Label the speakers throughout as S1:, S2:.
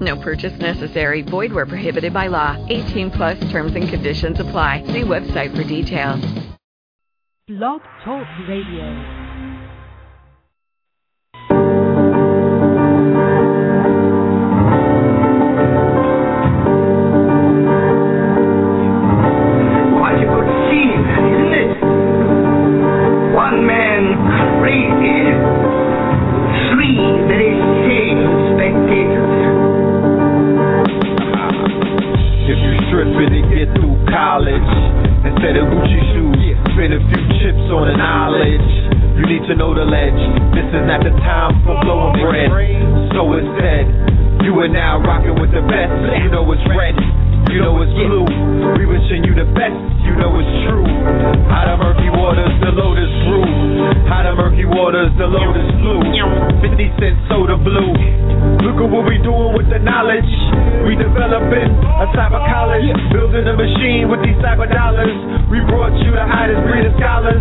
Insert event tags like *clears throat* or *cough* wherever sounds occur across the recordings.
S1: No purchase necessary. Void where prohibited by law. 18 plus terms and conditions apply. See website for details.
S2: Blog Talk Radio.
S3: Quite a good scene, isn't it? One man crazy, three very sane spectators.
S4: You get through college, instead of Gucci shoes, spend a few chips on the knowledge. You need to know the ledge. This is not the time for blowing bread. So instead, you are now rocking with the best. You know it's red. You know it's blue. We wishing you the best. You know it's true. Out of murky waters, the lotus brew. Out of murky waters, the lotus blue. 50 cent soda blue. Look at what we doing with the knowledge. We developing a cyber college, building a machine with these cyber dollars. We brought you the hottest breed of scholars.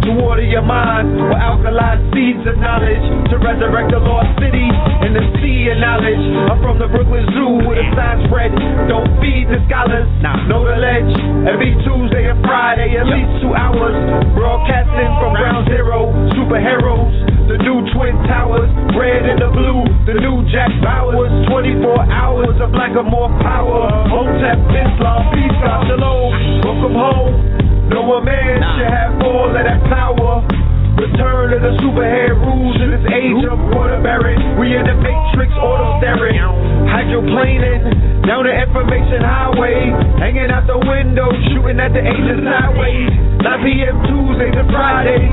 S4: To water your mind with alkaline seeds of knowledge. To resurrect the lost city in the sea of knowledge. I'm from the Brooklyn Zoo with a sign spread. Don't feed the scholars. Know the ledge. Every Tuesday and Friday, at least two hours. Broadcasting from ground zero. Superheroes. The new Twin Towers. Red and the blue. The new Jack Bauers. 24 hours of black or more power. Hotep, Islam, peace, God, shalom. Welcome home. No a man should have all of that power. Return of the superhead rules in this age of water waterbearing. We in the matrix, auto staring. Hydroplaning down the information highway. Hanging out the window, shooting at the agents sideways. 9 p.m. Tuesday to Friday.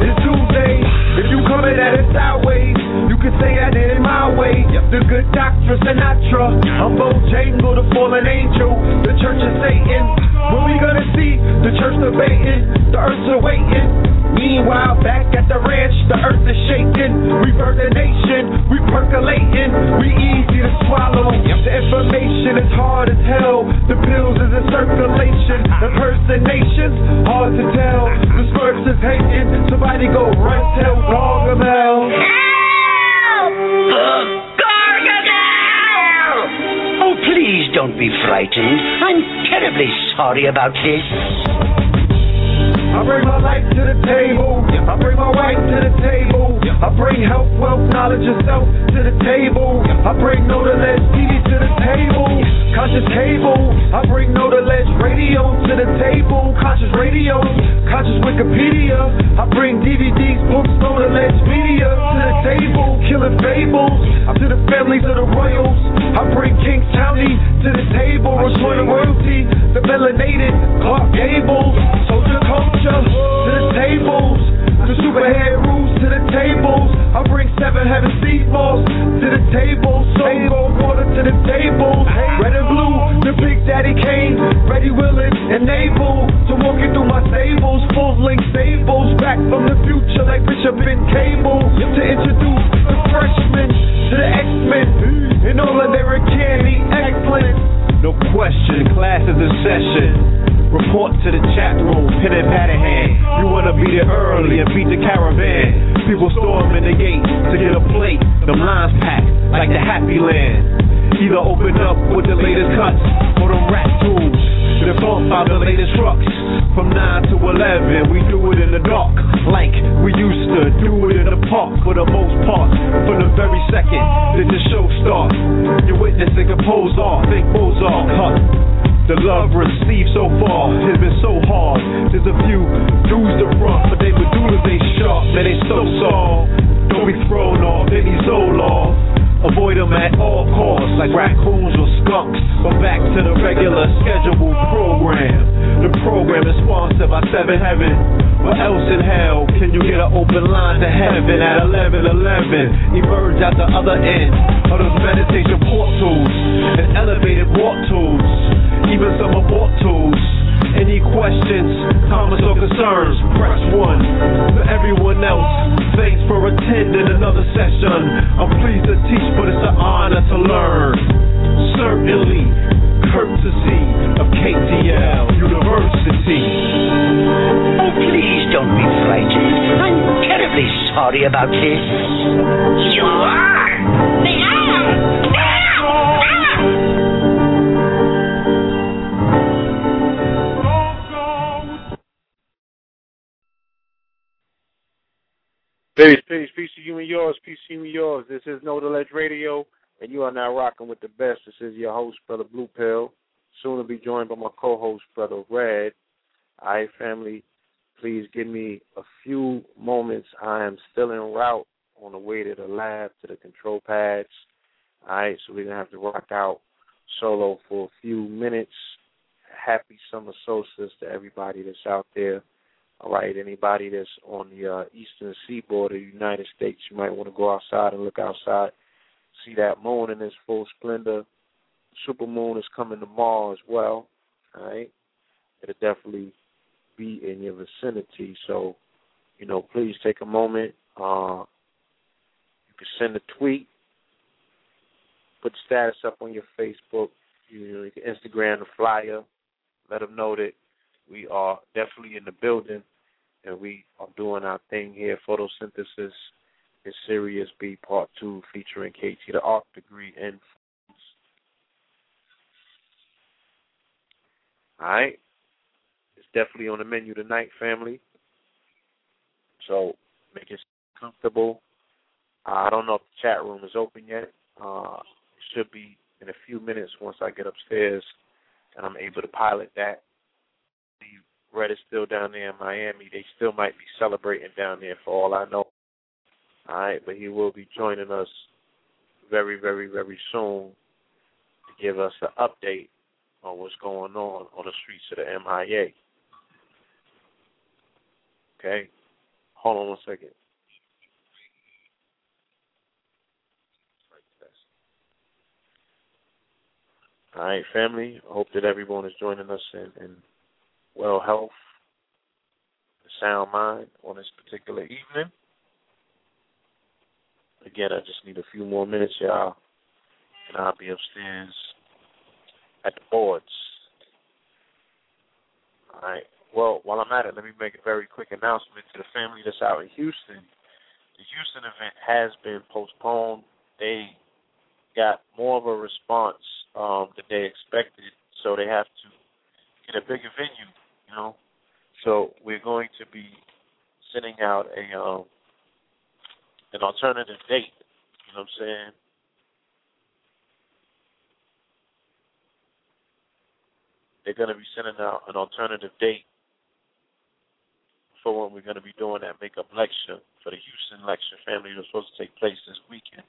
S4: It's Tuesday. If you coming at it sideways, you can say I did it my way. The good doctor Sinatra. I'm Bojangle, the fallen angel. The church of Satan. When we gonna see the church debating? The earth's awaiting. Meanwhile, back at the ranch, the earth is shaking. We a nation, we percolating, we easy to swallow. The information is hard as hell. The pills is in circulation. Impersonations, hard to tell. The Smurfs is hating. Somebody go run tell Gargamel.
S5: Oh, please don't be frightened. I'm terribly sorry about this.
S4: I bring my life to the table. I bring my wife to the table. I bring health, wealth, knowledge, and self to the table. I bring no to ledge TV to the table. Conscious cable. I bring no to ledge radio to the table. Conscious radio. Conscious Wikipedia. I bring DVDs, books, no to ledge media to the table. Killing fables i to the families of the royals. I bring King County to the table. I'm Restoring royalty. The melanated Clark Gable. Soldier to the tables. The superhead rules to the tables. I bring seven heaven sea balls to the table. Soul gold water to the table. Red and blue, the big daddy came. Ready, willing, and able to walk you through my stables. Full length stables. Back from the future like Bishop and Cable. To introduce the freshmen to the X-Men. And all of their candy excellent. No question, class is in session. Report to the chat room, pen and in hand. You wanna beat it early and beat the caravan. People storming the gate to get a plate. The lines packed like the happy land. Either open up with the latest cuts or them rap tools. Then bump out the latest trucks. From 9 to 11, we do it in the dark. Like we used to do it in the park for the most part. From the very second that the show starts, you're witnessing a pose off, think Mozart. The love received so far has been so hard. There's a few dudes to front, but they medulas they sharp, man they so soft. Don't be thrown off, they need Zoloft. Avoid them at all costs, like raccoons or skunks. But back to the regular scheduled program. The program is sponsored by seven heaven. What else in hell can you get an open line to heaven at 11 11? Emerge at the other end of those meditation portals and elevated walk tools, even some abort tools. Any questions, comments, or concerns? Press one. For everyone else, thanks for attending another session. I'm pleased to teach, but it's an honor to learn. Certainly, courtesy of KTL University.
S5: Oh, please don't be frightened. I'm terribly sorry about this.
S3: You are? The am!
S6: Peace, peace, peace to you and yours, peace to you and yours. This is No Ledge Radio, and you are now rocking with the best. This is your host, Brother Blue Pill. Soon to be joined by my co-host, Brother Red. All right, family, please give me a few moments. I am still en route on the way to the lab, to the control pads. All right, so we're going to have to rock out solo for a few minutes. Happy summer solstice to everybody that's out there. All right, anybody that's on the uh, eastern seaboard of the United States, you might want to go outside and look outside, see that moon in its full splendor. Super moon is coming tomorrow as well. All right, it'll definitely be in your vicinity. So, you know, please take a moment. Uh, you can send a tweet, put the status up on your Facebook. You know, you can Instagram the flyer. Let them know that we are definitely in the building, and we are doing our thing here. Photosynthesis is Sirius B Part Two, featuring KT, the arch degree and. All right, it's definitely on the menu tonight, family. So make it comfortable. Uh, I don't know if the chat room is open yet. Uh, it should be in a few minutes once I get upstairs and I'm able to pilot that. Red is still down there in Miami. They still might be celebrating down there for all I know. All right, but he will be joining us very, very, very soon to give us an update on what's going on on the streets of the MIA. Okay, hold on one second. All right, family. I hope that everyone is joining us in, in well health, sound mind on this particular evening. Again, I just need a few more minutes, y'all, and I'll be upstairs at the boards. All right. Well, while I'm at it, let me make a very quick announcement to the family that's out in Houston. The Houston event has been postponed. They got more of a response um, than they expected, so they have to get a bigger venue, you know. So we're going to be sending out a um, an alternative date. You know what I'm saying? They're going to be sending out an alternative date for when we're going to be doing that makeup lecture for the Houston lecture family. Was supposed to take place this weekend.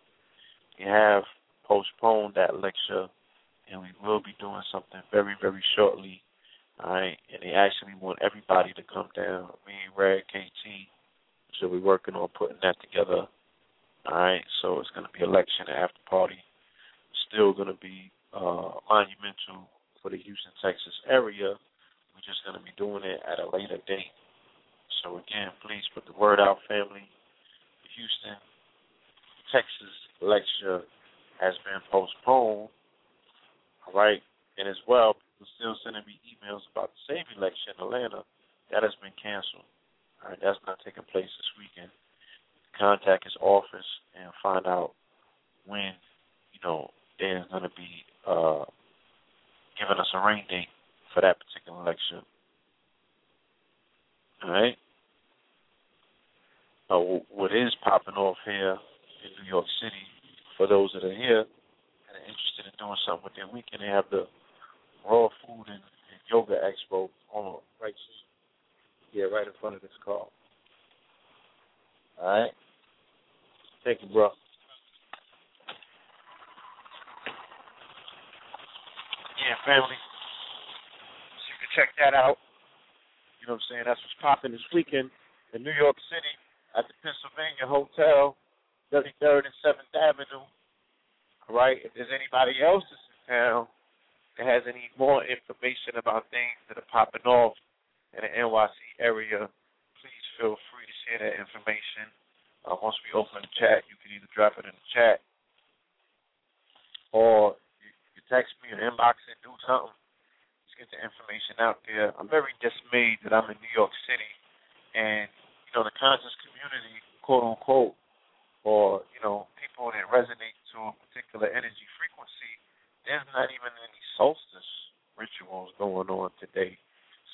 S6: We have postponed that lecture, and we will be doing something very, very shortly. All right, and they actually want everybody to come down. Me, and Red, KT, so we're working on putting that together. All right, so it's going to be and after party. Still going to be uh, monumental for the Houston, Texas area. We're just going to be doing it at a later date. So again, please put the word out, family. The Houston, Texas lecture has been postponed. All right, and as well, people still sending me emails about the same election in Atlanta. That has been canceled. All right, that's not taking place this weekend. Contact his office and find out when, you know, they're going to be uh, giving us a rain date for that particular election. All right. Uh, what is popping off here in New York City for those that are here and are interested in doing something with their weekend, they have the Raw Food and, and Yoga Expo on right seat. yeah, right in front of this car. All right. Thank you, bro. Yeah, family. So you can check that out. You know what I'm saying? That's what's popping this weekend in New York City at the Pennsylvania Hotel, 33rd and 7th Avenue. All right? If there's anybody else that's in town that has any more information about things that are popping off in the NYC area, please feel free to share that information. Uh, once we open the chat, you can either drop it in the chat or you, you text me or inbox it, do something. Let's get the information out there. I'm very dismayed that I'm in New York City and, you know, the conscious community, quote unquote, or, you know, people that resonate to a particular energy frequency, there's not even any solstice rituals going on today,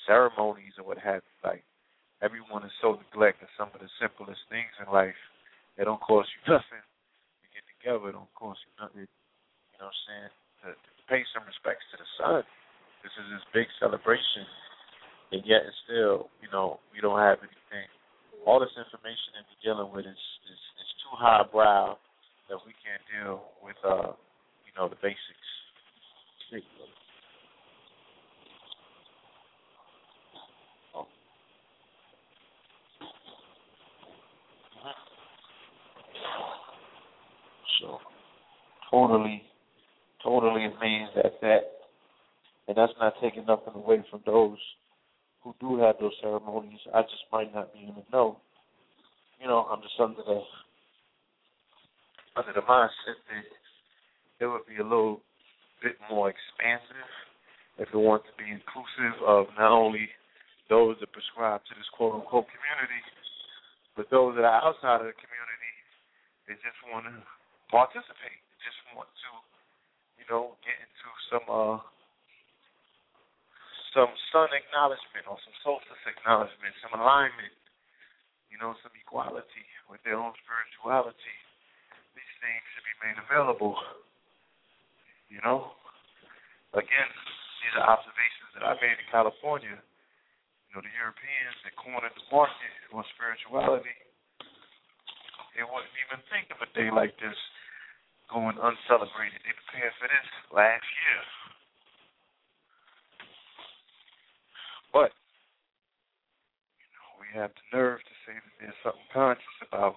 S6: ceremonies or what have you. Like, everyone is so neglecting some of the simplest things in life. They don't cost you nothing to get together. It don't cost you nothing. You know what I'm saying? To, to pay some respects to the sun. This is this big celebration, and yet and still, you know, we don't have anything. All this information that we're dealing with is is, is too highbrow that we can't deal with, uh, you know, the basics. Oh. So totally, totally amazed at that. And that's not taking nothing away from those who do have those ceremonies. I just might not be in the know. You know, I'm just under the under the mindset that it would be a little bit more expansive if it wants to be inclusive of not only those that prescribe to this quote unquote community, but those that are outside of the community that just want to participate. They Just want to, you know, get into some uh some sun acknowledgement or some solstice acknowledgement, some alignment, you know, some equality with their own spirituality. These things should be made available. You know? Again, these are observations that I made in California. You know, the Europeans that cornered the market on spirituality, they wouldn't even think of a day like this going uncelebrated. They prepared for this last year. But you know, we have the nerve to say that there's something conscious about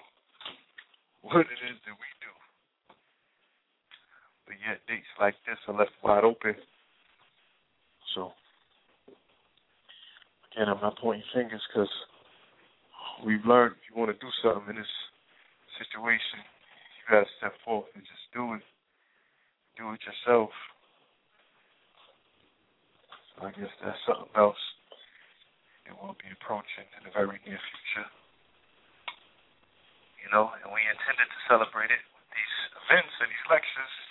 S6: what it is that we. But yet dates like this are left wide open. So again, I'm not pointing fingers because we've learned if you want to do something in this situation, you got to step forth and just do it. Do it yourself. So I guess that's something else that we'll be approaching in the very near future. You know, and we intended to celebrate it with these events and these lectures,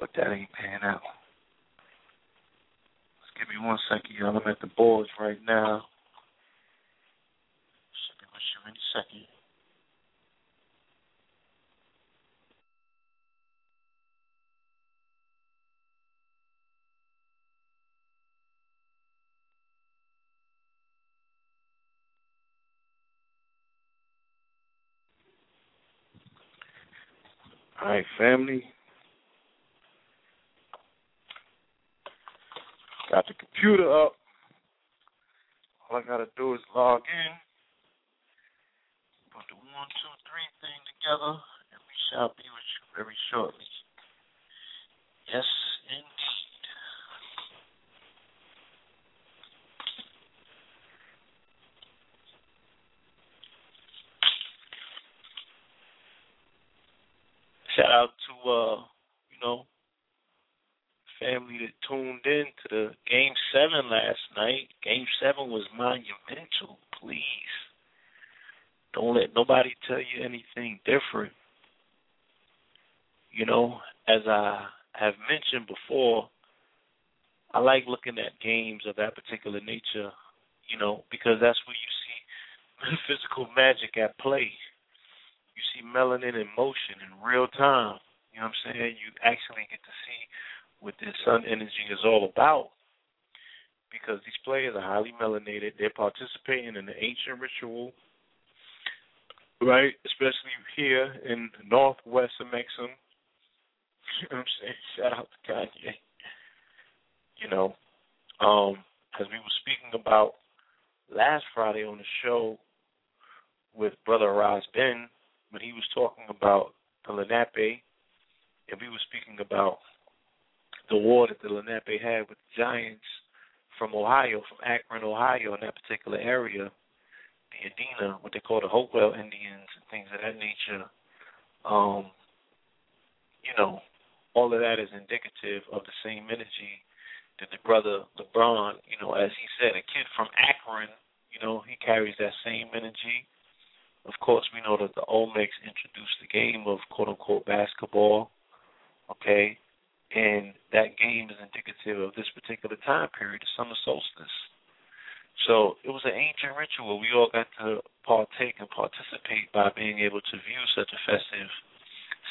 S6: but that ain't panning out. Just give me one second, y'all. I'm at the boards right now. Should be with you any second. All right, family. Got the computer up. All I gotta do is log in, put the one, two, three thing together, and we shall be with you very shortly. Yes, indeed. Shout out to uh, you know, family that tuned in to the game seven last night. Game seven was monumental. Please. Don't let nobody tell you anything different. You know, as I have mentioned before, I like looking at games of that particular nature, you know, because that's where you see *laughs* metaphysical magic at play. You see melanin in motion in real time. You know what I'm saying? You actually get to see what this sun energy is all about. Because these players are highly melanated. They're participating in the ancient ritual, right? Especially here in Northwest of Mexico. *laughs* You know what I'm saying? Shout out to Kanye. You know, um, because we were speaking about last Friday on the show with Brother Raz Ben when he was talking about the Lenape, and we were speaking about the war that the Lenape had with the Giants from Ohio, from Akron, Ohio, in that particular area, the Adena, what they call the Hopewell Indians, and things of that nature. Um, you know, all of that is indicative of the same energy that the brother LeBron, you know, as he said, a kid from Akron, you know, he carries that same energy. Of course, we know that the Olmecs introduced the game of quote unquote basketball, okay, and that game is indicative of this particular time period, the summer solstice. So it was an ancient ritual. We all got to partake and participate by being able to view such a festive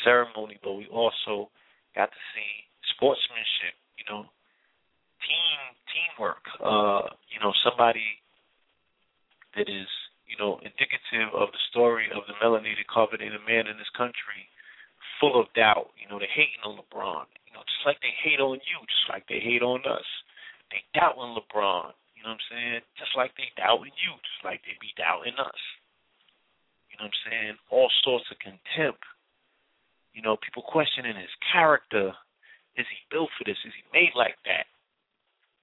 S6: ceremony, but we also got to see sportsmanship, you know, team teamwork. Uh, you know, somebody that is, you know, indicative of the story of the melanated carbonated man in this country, full of doubt. You know, they're hating on LeBron. Know, just like they hate on you, just like they hate on us. They doubt on LeBron. You know what I'm saying? Just like they doubt in you, just like they be doubting us. You know what I'm saying? All sorts of contempt you know, people questioning his character. Is he built for this? Is he made like that?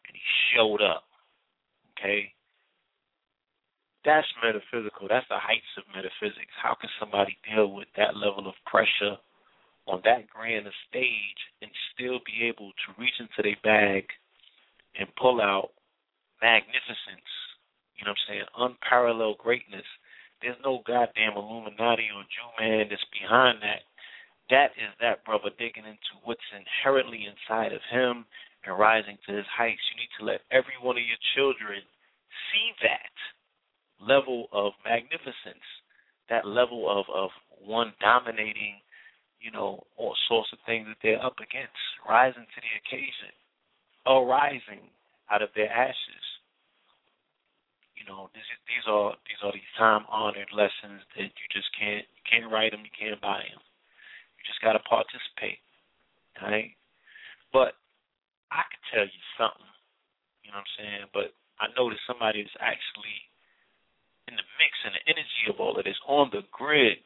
S6: And he showed up. Okay? That's metaphysical. That's the heights of metaphysics. How can somebody deal with that level of pressure on that grand stage and still be able to reach into their bag and pull out magnificence? You know what I'm saying? Unparalleled greatness. There's no goddamn Illuminati or Jew man that's behind that that is that brother digging into what's inherently inside of him and rising to his heights. You need to let every one of your children see that level of magnificence, that level of, of one dominating, you know, all sorts of things that they're up against, rising to the occasion, arising out of their ashes. You know, this is, these are these are these time honored lessons that you just can't you can't write them, you can't buy them You just got to participate. Right? But I could tell you something. You know what I'm saying? But I know that somebody is actually in the mix and the energy of all of this on the grid,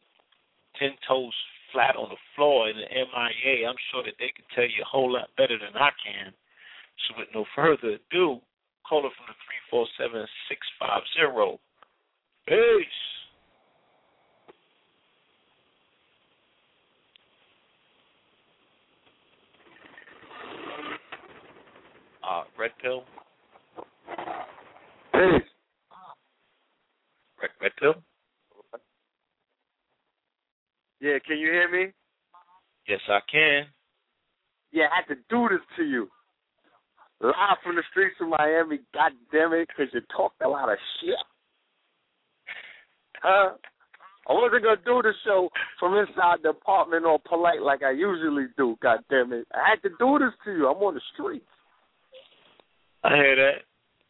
S6: ten toes flat on the floor in the MIA. I'm sure that they can tell you a whole lot better than I can. So with no further ado, call it from the three four seven six five zero. Peace. uh, Red Pill.
S7: Peace.
S6: Red, Red Pill.
S7: Yeah, can you hear me?
S6: Yes, I can.
S7: Yeah, I had to do this to you. Live from the streets of Miami, God damn it, because you talked a lot of shit. Huh? I wasn't gonna do the show from inside the apartment all polite like I usually do, God damn it. I had to do this to you. I'm on the streets.
S6: I hear that.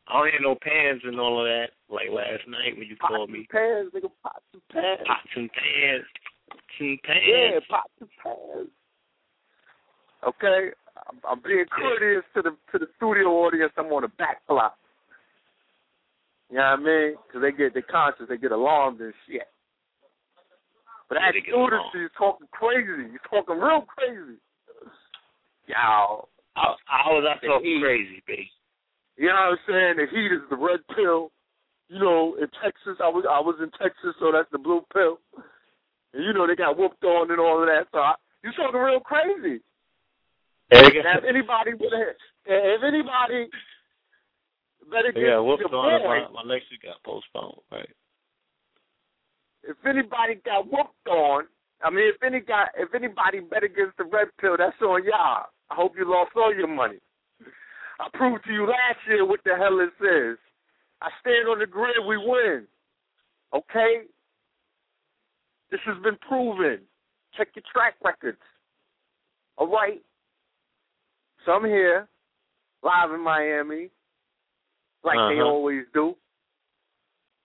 S6: I don't hear no pans and all of that like last night when you
S7: pots
S6: called me.
S7: Pans, nigga, pots and pans.
S6: Pots and pans. And.
S7: Yeah, pots and pans. Okay, I'm, I'm being courteous to the to the studio audience. I'm on the back block. You know what I mean? Because they get they conscious, they get alarmed and shit. But
S6: Yeah,
S7: I
S6: they
S7: had
S6: get
S7: to do this
S6: alarmed.
S7: to you talking crazy. You're talking real crazy. Y'all.
S6: How, how was I
S7: The
S6: talking crazy, B?
S7: You know what I'm saying? The heat is the red pill. You know, in Texas, I was I was in Texas, so that's the blue pill. And you know they got whooped on and all of that. So I, you talking real crazy. Now, if *laughs* anybody would have, if anybody better get
S6: Yeah, whooped on. My, my lecture got postponed. Right.
S7: if anybody got whooped on, I mean, if any got, if anybody bet against the red pill, that's on y'all. I hope you lost all your money. I proved to you last year what the hell this is. I stand on the grid, we win. Okay? This has been proven. Check your track records. All right? So I'm here, live in Miami, like they
S6: Uh-huh.
S7: always do.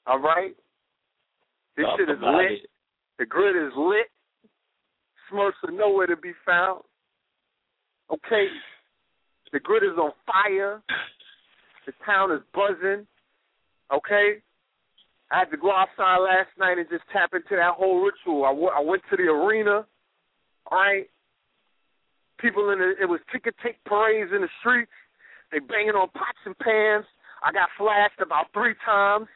S7: All right? This
S6: Talk
S7: shit is lit.
S6: it.
S7: The grid is lit. Smurfs are nowhere to be found. Okay? The grid is on fire. The town is buzzing. Okay. I had to go outside last night and just tap into that whole ritual. I, w- I went to the arena. All right. People in the it was ticket tape parades in the streets. They banging on pots and pans. I got flashed about three times.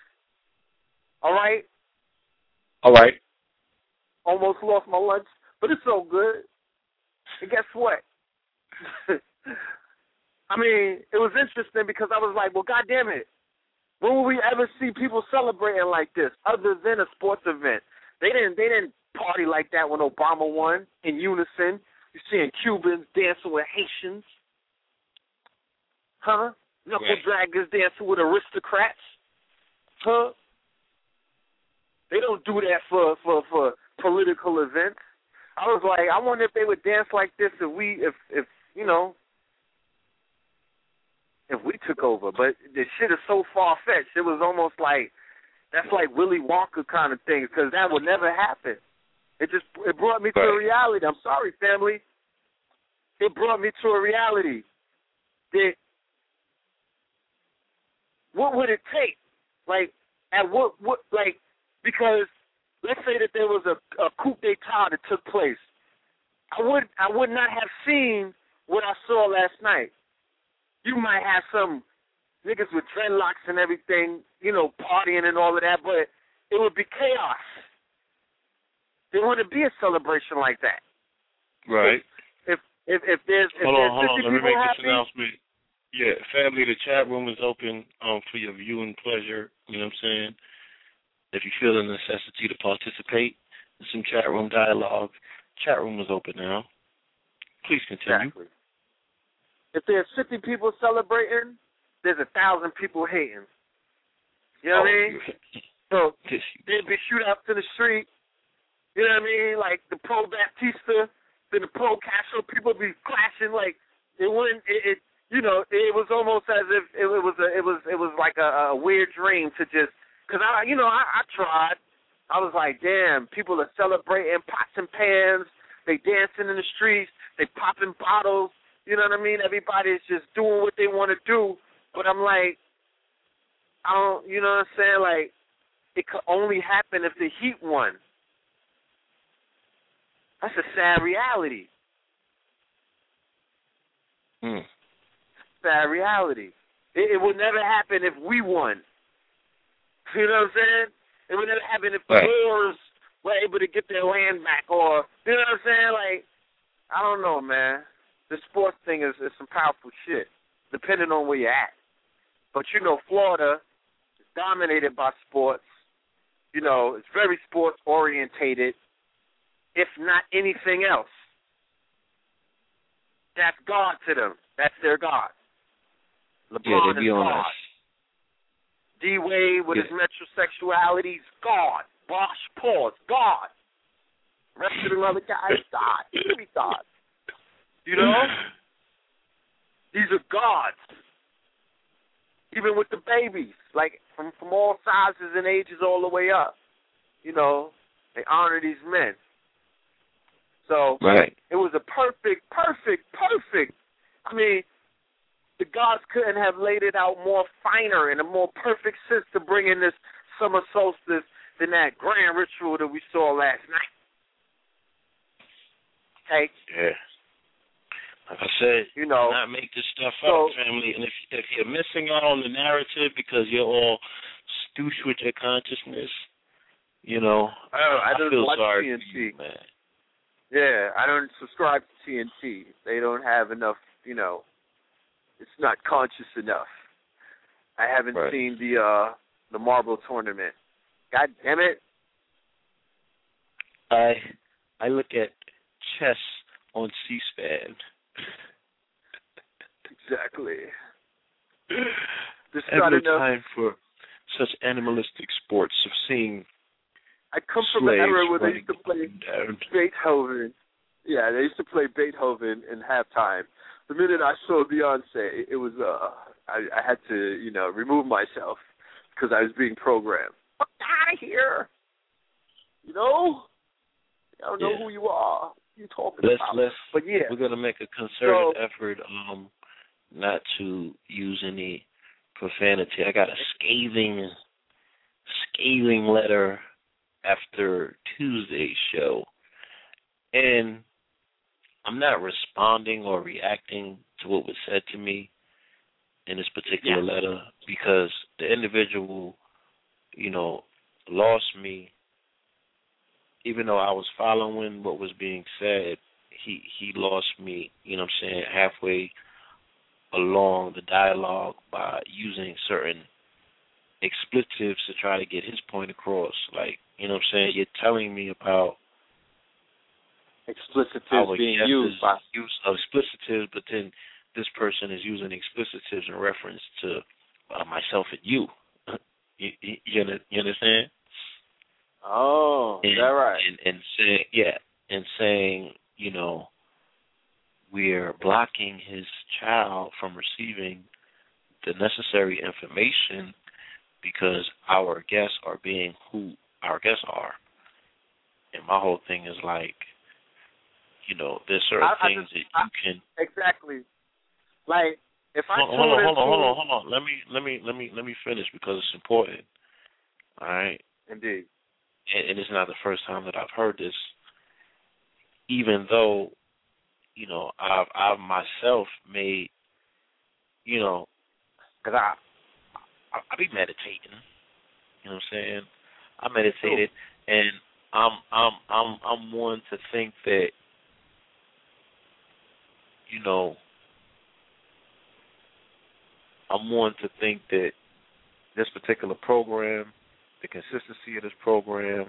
S7: All right.
S8: All right.
S7: Almost lost my lunch, but it's so good. And guess what? *laughs* I mean, it was interesting because I was like, well, God damn it. When will we ever see people celebrating like this other than a sports event? They didn't they didn't party like that when Obama won in unison. You're seeing Cubans dancing with Haitians. Huh? Knuckle
S8: Right.
S7: draggers dancing with aristocrats. Huh? They don't do that for for for political events. I was like, I wonder if they would dance like this if we if if you know if we took over. But the shit is so far fetched. It was almost like that's like Willy Wonka kind of thing because that would never happen. It just it brought me to a reality. I'm sorry, family. It brought me to a reality that what would it take? Like at what what like because let's say that there was a, a coup d'état that took place. I would I would not have seen what I saw last night. You might have some niggas with dreadlocks and everything, you know, partying and all of that, but it would be chaos. There wouldn't be a celebration like that.
S8: Right.
S7: If if if there's if
S8: hold
S7: there's
S8: on, hold on. Let me make
S7: happy,
S8: this announcement. Yeah, family, the chat room is open um, for your viewing pleasure. You know what I'm saying? If you feel the necessity to participate in some chat room dialogue, chat room is open now. Please continue.
S7: Exactly. If there's 50 people celebrating, there's a thousand people hating. You know what I mean? *laughs* So *laughs* there'd be shootouts in the street. You know what I mean? Like the pro Batista, then the pro Castro, people be clashing. Like it wouldn't. It, it you know, it was almost as if it, was a, it was it was like a, a weird dream to just because I you know I, I tried. I was like, damn, people are celebrating pots and pans. They dancing in the streets. They popping bottles. You know what I mean? Everybody's just doing what they want to do. But I'm like, I don't. You know what I'm saying? Like, it could only happen if the Heat won. That's a sad reality.
S8: Mm.
S7: Sad reality. It, it would never happen if we won. You know what I'm saying? It would never happen if the
S8: Right.
S7: Were able to get their land back, or you know what I'm saying? Like, I don't know, man. The sports thing is, is some powerful shit, depending on where you're at. But you know, Florida is dominated by sports. You know, it's very sports orientated, if not anything else. That's God to them. That's their God.
S8: Yeah,
S7: LeBron
S8: be
S7: is God. D Wade with
S8: Yeah.
S7: his metrosexuality is God. Bosh Paul is God. Rest of the other guys God. Me God. You know? *sighs* These are gods. Even with the babies, like from from all sizes and ages all the way up. You know, they honor these men. So
S8: Right.
S7: it was a perfect, perfect, perfect. I mean, the gods couldn't have laid it out more finer in a more perfect sense to bring in this summer solstice than that grand ritual that we saw last night. Okay,
S8: Yeah. Like I said,
S7: you know,
S8: not make this stuff
S7: So-
S8: up, family. And if if you're missing out on the narrative because you're all stoosh with your consciousness, you know,
S7: I don't, I don't
S8: feel
S7: watch
S8: sorry
S7: TNT.
S8: for you, man.
S7: Yeah, I don't subscribe to TNT. They don't have enough, you know. It's not conscious enough. I haven't
S8: Right.
S7: seen the uh the marble tournament. God damn it.
S8: I I look at chess on C-SPAN.
S7: Exactly. There's
S8: have
S7: not
S8: time for such animalistic sports of seeing
S7: I come from an era where they used to play. Beethoven. Yeah, they used to play Beethoven in halftime. The minute I saw Beyonce, it was uh I, I had to, you know, remove myself because I was being programmed. Fuck out of here. You know? I don't know
S8: Yeah.
S7: who you are. You talking
S8: Let's
S7: about?
S8: let's
S7: but yeah,
S8: we're gonna make a concerted
S7: So-
S8: effort um not to use any
S6: profanity. I got a scathing, scathing letter after Tuesday's show, and I'm not responding or reacting to what was said to me in this particular
S7: Yeah.
S6: letter because the individual, you know, lost me. Even though I was following what was being said, he he lost me. You know what I'm saying halfway along the dialogue by using certain expletives to try to get his point across. Like, you know what I'm saying? You're telling me about
S7: Explicitives being used by
S6: use of explicitives, but then this person is using explicitives in reference to uh, myself and you. *laughs* you, you, you under- you understand?
S7: Oh, is
S6: and,
S7: that right?
S6: And, and saying, yeah, and saying, you know, we're blocking his child from receiving the necessary information because our guests are being who our guests are. And my whole thing is like, you know, there's certain
S7: I- I
S6: things
S7: just-
S6: that you
S7: I-
S6: can
S7: Exactly. Like if I
S6: hold, hold on, hold on, hold on, hold on. Let me let me let me let me finish because it's important. All right.
S7: Indeed.
S6: And, and it's not the first time that I've heard this. Even though, you know, I've I've myself made, you know, because I, I I be meditating. You know what I'm saying? I meditated, and I'm I'm I'm I'm one to think that, you know, I'm one to think that this particular program the consistency of this program,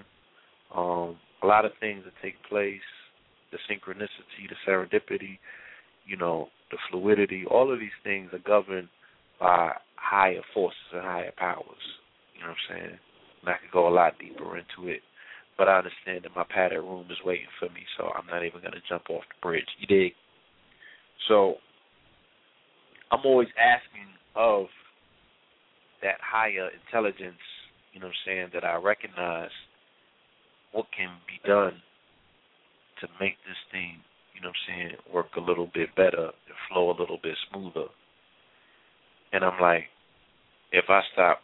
S6: um, a lot of things that take place, the synchronicity, the serendipity, you know, the fluidity, all of these things are governed by higher forces and higher powers. You know what I'm saying? And I could go a lot deeper into it. But I understand that my padded room is waiting for me, so I'm not even gonna jump off the bridge. You dig? So I'm always asking of that higher intelligence you know what I'm saying, that I recognize what can be done to make this thing, you know what I'm saying, work a little bit better and flow a little bit smoother. And I'm like, if I stop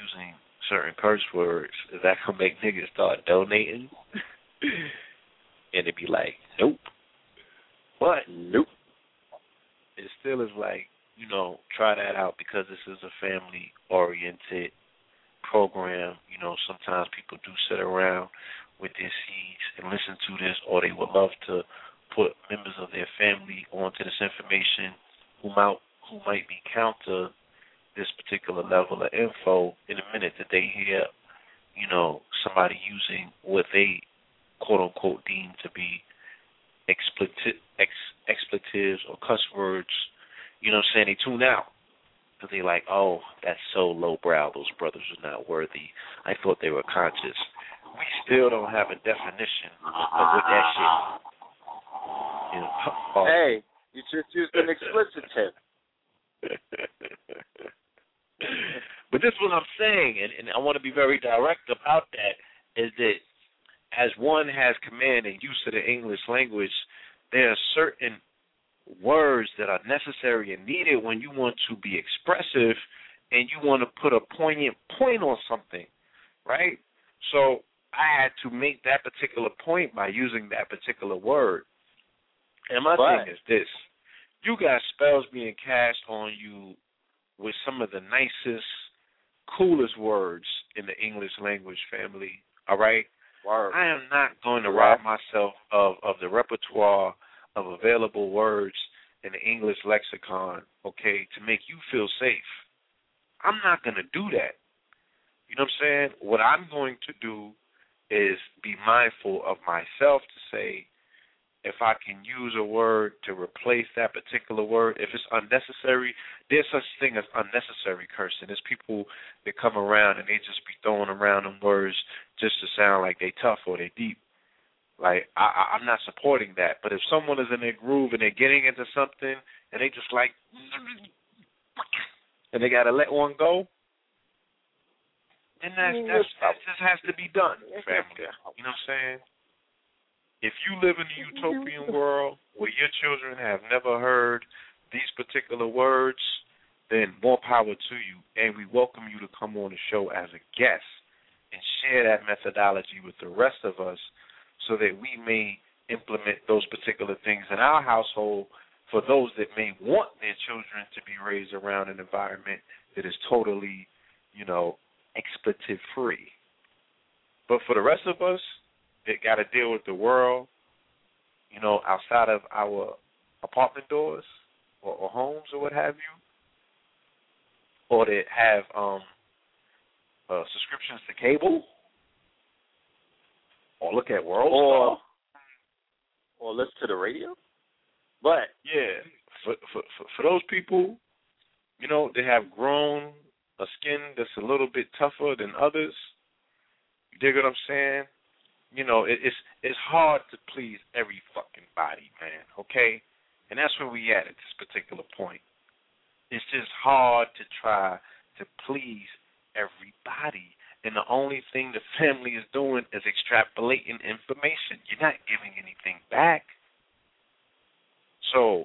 S6: using certain curse words, is that gonna make niggas start donating? *laughs* and it'd be like, Nope. But
S7: nope.
S6: It still is like, you know, try that out because this is a family oriented program. You know, sometimes people do sit around with their seeds and listen to this, or they would love to put members of their family onto this information who might who might be counter this particular level of info in a minute that they hear, you know, somebody using what they quote unquote deem to be expletive, ex, expletives or cuss words. You know what I'm saying? They tune out because they like, oh, that's so lowbrow. Those brothers are not worthy. I thought they were conscious. We still don't have a definition of what that shit. You know, oh.
S7: Hey, you just used an explicitive. *laughs*
S6: but this is what I'm saying, and, and I want to be very direct about that. Is that as one has command and use of the English language, there are certain words that are necessary and needed when you want to be expressive and you want to put a poignant point on something, right? So I had to make that particular point by using that particular word. And my
S7: Right.
S6: thing is this you got spells being cast on you with some of the nicest, coolest words in the English language family. All right?
S7: Word.
S6: I am not going to rob myself of, of the repertoire of available words in the English lexicon, okay, to make you feel safe. I'm not going to do that. You know what I'm saying? What I'm going to do is be mindful of myself to say, if I can use a word to replace that particular word, if it's unnecessary, there's such thing as unnecessary cursing. There's people that come around and they just be throwing around them words just to sound like they tough or they deep. Like I, I, I'm not supporting that. But if someone is in their groove and they're getting into something and they just like, and they got to let one go, then that's, mm-hmm. that's that just has to be done, family. You know what I'm saying? If you live in a mm-hmm. utopian world where your children have never heard these particular words, then more power to you. And we welcome you to come on the show as a guest and share that methodology with the rest of us so that we may implement those particular things in our household for those that may want their children to be raised around an environment that is totally, you know, expletive free. But for the rest of us that got to deal with the world, you know, outside of our apartment doors or, or homes or what have you, or that have um, uh, subscriptions to cable, or look at World
S7: Or-
S6: Star.
S7: Or listen to the radio. But
S6: Yeah, for, for for for those people, you know, they have grown a skin that's a little bit tougher than others. You dig what I'm saying? You know, it, it's it's hard to please every fucking body, man. Okay, and that's where we at at this particular point. It's just hard to try to please everybody. And the only thing the family is doing is extrapolating information. You're not giving anything back. So,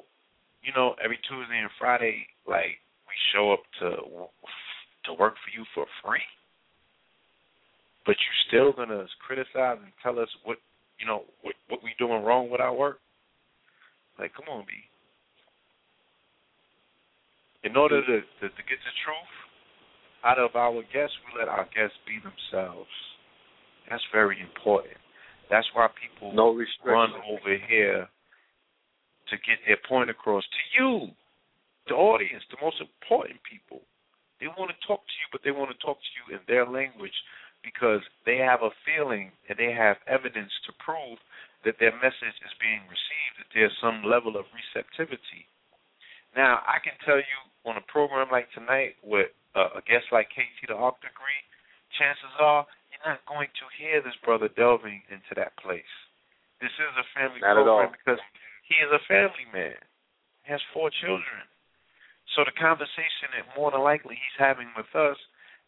S6: you know, every Tuesday and Friday, like we show up to to work for you for free, but you're still gonna criticize and tell us what you know what what we doing wrong with our work. Like, come on, B. In order to, to to get the truth out of our guests, we let our guests be themselves. That's very important. That's why people
S7: no
S6: run over here to get their point across to you, the audience, the most important people. They want to talk to you, but they want to talk to you in their language because they have a feeling and they have evidence to prove that their message is being received, that there's some level of receptivity. Now, I can tell you on a program like tonight with uh, a guest like KT the Arch Degree, chances are you're not going to hear this brother delving into that place. This is a family
S7: Not
S6: program because he is a family man. He has four children. So the conversation that more than likely he's having with us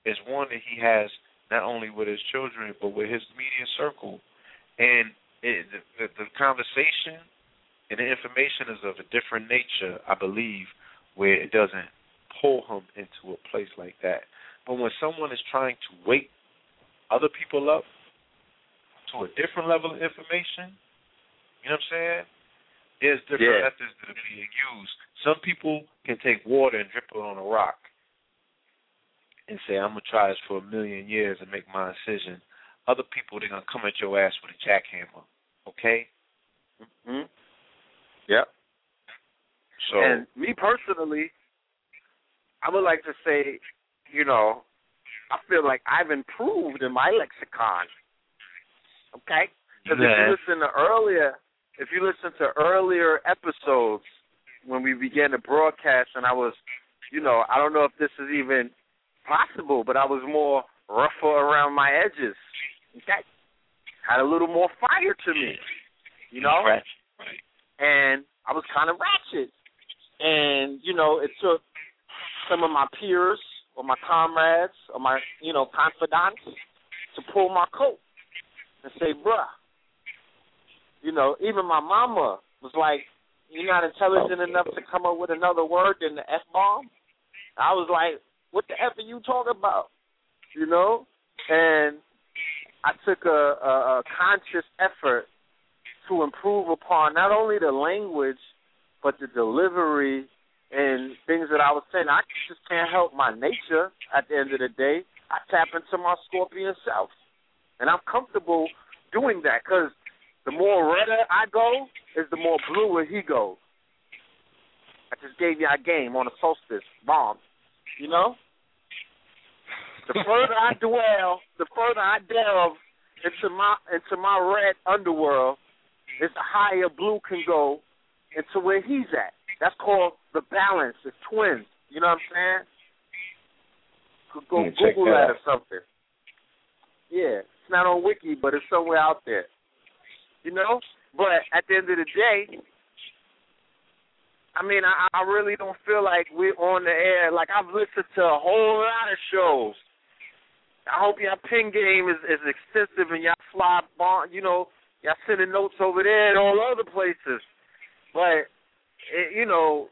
S6: is one that he has not only with his children but with his media circle. And it, the, the, the conversation and the information is of a different nature, I believe, where it doesn't pull him into a place like that. But when someone is trying to wake other people up to a different level of information, you know what I'm saying? There's different
S7: Yeah.
S6: methods that are being used. Some people can take water and drip it on a rock and say, I'm going to try this for a million years and make my incision. Other people, they're going to come at your ass with a jackhammer. Okay?
S7: Mm-hmm. Yep.
S6: So,
S7: and me personally, I would like to say, you know, I feel like I've improved in my lexicon. Okay? Because if you listen to earlier, if you listen to earlier episodes when we began to broadcast, and I was, you know, I don't know if this is even possible, but I was more rougher around my edges. Okay? Had a little more fire to me. You know?
S6: Right.
S7: and I was kind of ratchet. And you know, it took some of my peers or my comrades or my you know confidants to pull my coat and say, "Bruh," you know, even my mama was like, "You're not intelligent enough to come up with another word than the f bomb." I was like, "What the f are you talking about?" You know, and I took a, a, a conscious effort to improve upon not only the language but the delivery and things that I was saying. I just can't help my nature at the end of the day. I tap into my scorpion self. And I'm comfortable doing that because the more redder I go is the more bluer he goes. I just gave you a game on a solstice bomb. You know? The further I dwell, the further I delve into my into my red underworld, is the higher blue can go into where he's at. That's called the balance. It's twins. You know what I'm saying? Go- Go Google
S6: that
S7: that or something. Yeah, it's not on Wiki, but it's somewhere out there. You know, but at the end of the day, I mean, I, I really don't feel like we're on the air. Like I've listened to a whole lot of shows. I hope your ping game is, is extensive and y'all fly, bon, you know, y'all sending notes over there and all other places. But it, you know,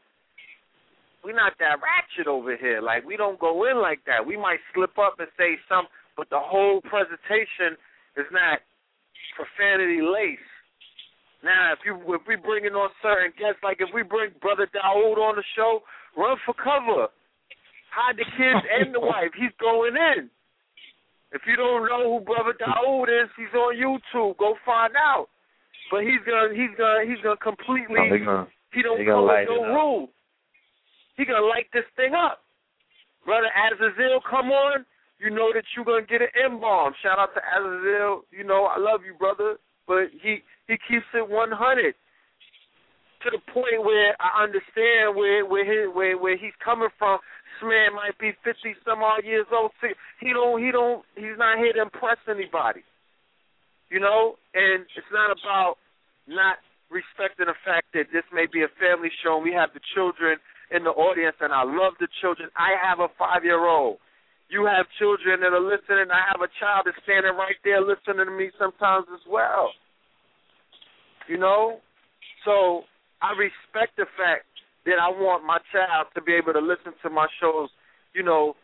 S7: we not that ratchet over here. Like we don't go in like that. We might slip up and say some, but the whole presentation is not profanity laced. Now, if you if we bring in on certain guests, like if we bring Brother Daoud on the show, run for cover, hide the kids *laughs* and the wife. He's going in. If you don't know who Brother Daoud is, he's on YouTube. Go find out. But he's gonna he's gonna he's gonna completely
S8: they gonna-
S7: he don't follow no
S8: it up.
S7: rules. He gonna light this thing up. Brother Azazel, come on. You know that you're gonna get an M bomb. Shout out to Azazel. You know I love you, brother. But he he keeps it 100 to the point where I understand where where his, where where he's coming from. This man might be 50 some odd years old. si- He don't he don't he's not here to impress anybody. You know, and it's not about not respecting the fact that this may be a family show and we have the children in the audience and I love the children. I have a five year old. You have children that are listening. I have a child that's standing right there listening to me sometimes as well. You know? So I respect the fact that I want my child to be able to listen to my shows, you know,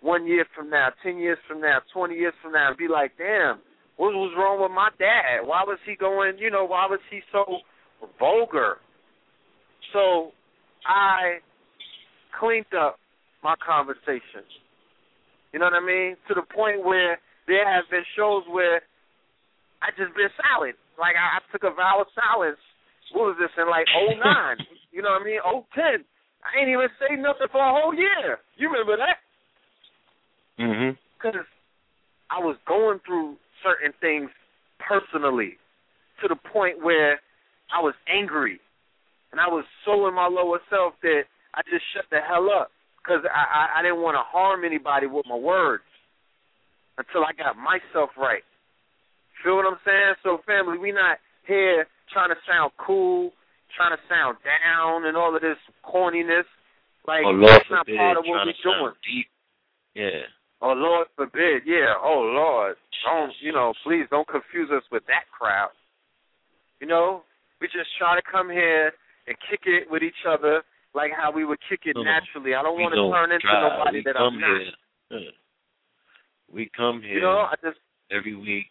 S7: one year from now, ten years from now, twenty years from now, and be like, damn, what was wrong with my dad? Why was he going, you know, why was he so vulgar? So I cleaned up my conversation. You know what I mean? To the point where there have been shows where I just been silent. Like I, I took a vow of silence. What was this in like oh nine? *laughs* you know what I mean? Oh ten. I ain't even say nothing for a whole year. You remember that?
S8: Mhm.
S7: because I was going through certain things personally to the point where I was angry and I was so in my lower self that I just shut the hell up because I, I I didn't want to harm anybody with my words until I got myself right. Feel what I'm saying? So family, we not here trying to sound cool, trying to sound down, and all of this corniness. Like
S8: oh Lord
S7: that's not
S8: forbid,
S7: part of what we're doing.
S8: deep. Yeah.
S7: Oh Lord forbid, yeah. Oh Lord, don't you know? Please don't confuse us with that crowd. You know, we just try to come here and kick it with each other like how we would kick it
S8: No,
S7: naturally. I don't want to turn into
S8: try.
S7: nobody
S8: we
S7: that I'm not.
S8: here. We come here
S7: You know, I just
S8: every week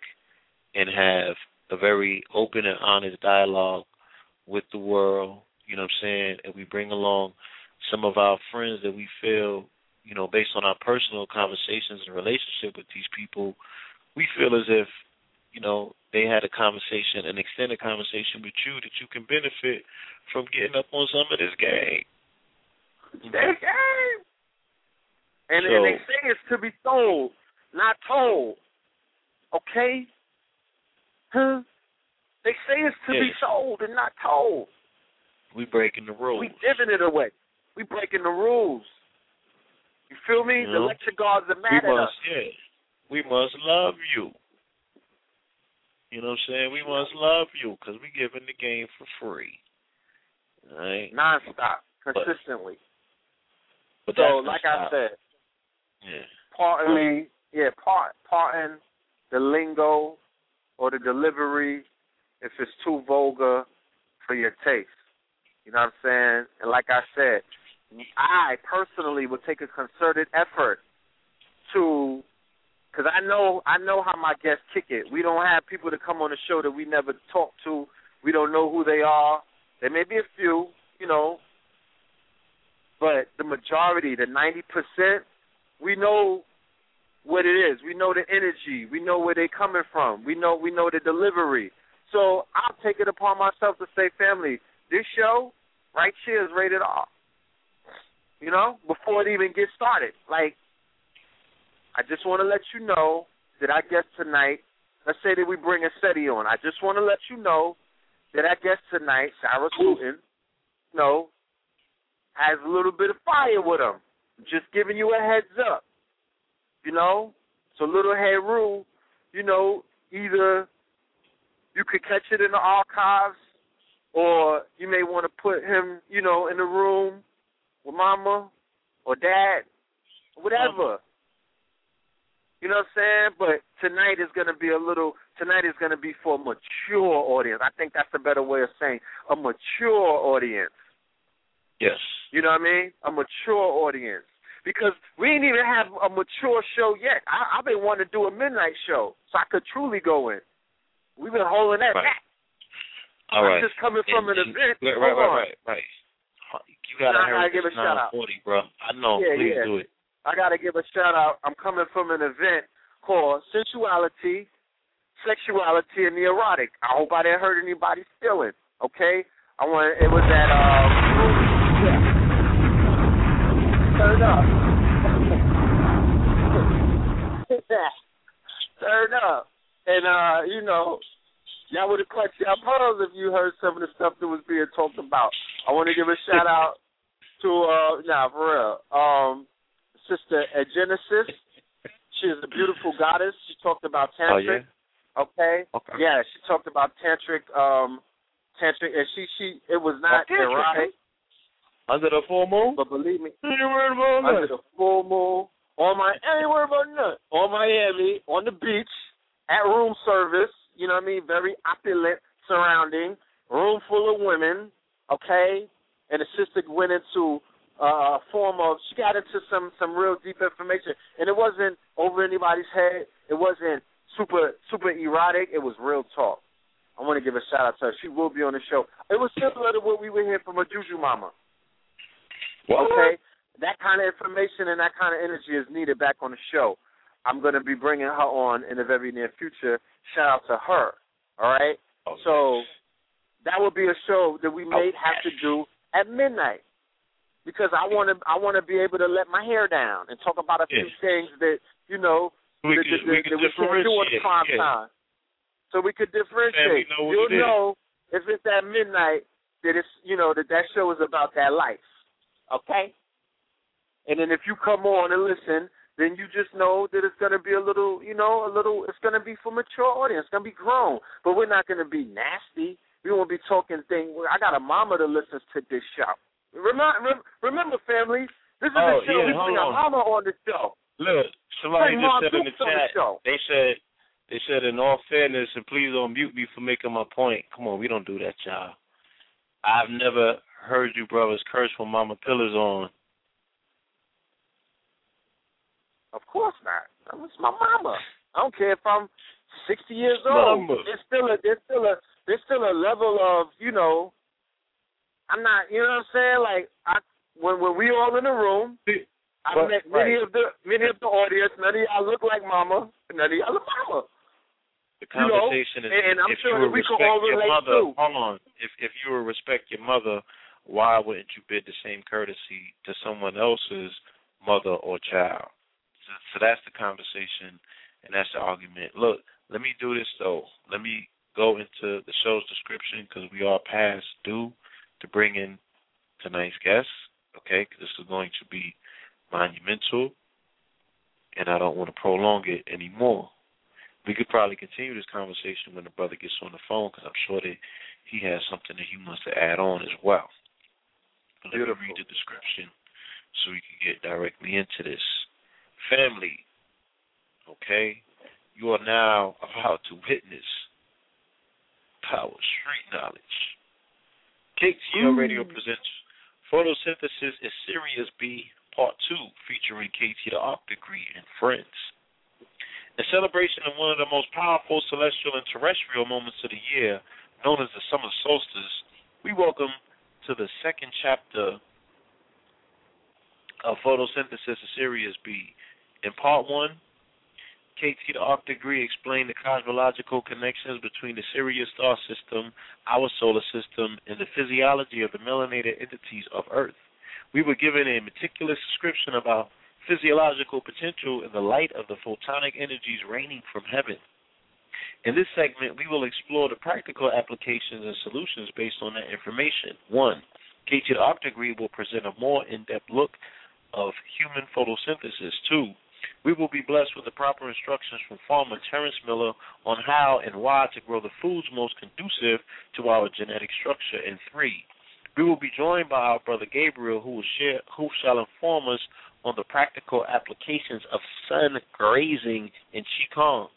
S8: and have a very open and honest dialogue with the world, you know what I'm saying? And we bring along some of our friends that we feel, you know, based on our personal conversations and relationship with these people, we feel as if, you know, they had a conversation, an extended conversation with you that you can benefit from getting up on some of this game.
S7: stay game. And,
S8: So-
S7: and they say it's to be sold, not told. Okay? Huh? They say it's to be sold and not told.
S8: We breaking the rules.
S7: We giving it away. We breaking the rules. You feel me?
S8: You
S7: The lecture guards are
S8: we
S7: mad at us.
S8: must, yeah, we must love you. You know what I'm saying? We must love you because we're giving the game for free. All right?
S7: nonstop, consistently.
S8: But
S7: so,
S8: that's
S7: like
S8: not
S7: I
S8: stop.
S7: said,
S8: yeah.
S7: partly, yeah, part parting the lingo or the delivery if it's too vulgar for your taste. You know what I'm saying? And like I said, I personally would take a concerted effort to, because I know I know how my guests kick it. We don't have people to come on the show that we never talk to. We don't know who they are. There may be a few, you know, but the majority, the ninety percent, we know what it is. We know the energy. We know where they're coming from. We know we know the delivery. So I'll take it upon myself to say, family, this show right here is rated R. You know, before it even gets started. Like, I just want to let you know that I guess tonight, let's say that we bring a SETI on. I just want to let you know that I guess tonight, Sarah Sutton, you know, has a little bit of fire with him. Just giving you a heads up. You know? So little head rule, you know, either you could catch it in the archives or you may want to put him, you know, in the room with mama or dad, whatever. You know what I'm saying? But tonight is going to be a little. Tonight is going to be for a mature audience. I think that's a better way of saying a mature audience.
S6: Yes.
S7: You know what I mean? A mature audience. Because we didn't even have a mature show yet. I, I've been wanting to do a midnight show so I could truly go in. We've been holding that
S6: Right.
S7: back.
S6: All
S7: I'm
S6: right.
S7: just coming from
S6: And-
S7: an event.
S6: Right, right, right, right, right. You gotta
S7: I
S6: hurry.
S7: gotta give a shout out.
S6: 9:40, bro. I know.
S7: Yeah,
S6: Please
S7: yeah.
S6: do it.
S7: I got to give a shout out. I'm coming from an event called Sensuality, Sexuality, and the Erotic. I hope I didn't hurt anybody's feelings. Okay, I want. It was at um. Turn up. *laughs* Turn up, and uh, you know, y'all would have clutched your pearls if you heard some of the stuff that was being talked about. I want to give a shout out to uh, nah, for real. Um, Sister at Genesis. She is a beautiful goddess. She talked about
S6: Oh
S7: tantric.
S6: yeah.
S7: Okay.
S6: Okay.
S7: Yeah, she talked about tantric. Um, tantric, and she she it was not
S6: Oh,
S7: erotic,
S6: Under the full moon.
S7: but believe me,
S6: You worried
S7: under
S6: that?
S7: the full moon on my anywhere but none on Miami on the beach at room service. You know what I mean? Very opulent surrounding room full of women. Okay, and the sister went into uh, a form of she got into some some real deep information, and it wasn't over anybody's head. It wasn't super super erotic. It was real talk. I want to give a shout out to her. She will be on the show. It was similar to what we were hearing from a Juju Mama. Okay, that kind of information and that kind of energy is needed back on the show. I'm going to be bringing her on in the very near future. Shout out to her. All right.
S6: Oh,
S7: So that would be a show that we may
S6: Oh,
S7: have to do at midnight because I want to I want to be able to let my hair down and talk about a few
S6: Yes.
S7: things that you know
S6: we
S7: that,
S6: could
S7: that,
S6: we
S7: that we can't do on prime
S6: yeah.
S7: time. So we could differentiate.
S6: Know
S7: You'll know if it's at midnight that it's you know that that show is about that life. Okay. And then if you come on and listen, then you just know that it's going to be a little, you know, a little. It's going to be for mature audience. It's going to be grown, but we're not going to be nasty. We won't be talking things. I got a mama that listens to this show. Remember, remember, family. This is
S6: Oh,
S7: the show.
S6: yeah,
S7: we bring
S6: hold
S7: a mama on the show.
S6: Look, somebody just
S7: Mark
S6: said in the
S7: Dukes on the
S6: chat.
S7: show.
S6: They said they said in all fairness, and please don't mute me for making my point. Come on, we don't do that, y'all. I've never heard you brothers curse when Mama Pillar's on.
S7: Of course not. It's my mama. I don't care if I'm sixty years old.
S6: Mama.
S7: There's still a there's still a there's still a level of you know. I'm not. You know what I'm saying? Like I when when we all in the room, I
S6: But-
S7: met many
S6: right.
S7: of the many of the audience. None of y'all look like mama. None of y'all look mama.
S6: The
S7: You know,
S6: conversation is
S7: and I'm
S6: if
S7: sure
S6: you
S7: we can
S6: respect
S7: all
S6: your
S7: relate
S6: mother.
S7: too.
S6: Hold on. If if you will respect your mother, why wouldn't you bid the same courtesy to someone else's mother or child? So, so that's the conversation, and that's the argument. Look, let me do this though. Let me go into the show's description because we are past due to bring in tonight's guest. Okay, 'cause this is going to be monumental, and I don't want to prolong it anymore. We could probably continue this conversation when the brother gets on the phone because I'm sure that he has something that he wants to add on as well. But let me read the description so we can get directly into this. Family, okay, you are now about to witness Power Street Knowledge. KTL Radio presents Photosynthesis is Sirius B Part 2 featuring KT the Degree and Friends. In celebration of one of the most powerful celestial and terrestrial moments of the year, known as the summer solstice, we welcome to the second chapter of photosynthesis of Sirius B. In part one, KT the Arch Degree explained the cosmological connections between the Sirius star system, our solar system, and the physiology of the melanated entities of Earth. We were given a meticulous description of our physiological potential in the light of the photonic energies raining from heaven. In this segment, we will explore the practical applications and solutions based on that information. One, KT the Arch Degree will present a more in-depth look of human photosynthesis. Two, we will be blessed with the proper instructions from farmer Terrence Miller on how and why to grow the foods most conducive to our genetic structure. And three, we will be joined by our brother Gabriel, who will share, who shall inform us on the practical applications of sun grazing in Qigong.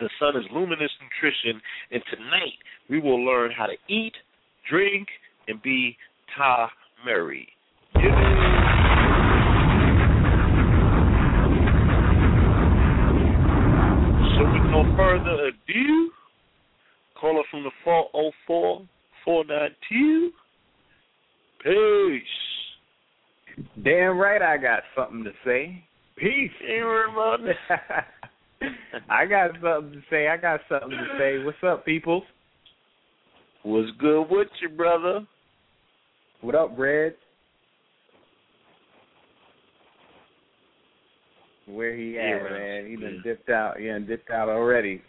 S6: The sun is luminous nutrition, and tonight we will learn how to eat, drink, and be Ta
S9: Murray.
S8: So with no further ado, caller from the 404 492. Peace.
S10: Damn right I got something to say. Peace.
S8: Worried. *laughs*
S10: I got something to say. I got something to say. What's up, people?
S8: What's good with you, brother?
S10: What up, Red? Where he at,
S8: Yeah,
S10: man? He done
S8: yeah.
S10: dipped out. He done dipped out already.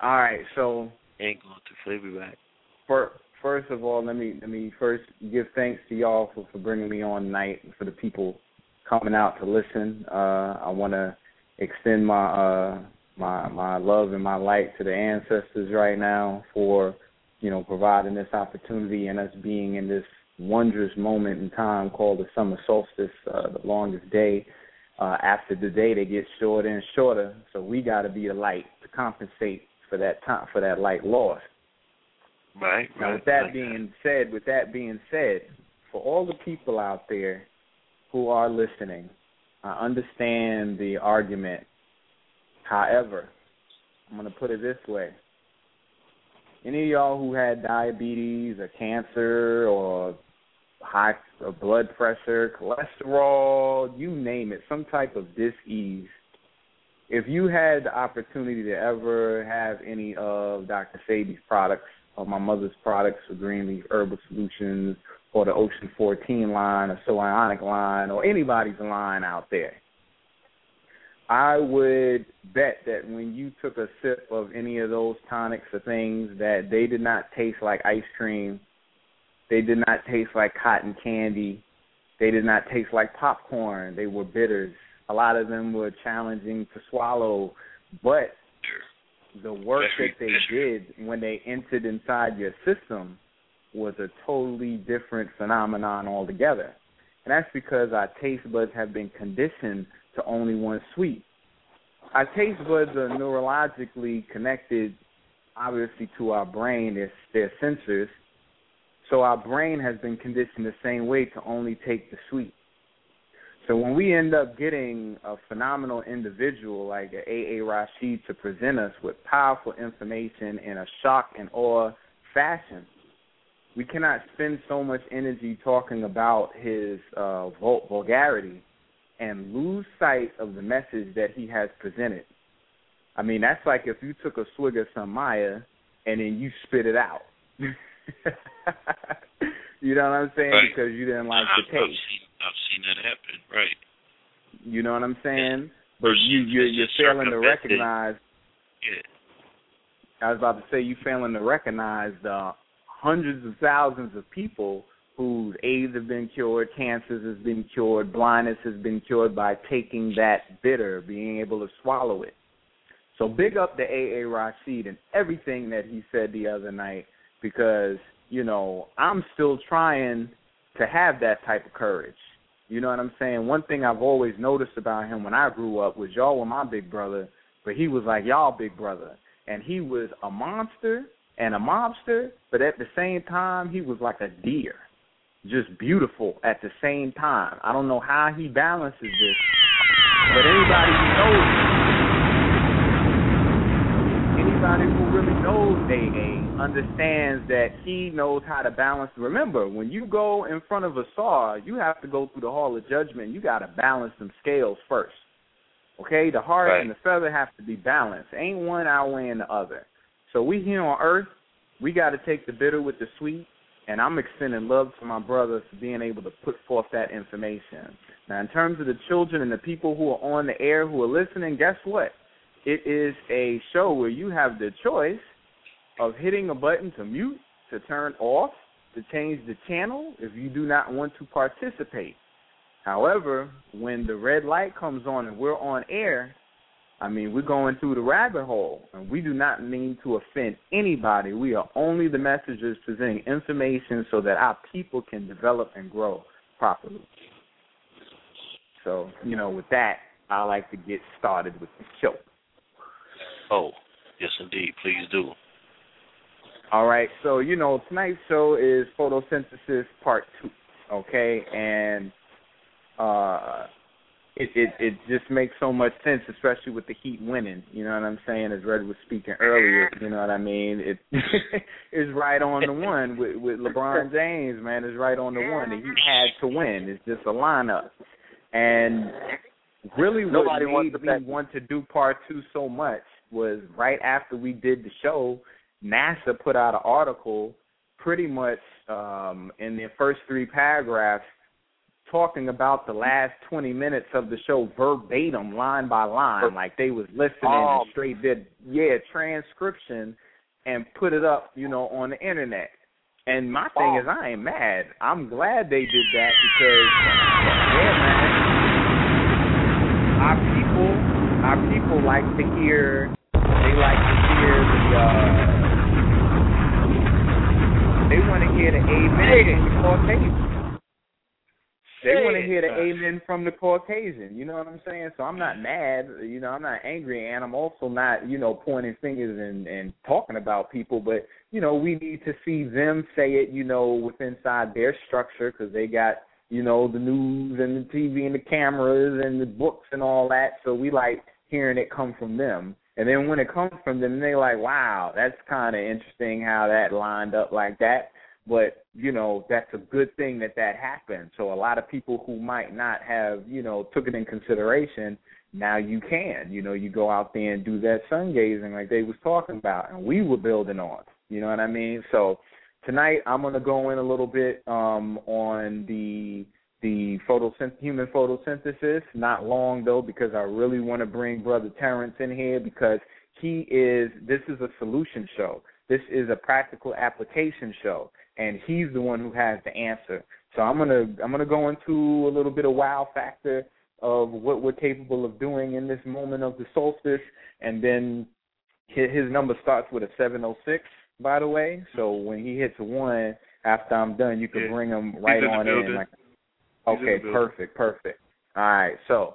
S10: All right, so
S8: Ain't going to flavor back.
S10: for, first of all, let me let me first give thanks to y'all for, for bringing me on tonight. For the people coming out to listen, uh, I want to extend my uh, my my love and my light to the ancestors right now for you know providing this opportunity and us being in this wondrous moment in time called the summer solstice, uh, the longest day. Uh, after the day, they get shorter and shorter, so we got to be a light to compensate for that time for that light lost.
S8: Right,
S10: Now,
S8: right.
S10: with that
S8: right.
S10: being said, with that being said, for all the people out there who are listening, I understand the argument. However, I'm going to put it this way. Any of y'all who had diabetes or cancer or high or blood pressure, cholesterol, you name it, some type of dis-ease, if you had the opportunity to ever have any of Dr. Sebi's products or my mother's products or Greenleaf Herbal Solutions or the Ocean 14 line or So Ionic line or anybody's line out there, I would bet that when you took a sip of any of those tonics or things that they did not taste like ice cream, they did not taste like cotton candy, they did not taste like popcorn, they were bitters. A lot of them were challenging to swallow, but the work that they did when they entered inside your system was a totally different phenomenon altogether. And that's because our taste buds have been conditioned to only one sweet. Our taste buds are neurologically connected, obviously, to our brain. They're, they're sensors. So our brain has been conditioned the same way to only take the sweet. So when we end up getting a phenomenal individual like a A.A. Rashid to present us with powerful information in a shock and awe fashion, we cannot spend so much energy talking about his uh, vul- vulgarity and lose sight of the message that he has presented. I mean, that's like if you took a swig of some Maya and then you spit it out. *laughs* you know what I'm saying? Because you didn't like the taste.
S8: I've seen that happen. Right.
S10: You know what I'm saying? But you you're, you're failing to recognize.
S8: Yeah.
S10: I was about to say you failing to recognize the hundreds of thousands of people whose AIDS have been cured, cancers has been cured, blindness has been cured by taking that bitter, being able to swallow it. So big up to A.A. Rashid and everything that he said the other night because, you know, I'm still trying to have that type of courage. You know what I'm saying? One thing I've always noticed about him when I grew up was y'all were my big brother, but he was like y'all big brother. And he was a monster and a mobster, but at the same time he was like a deer. Just beautiful at the same time. I don't know how he balances this. But anybody who knows anybody who really knows AA understands that he knows how to balance. Remember, when you go in front of a saw, you have to go through the hall of judgment. You got to balance some scales first. Okay, the heart
S8: Right.
S10: and the feather have to be balanced. Ain't one outweighing the other. So we here on Earth, we got to take the bitter with the sweet. And I'm extending love to my brother for being able to put forth that information. Now, in terms of the children and the people who are on the air who are listening, guess what? It is a show where you have the choice of hitting a button to mute, to turn off, to change the channel if you do not want to participate. However, when the red light comes on and we're on air, I mean, we're going through the rabbit hole, and we do not mean to offend anybody. We are only the messengers presenting information so that our people can develop and grow properly. So, you know, with that, I like to get started with the show.
S8: Oh, yes, indeed. Please do.
S10: All right, so you know tonight's show is photosynthesis part two. okay, and uh, it it it just makes so much sense, especially with the Heat winning. You know what I'm saying? As Red was speaking earlier, you know what I mean? It *laughs* is right on the one with with LeBron James, man. Is right on the one. The Heat had to win. It's just a lineup, and really what
S7: Nobody
S10: made
S7: to
S10: me want to do part two so much was right after we did the show, NASA put out an article pretty much um in their first three paragraphs talking about the last 20 minutes of the show verbatim line by line like they was listening
S7: Oh.
S10: and straight did yeah transcription and put it up you know on the internet and my thing
S7: Oh.
S10: is i ain't mad i'm glad they did that because yeah man our people our people like to hear like to hear the uh they want to hear the amen from the Caucasian. They want to hear the amen from the Caucasian. You know what I'm saying? So I'm not mad. You know, I'm not angry, and I'm also not, you know, pointing fingers and and talking about people. But you know, we need to see them say it. You know, with inside their structure because they got, you know, the news and the TV and the cameras and the books and all that. So we like hearing it come from them. And then when it comes from them, they're like, wow, that's kind of interesting how that lined up like that. But, you know, that's a good thing that that happened. So a lot of people who might not have, you know, took it in consideration, now you can. You know, you go out there and do that sun gazing like they was talking about, and we were building on. You know what I mean? So tonight I'm going to go in a little bit um, on the the photosynth- human photosynthesis. Not long though, because I really want to bring Brother Terrence in here because he is. This is a solution show. This is a practical application show, and he's the one who has the answer. So I'm gonna I'm gonna go into a little bit of wow factor of what we're capable of doing in this moment of the solstice, and then his, his number starts with a 706. By the way, so when he hits one, after I'm done, you can
S8: Yeah.
S10: bring him right on in. Like,
S8: in the
S10: okay, perfect, perfect. All right, so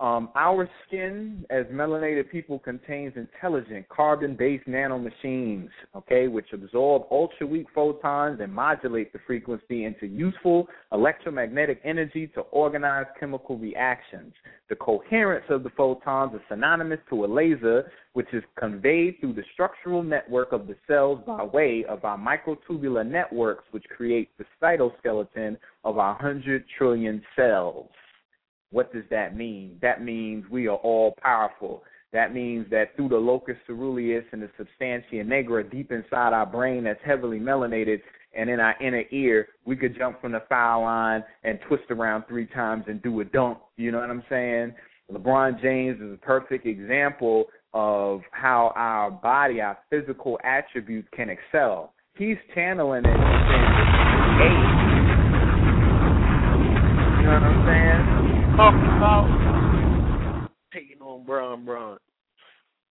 S10: um, our skin, as melanated people, contains intelligent carbon-based nanomachines, okay, which absorb ultra-weak photons and modulate the frequency into useful electromagnetic energy to organize chemical reactions. The coherence of the photons is synonymous to a laser, which is conveyed through the structural network of the cells by way of our microtubular networks, which create the cytoskeleton of our 100 trillion cells. What does that mean? That means we are all powerful. That means that through the locus ceruleus and the substantia nigra deep inside our brain that's heavily melanated and in our inner ear, we could jump from the foul line and twist around three times and do a dunk. You know what I'm saying? LeBron James is a perfect example of how our body, our physical attributes can excel. He's channeling it eight. You know what I'm saying?
S8: Talking about taking on Bron Bron.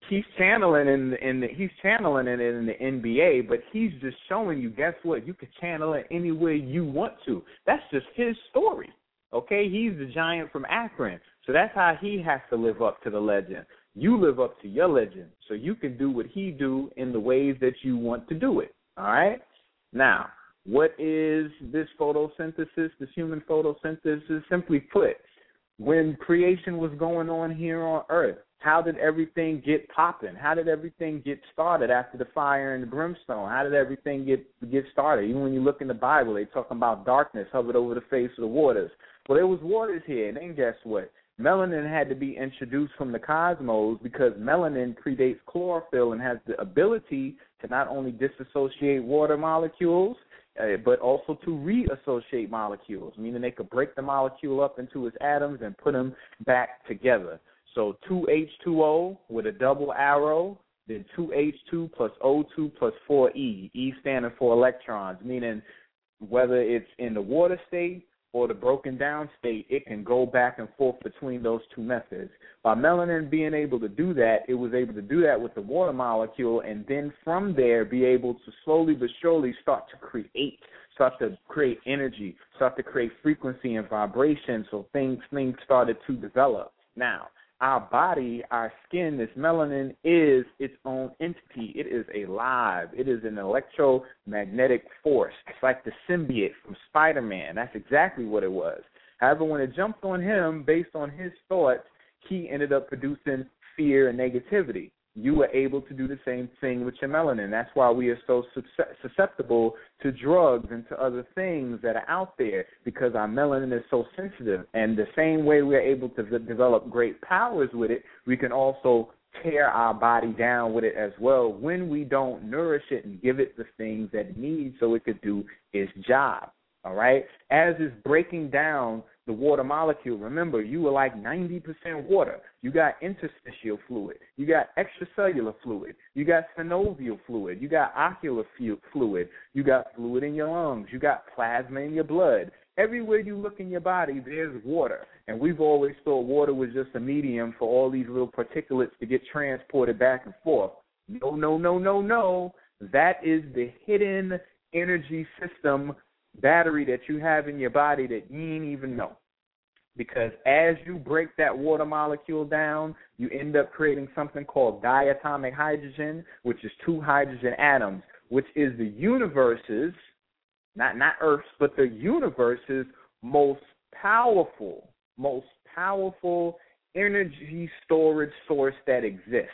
S10: he's channeling in the, in the he's channeling it in the NBA, but he's just showing you. Guess what? You can channel it anywhere you want to. That's just his story. Okay, he's the giant from Akron, so that's how he has to live up to the legend. You live up to your legend, so you can do what he do in the ways that you want to do it. All right. Now, what is this photosynthesis? This human photosynthesis? Simply put, when creation was going on here on earth, how did everything get popping? How did everything get started after the fire and the brimstone? How did everything get get started? Even when you look in the Bible, they talking about darkness hovered over the face of the waters. Well, there was waters here, and then guess what? Melanin had to be introduced from the cosmos because melanin predates chlorophyll and has the ability to not only disassociate water molecules, but also to reassociate molecules, meaning they could break the molecule up into its atoms and put them back together. So 2H2O with a double arrow, then 2H2 plus O2 plus 4E, E standing for electrons, meaning whether it's in the water state or the broken down state, it can go back and forth between those two methods. By melanin being able to do that, it was able to do that with the water molecule and then from there be able to slowly but surely start to create, start to create energy, start to create frequency and vibration so things things started to develop. Now, our body, our skin, this melanin is its own entity. It is alive. It is an electromagnetic force. It's like the symbiote from Spider Man. That's exactly what it was. However, when it jumped on him based on his thoughts, he ended up producing fear and negativity you are able to do the same thing with your melanin. That's why we are so susceptible to drugs and to other things that are out there because our melanin is so sensitive. And the same way we're able to develop great powers with it, we can also tear our body down with it as well when we don't nourish it and give it the things that it needs so it could do its job. All right? As it's breaking down the water molecule. Remember, you were like 90% water. You got interstitial fluid. You got extracellular fluid. You got synovial fluid. You got ocular fluid. You got fluid in your lungs. You got plasma in your blood. Everywhere you look in your body, there's water. And we've always thought water was just a medium for all these little particulates to get transported back and forth. No, no, no, no, no. That is the hidden energy system battery that you have in your body that you ain't even know. Because as you break that water molecule down, you end up creating something called diatomic hydrogen, which is two hydrogen atoms, which is the universe's not not Earth's, but the universe's most powerful, most powerful energy storage source that exists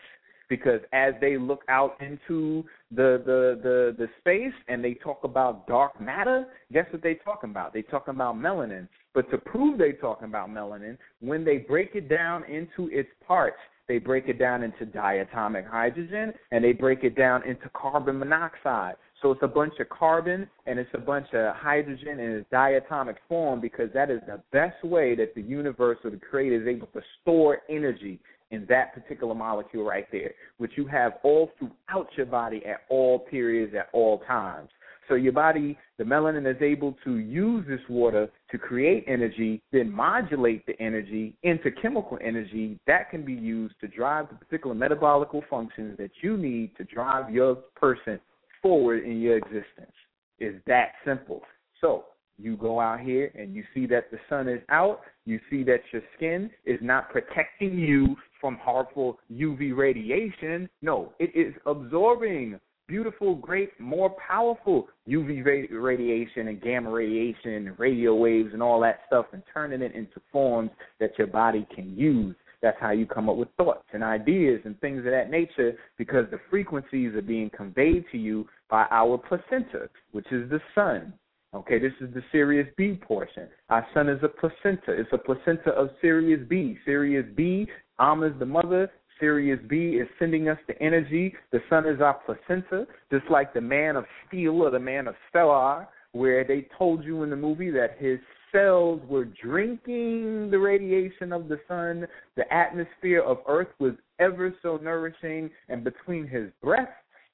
S10: because as they look out into the the the the space and they talk about dark matter, guess what they talking about? They talking about melanin. But to prove they talking about melanin, when they break it down into its parts, they break it down into diatomic hydrogen and they break it down into carbon monoxide. So it's a bunch of carbon and it's a bunch of hydrogen in its diatomic form because that is the best way that the universe or the creator is able to store energy in that particular molecule right there, which you have all throughout your body at all periods, at all times. So your body, the melanin is able to use this water to create energy, then modulate the energy into chemical energy that can be used to drive the particular metabolical functions that you need to drive your person forward in your existence. It's that simple. So you go out here and you see that the sun is out, you see that your skin is not protecting you from harmful UV radiation. No, it is absorbing beautiful, great, more powerful UV radiation and gamma radiation and radio waves and all that stuff and turning it into forms that your body can use. That's how you come up with thoughts and ideas and things of that nature because the frequencies are being conveyed to you by our placenta, which is the sun. Okay, this is the Sirius B portion. Our sun is a placenta. It's a placenta of Sirius B. Sirius B, Alma is the mother. Sirius B is sending us the energy. The sun is our placenta, just like the man of steel or the man of stellar, where they told you in the movie that his cells were drinking the radiation of the sun. The atmosphere of Earth was ever so nourishing, and between his breath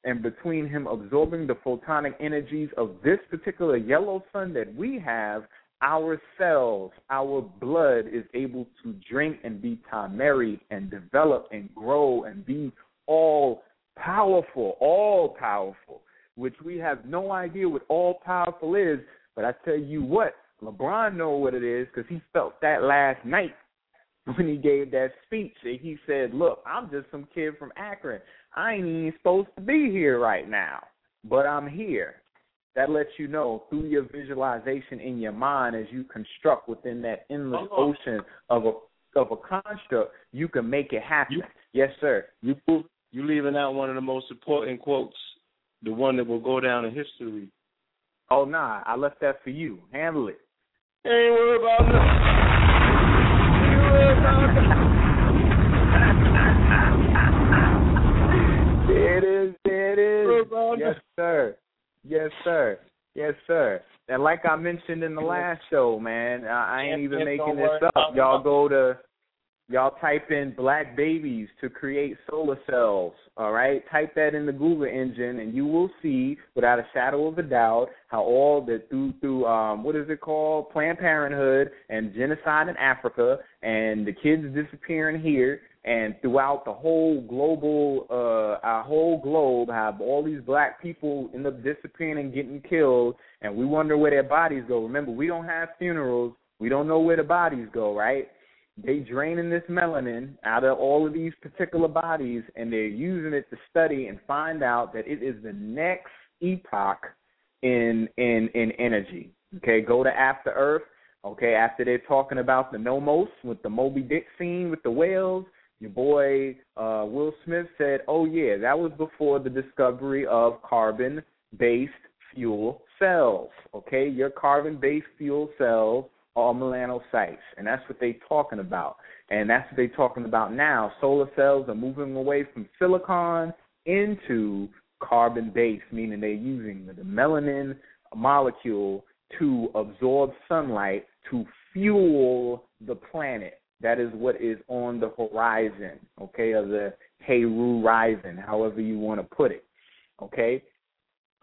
S10: and between him absorbing the photonic energies of this particular yellow sun that we have, our cells, our blood is able to drink and be tamari and develop and grow and be all powerful, all powerful, which we have no idea what all powerful is. But I tell you what, LeBron know what it is because he felt that last night when he gave that speech. and He said, "Look, I'm just some kid from Akron. I ain't even supposed to be here right now, but I'm here. That lets you know through your visualization in your mind as you construct within that endless uh-huh. ocean of a of a construct, you can make it happen. You, yes, sir.
S8: You you leaving out one of the most important quotes, the one that will go down in history.
S10: Oh nah, I left that for you. Handle it.
S8: Ain't worried about nothing.
S10: Yes, sir. Yes, sir. Yes, sir. And like I mentioned in the last show, man, I I ain't even making this up. Y'all go to y'all type in black babies to create solar cells. All right, type that in the Google engine, and you will see, without a shadow of a doubt, how all the through through um what is it called, Planned Parenthood and genocide in Africa, and the kids disappearing here, and throughout the whole global uh our whole globe have all these black people end up disappearing and getting killed and we wonder where their bodies go remember we don't have funerals we don't know where the bodies go right they draining this melanin out of all of these particular bodies and they're using it to study and find out that it is the next epoch in in in energy. Okay, go to After Earth. Okay, after they're talking about the Nomos with the Moby Dick scene with the whales, your boy uh, Will Smith said, "Oh yeah, that was before the discovery of carbon-based fuel cells. Okay, your carbon-based fuel cells are melanocytes, and that's what they're talking about. And that's what they're talking about now. Solar cells are moving away from silicon into carbon-based, meaning they're using the melanin molecule to absorb sunlight to fuel the planet. That is what is on the horizon, okay, of the Heru horizon, however you want to put it, okay.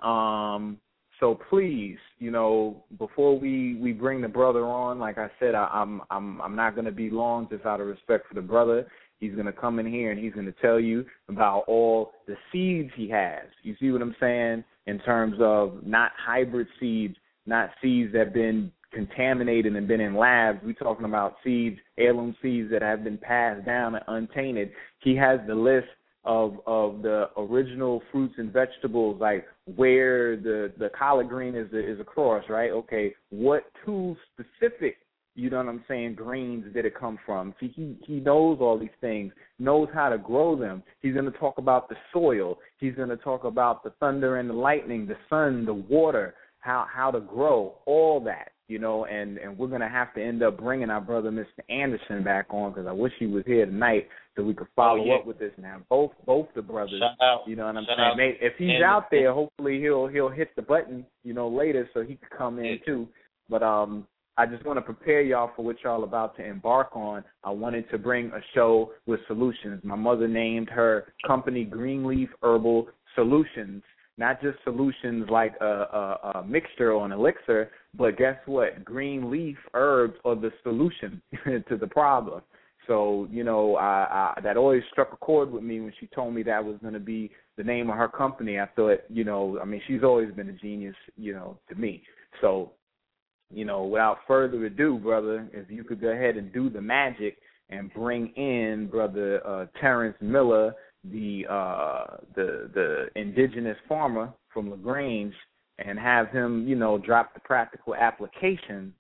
S10: Um, so please, you know, before we we bring the brother on, like I said, I, I'm I'm I'm not going to be long, just out of respect for the brother. He's going to come in here and he's going to tell you about all the seeds he has. You see what I'm saying? In terms of not hybrid seeds, not seeds that have been contaminated and been in labs. We're talking about seeds, heirloom seeds that have been passed down and untainted. He has the list of of the original fruits and vegetables, like where the the collard green is is a cross, right? Okay, what two specific you know what I'm saying, greens did it come from? He he knows all these things, knows how to grow them. He's going to talk about the soil. He's going to talk about the thunder and the lightning, the sun, the water, how how to grow, all that, you know. And and we're going to have to end up bringing our brother Mr. Anderson back on because I wish he was here tonight so we could follow
S8: Oh, yeah.
S10: up with this now. Both both the brothers, you know what I'm
S8: Shout
S10: saying. May- If he's
S8: Anderson.
S10: out there, hopefully he'll he'll hit the button, you know, later so he could come in
S8: Yeah.
S10: too. But um I just want to prepare y'all for what y'all about to embark on. I wanted to bring a show with solutions. My mother named her company Greenleaf Herbal Solutions. Not just solutions like a, a, a mixture or an elixir, but guess what? Green leaf herbs are the solution *laughs* to the problem. So you know, I, I, that always struck a chord with me when she told me that was going to be the name of her company. I thought, you know, I mean, she's always been a genius, you know, to me. So you know, without further ado, brother, if you could go ahead and do the magic and bring in brother uh, Terrence Miller, the uh, the the indigenous farmer from Lagrange, and have him, you know, drop the practical application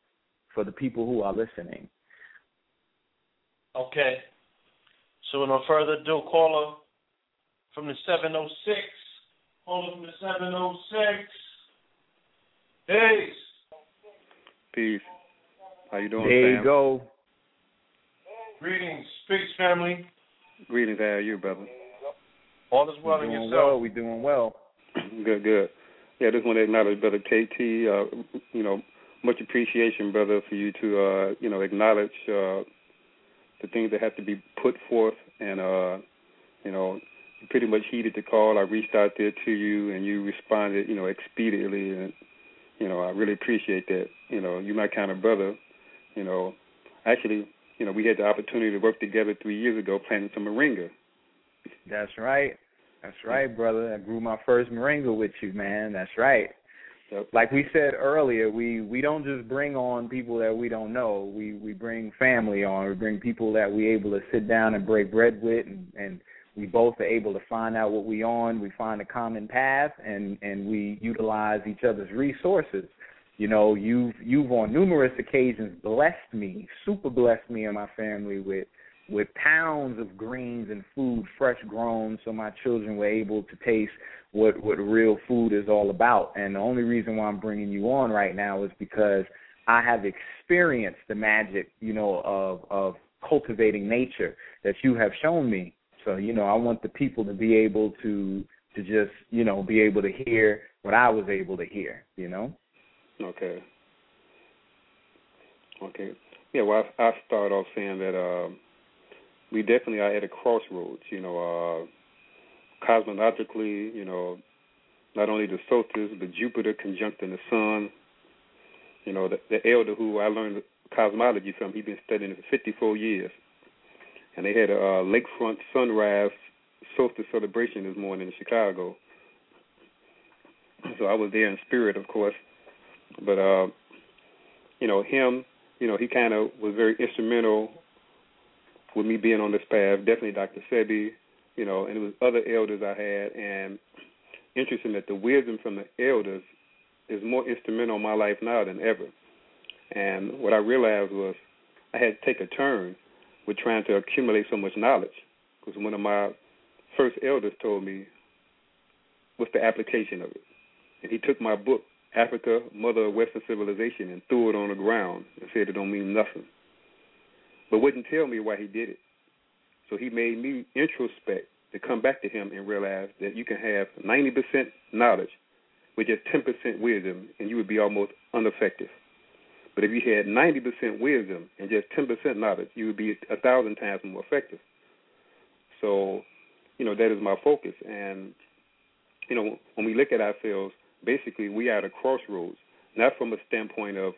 S10: for the people who are listening.
S8: Okay. So no further ado, caller from the 706. Caller from the 706. Hey.
S11: Peace. How you doing,
S10: There you
S11: fam?
S10: go.
S8: Greetings, Speaks family.
S11: Greetings. How are you, brother?
S8: All is well
S10: we
S8: in yourself.
S10: well. We doing well.
S11: good, good. Yeah, I just want to acknowledge brother KT. Uh, you know, much appreciation, brother, for you to uh, you know acknowledge uh, the things that have to be put forth, and uh, you know, you pretty much heeded the call. I reached out there to you, and you responded, you know, expediently, and you know, I really appreciate that. You know, you're my kind of brother. You know, actually, you know, we had the opportunity to work together three years ago planting some moringa.
S10: That's right. That's right, brother. I grew my first moringa with you, man. That's right.
S11: Yep.
S10: Like we said earlier, we we don't just bring on people that we don't know. We we bring family on. We bring people that we able to sit down and break bread with, and and we both are able to find out what we on. We find a common path, and and we utilize each other's resources. You know, you've you've on numerous occasions blessed me, super blessed me and my family with with pounds of greens and food fresh grown so my children were able to taste what what real food is all about and the only reason why I'm bringing you on right now is because I have experienced the magic you know of of cultivating nature that you have shown me so you know I want the people to be able to to just you know be able to hear what I was able to hear you know
S11: Okay. Okay. Yeah, well, I, I start off saying that uh, we definitely are at a crossroads. You know, uh, cosmologically, you know, not only the solstice, but Jupiter conjuncting the sun. You know, the, the elder who I learned cosmology from, he's been studying it for 54 years. And they had a uh, lakefront sunrise solstice celebration this morning in Chicago. So I was there in spirit, of course. But uh, you know, him, you know, he kind of was very instrumental with me being on this path, definitely Dr. Sebi, you know, and it was other elders I had, and interesting that the wisdom from the elders is more instrumental in my life now than ever. And what I realized was I had to take a turn with trying to accumulate so much knowledge because one of my first elders told me what's the application of it. And he took my book, Africa, Mother of Western Civilization, and threw it on the ground and said it don't mean nothing. But wouldn't tell me why he did it. So he made me introspect to come back to him and realize that you can have 90% knowledge with just 10% wisdom and you would be almost ineffective. But if you had 90% wisdom and just 10% knowledge, you would be a thousand times more effective. So, you know, that is my focus. And, you know, when we look at ourselves, basically we are at a crossroads, not from a standpoint of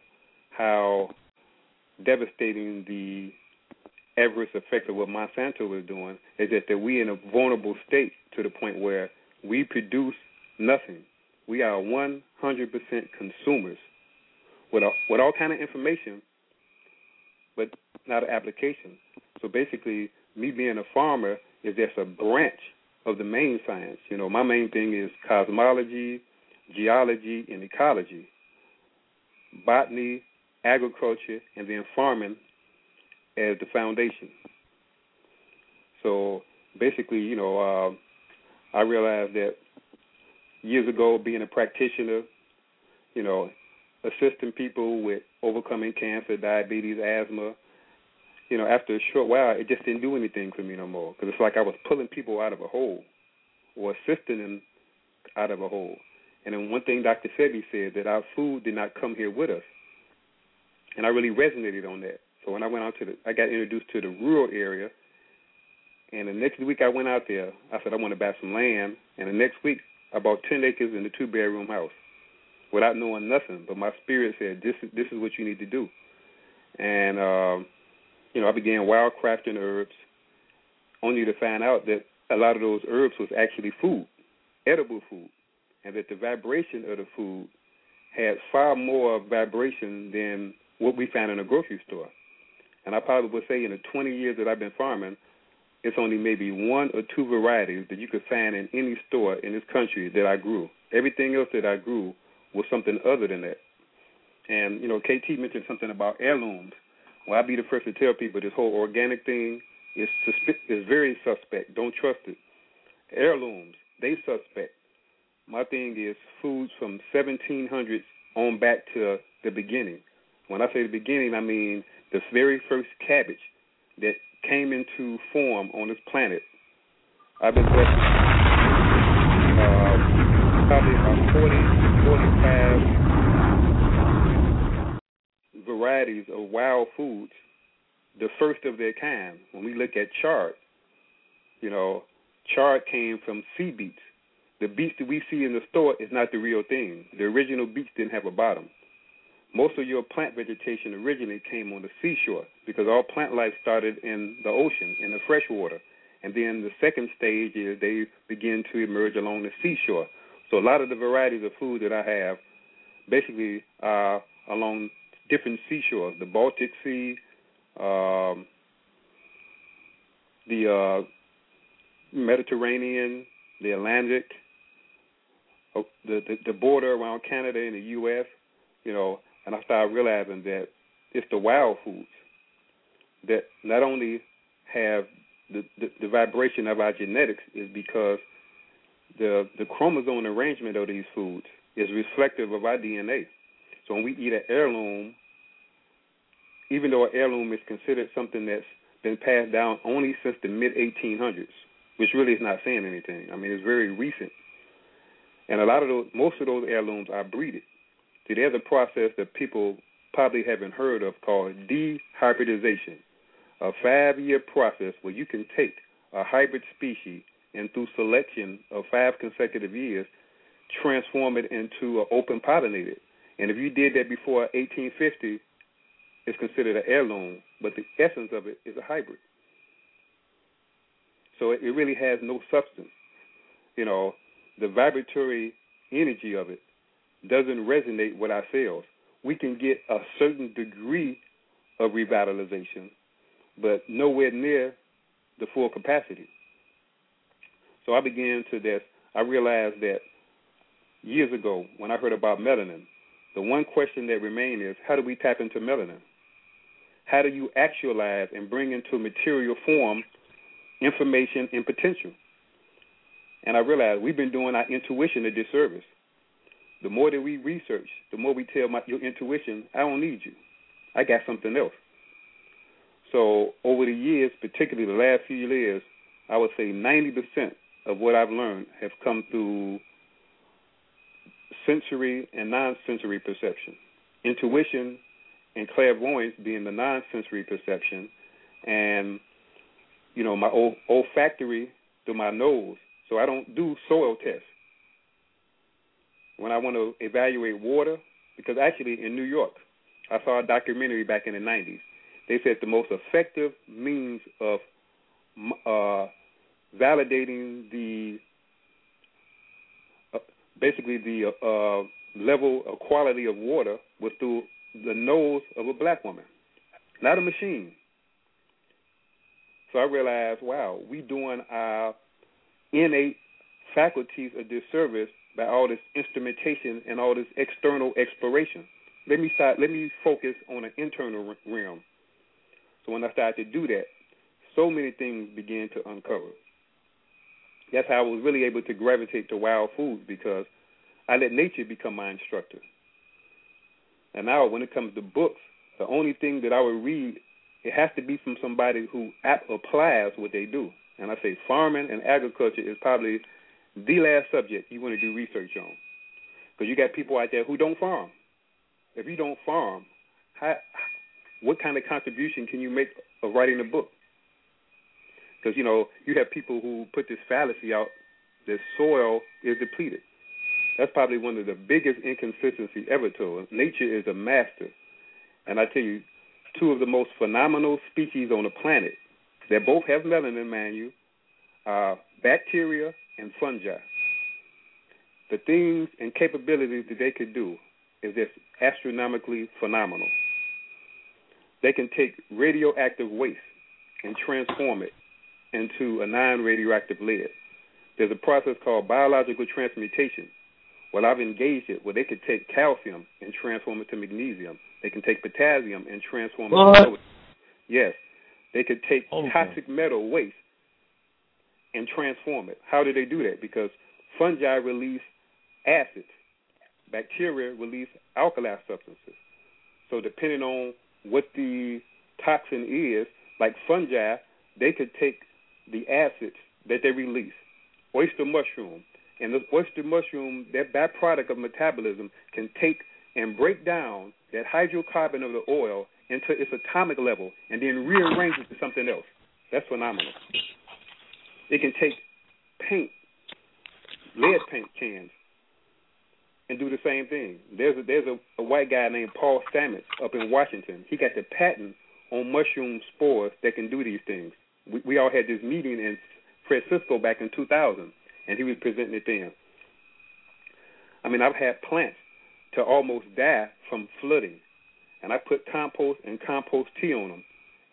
S11: how devastating the adverse effects of what Monsanto is doing, is that, that we in a vulnerable state to the point where we produce nothing. We are 100% consumers with, a, with all kind of information, but not an application. So basically, me being a farmer is just a branch of the main science. You know, my main thing is cosmology, geology, and ecology, botany, agriculture, and then farming as the foundation. So basically, you know, uh, I realized that years ago, being a practitioner, you know, assisting people with overcoming cancer, diabetes, asthma, you know, after a short while, it just didn't do anything for me no more because it's like I was pulling people out of a hole or assisting them out of a hole. And then one thing Dr. Sebi said that our food did not come here with us, and I really resonated on that. So when I went out to the, I got introduced to the rural area, and the next week I went out there. I said I want to buy some land, and the next week I bought ten acres in a two bedroom house, without knowing nothing. But my spirit said this is this is what you need to do, and um, you know I began wildcrafting herbs, only to find out that a lot of those herbs was actually food, edible food, and that the vibration of the food had far more vibration than what we found in a grocery store. And I probably would say in the 20 years that I've been farming, it's only maybe one or two varieties that you could find in any store in this country that I grew. Everything else that I grew was something other than that. And, you know, KT mentioned something about heirlooms. Well, I'll be the first to tell people this whole organic thing is, suspe- is very suspect. Don't trust it. Heirlooms, they suspect. My thing is foods from 1700s on back to the beginning. When I say the beginning, I mean the very first cabbage that came into form on this planet. I've been blessed uh, probably about 40, 45 varieties of wild foods, the first of their kind. When we look at chard, you know, chard came from sea beets. The beets that we see in the store is not the real thing. The original beets didn't have a bottom most of your plant vegetation originally came on the seashore because all plant life started in the ocean, in the fresh water. And then the second stage is they begin to emerge along the seashore. So a lot of the varieties of food that I have basically are along different seashores, the Baltic Sea, um, the uh, Mediterranean, the Atlantic, uh, the, the the border around Canada and the U.S. You know, and I started realizing that it's the wild foods that not only have the, the, the vibration of our genetics is because the the chromosome arrangement of these foods is reflective of our DNA. So when we eat an heirloom, even though an heirloom is considered something that's been passed down only since the mid 1800s, which really is not saying anything. I mean, it's very recent. And a lot of those, most of those heirlooms are breeded. See, there's a process that people probably haven't heard of called dehybridization, a five year process where you can take a hybrid species and through selection of five consecutive years, transform it into an open pollinated. And if you did that before 1850, it's considered an heirloom, but the essence of it is a hybrid. So it, it really has no substance. You know, the vibratory energy of it doesn't resonate with our cells. We can get a certain degree of revitalization, but nowhere near the full capacity. So I began to this. I realized that years ago, when I heard about melanin, the one question that remained is how do we tap into melanin? How do you actualize and bring into material form information and potential? And I realized we've been doing our intuition a disservice. The more that we research, the more we tell my, your intuition, I don't need you. I got something else. So over the years, particularly the last few years, I would say 90% of what I've learned have come through sensory and non-sensory perception. Intuition and clairvoyance being the non-sensory perception, and you know my olfactory through my nose. So I don't do soil tests when I want to evaluate water, because actually in New York, I saw a documentary back in the 90s. They said the most effective means of uh, validating the uh, basically the uh, level of quality of water was through the nose of a black woman, not a machine. So I realized, wow, we doing our innate faculties a disservice by all this instrumentation and all this external exploration. Let me start. Let me focus on an internal realm. So when I started to do that, so many things began to uncover. That's how I was really able to gravitate to wild foods because I let nature become my instructor. And now, when it comes to books, the only thing that I would read, it has to be from somebody who applies what they do. And I say farming and agriculture is probably the last subject you want to do research on, because you got people out there who don't farm. If you don't farm, how, what kind of contribution can you make of writing a book? Because you know you have people who put this fallacy out that soil is depleted. That's probably one of the biggest inconsistencies ever told. Nature is a master, and I tell you, two of the most phenomenal species on the planet that both have melanin, man, you, are bacteria and fungi. The things and capabilities that they could do is just astronomically phenomenal. They can take radioactive waste and transform it into a non radioactive lead. There's a process called biological transmutation. Well, I've engaged it where they could take calcium and transform it to magnesium. They can take potassium and transform
S8: what?
S11: it to. Yes. They could take
S8: okay.
S11: toxic metal waste and transform it. How do they do that? Because fungi release acids, bacteria release alkali substances. So depending on what the toxin is, like fungi, they could take the acids that they release, oyster mushroom, and the oyster mushroom, that byproduct of metabolism, can take and break down that hydrocarbon of the oil into its atomic level and then rearrange it to something else. That's phenomenal. It can take paint, lead paint cans, and do the same thing. There's a, there's a, a white guy named Paul Stamets up in Washington. He got the patent on mushroom spores that can do these things. We, we all had this meeting in Francisco back in 2000, and he was presenting it then. I mean, I've had plants to almost die from flooding, and I put compost and compost tea on them,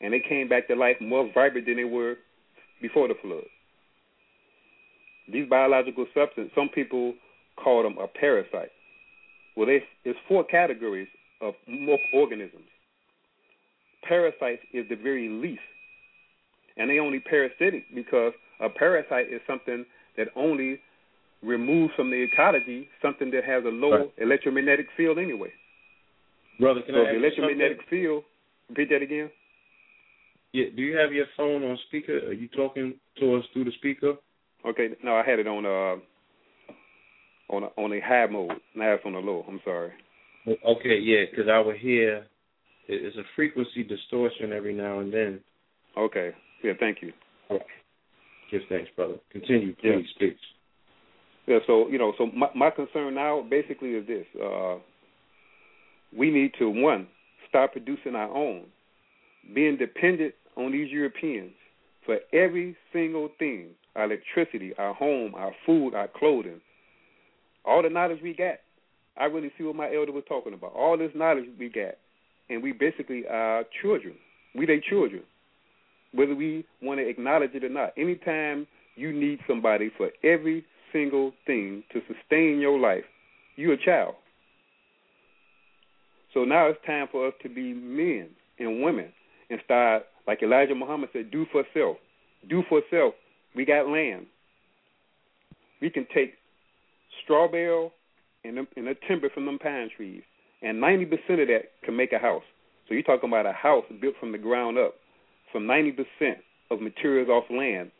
S11: and they came back to life more vibrant than they were before the flood. These biological substances, some people call them a parasite. Well, they, there's four categories of organisms. Parasites is the very least, and they only parasitic because a parasite is something that only removes from the ecology something that has a low
S8: right.
S11: electromagnetic field anyway.
S8: Brother, can
S11: so
S8: I
S11: the electromagnetic
S8: something?
S11: field. Repeat that again.
S8: Yeah, do you have your phone on speaker? Are you talking to us through the speaker?
S11: Okay, no, I had it on uh on a, on a high mode. Now it's on a low. I'm sorry.
S8: Okay, yeah, because I would hear it's a frequency distortion every now and then.
S11: Okay. Yeah, thank you. Okay.
S8: Give thanks, brother. Continue,
S11: Yeah.
S8: please, please.
S11: Yeah, so you know, so my my concern now basically is this: uh, we need to one start producing our own, being dependent on these Europeans for every single thing: our electricity, our home, our food, our clothing, all the knowledge we got. I really see what my elder was talking about. All this knowledge we got, and we basically are children. We they children. whether we want to acknowledge it or not. Anytime you need somebody for every single thing to sustain your life, you're a child. So now it's time for us to be men and women and start, like Elijah Muhammad said, do for self. Do for self. We got land. We can take straw bale and, and timber from them pine trees, and 90% of that can make a house. So you're talking about a house built from the ground up, from 90% of materials off land.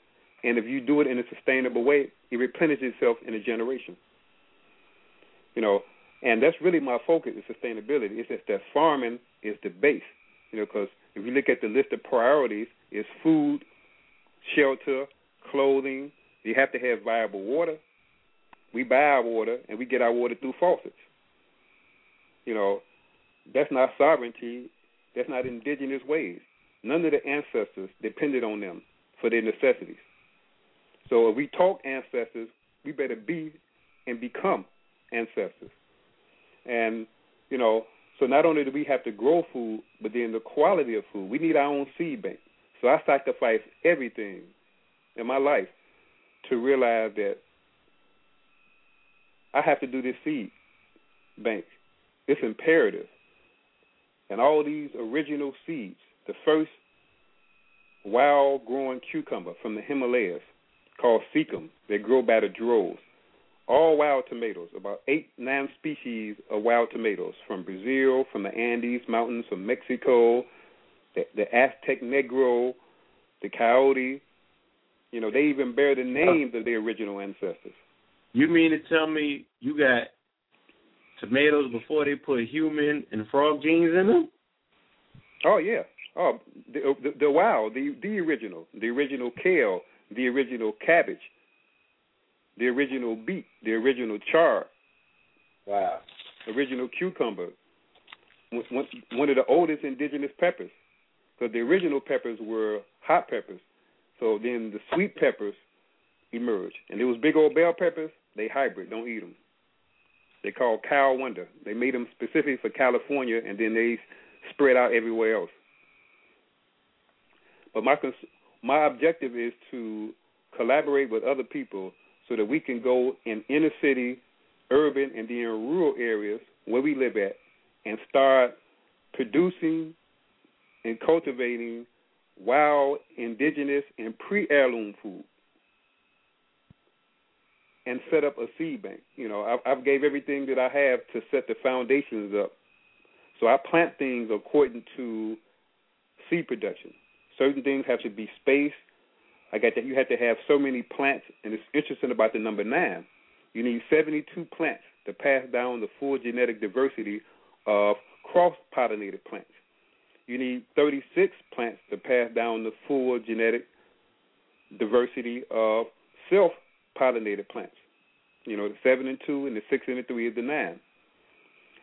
S11: And if you do it in a sustainable way, it replenishes itself in a generation. You know, and that's really my focus is sustainability. It's just that farming is the base. You know, because if you look at the list of priorities, it's food, shelter, clothing. You have to have viable water. We buy our water and we get our water through faucets. You know, that's not sovereignty. That's not indigenous ways. None of the ancestors depended on them for their necessities. So if we talk ancestors, we better be and become ancestors. And, you know, so not only do we have to grow food, but then the quality of food. We need our own seed bank. So I sacrifice everything in my life to realize that I have to do this seed bank. It's imperative. And all these original seeds, the first wild growing cucumber from the Himalayas called Sikkim, they grow by the droves. All wild tomatoes, about eight, nine species of wild tomatoes from Brazil, from the Andes Mountains, from Mexico, the, the Aztec Negro, the Coyote. You know, they even bear the names of their original ancestors.
S8: You mean to tell me you got tomatoes before they put human and frog genes in them?
S11: Oh yeah. Oh, the uh, the, the wow, the the original, the original kale, the original cabbage, the original beet, the original chard.
S6: Wow.
S11: Original cucumber. One, one of the oldest indigenous peppers, because the original peppers were hot peppers. So then the sweet peppers emerged, and it was big old bell peppers. They hybrid. Don't eat them. They call Cal Wonder. They made them specifically for California, and then they spread out everywhere else. But my my objective is to collaborate with other people so that we can go in inner city, urban, and then rural areas where we live at, and start producing and cultivating wild, indigenous, and pre-heirloom food and set up a seed bank. You know, I've, I've gave everything that I have to set the foundations up. So I plant things according to seed production. Certain things have to be spaced. I got that you have to have so many plants, and it's interesting about the number nine. You need 72 plants to pass down the full genetic diversity of cross-pollinated plants. You need 36 plants to pass down the full genetic diversity of self-pollinated plants. You know, the seven and two, and the six and the three is the nine.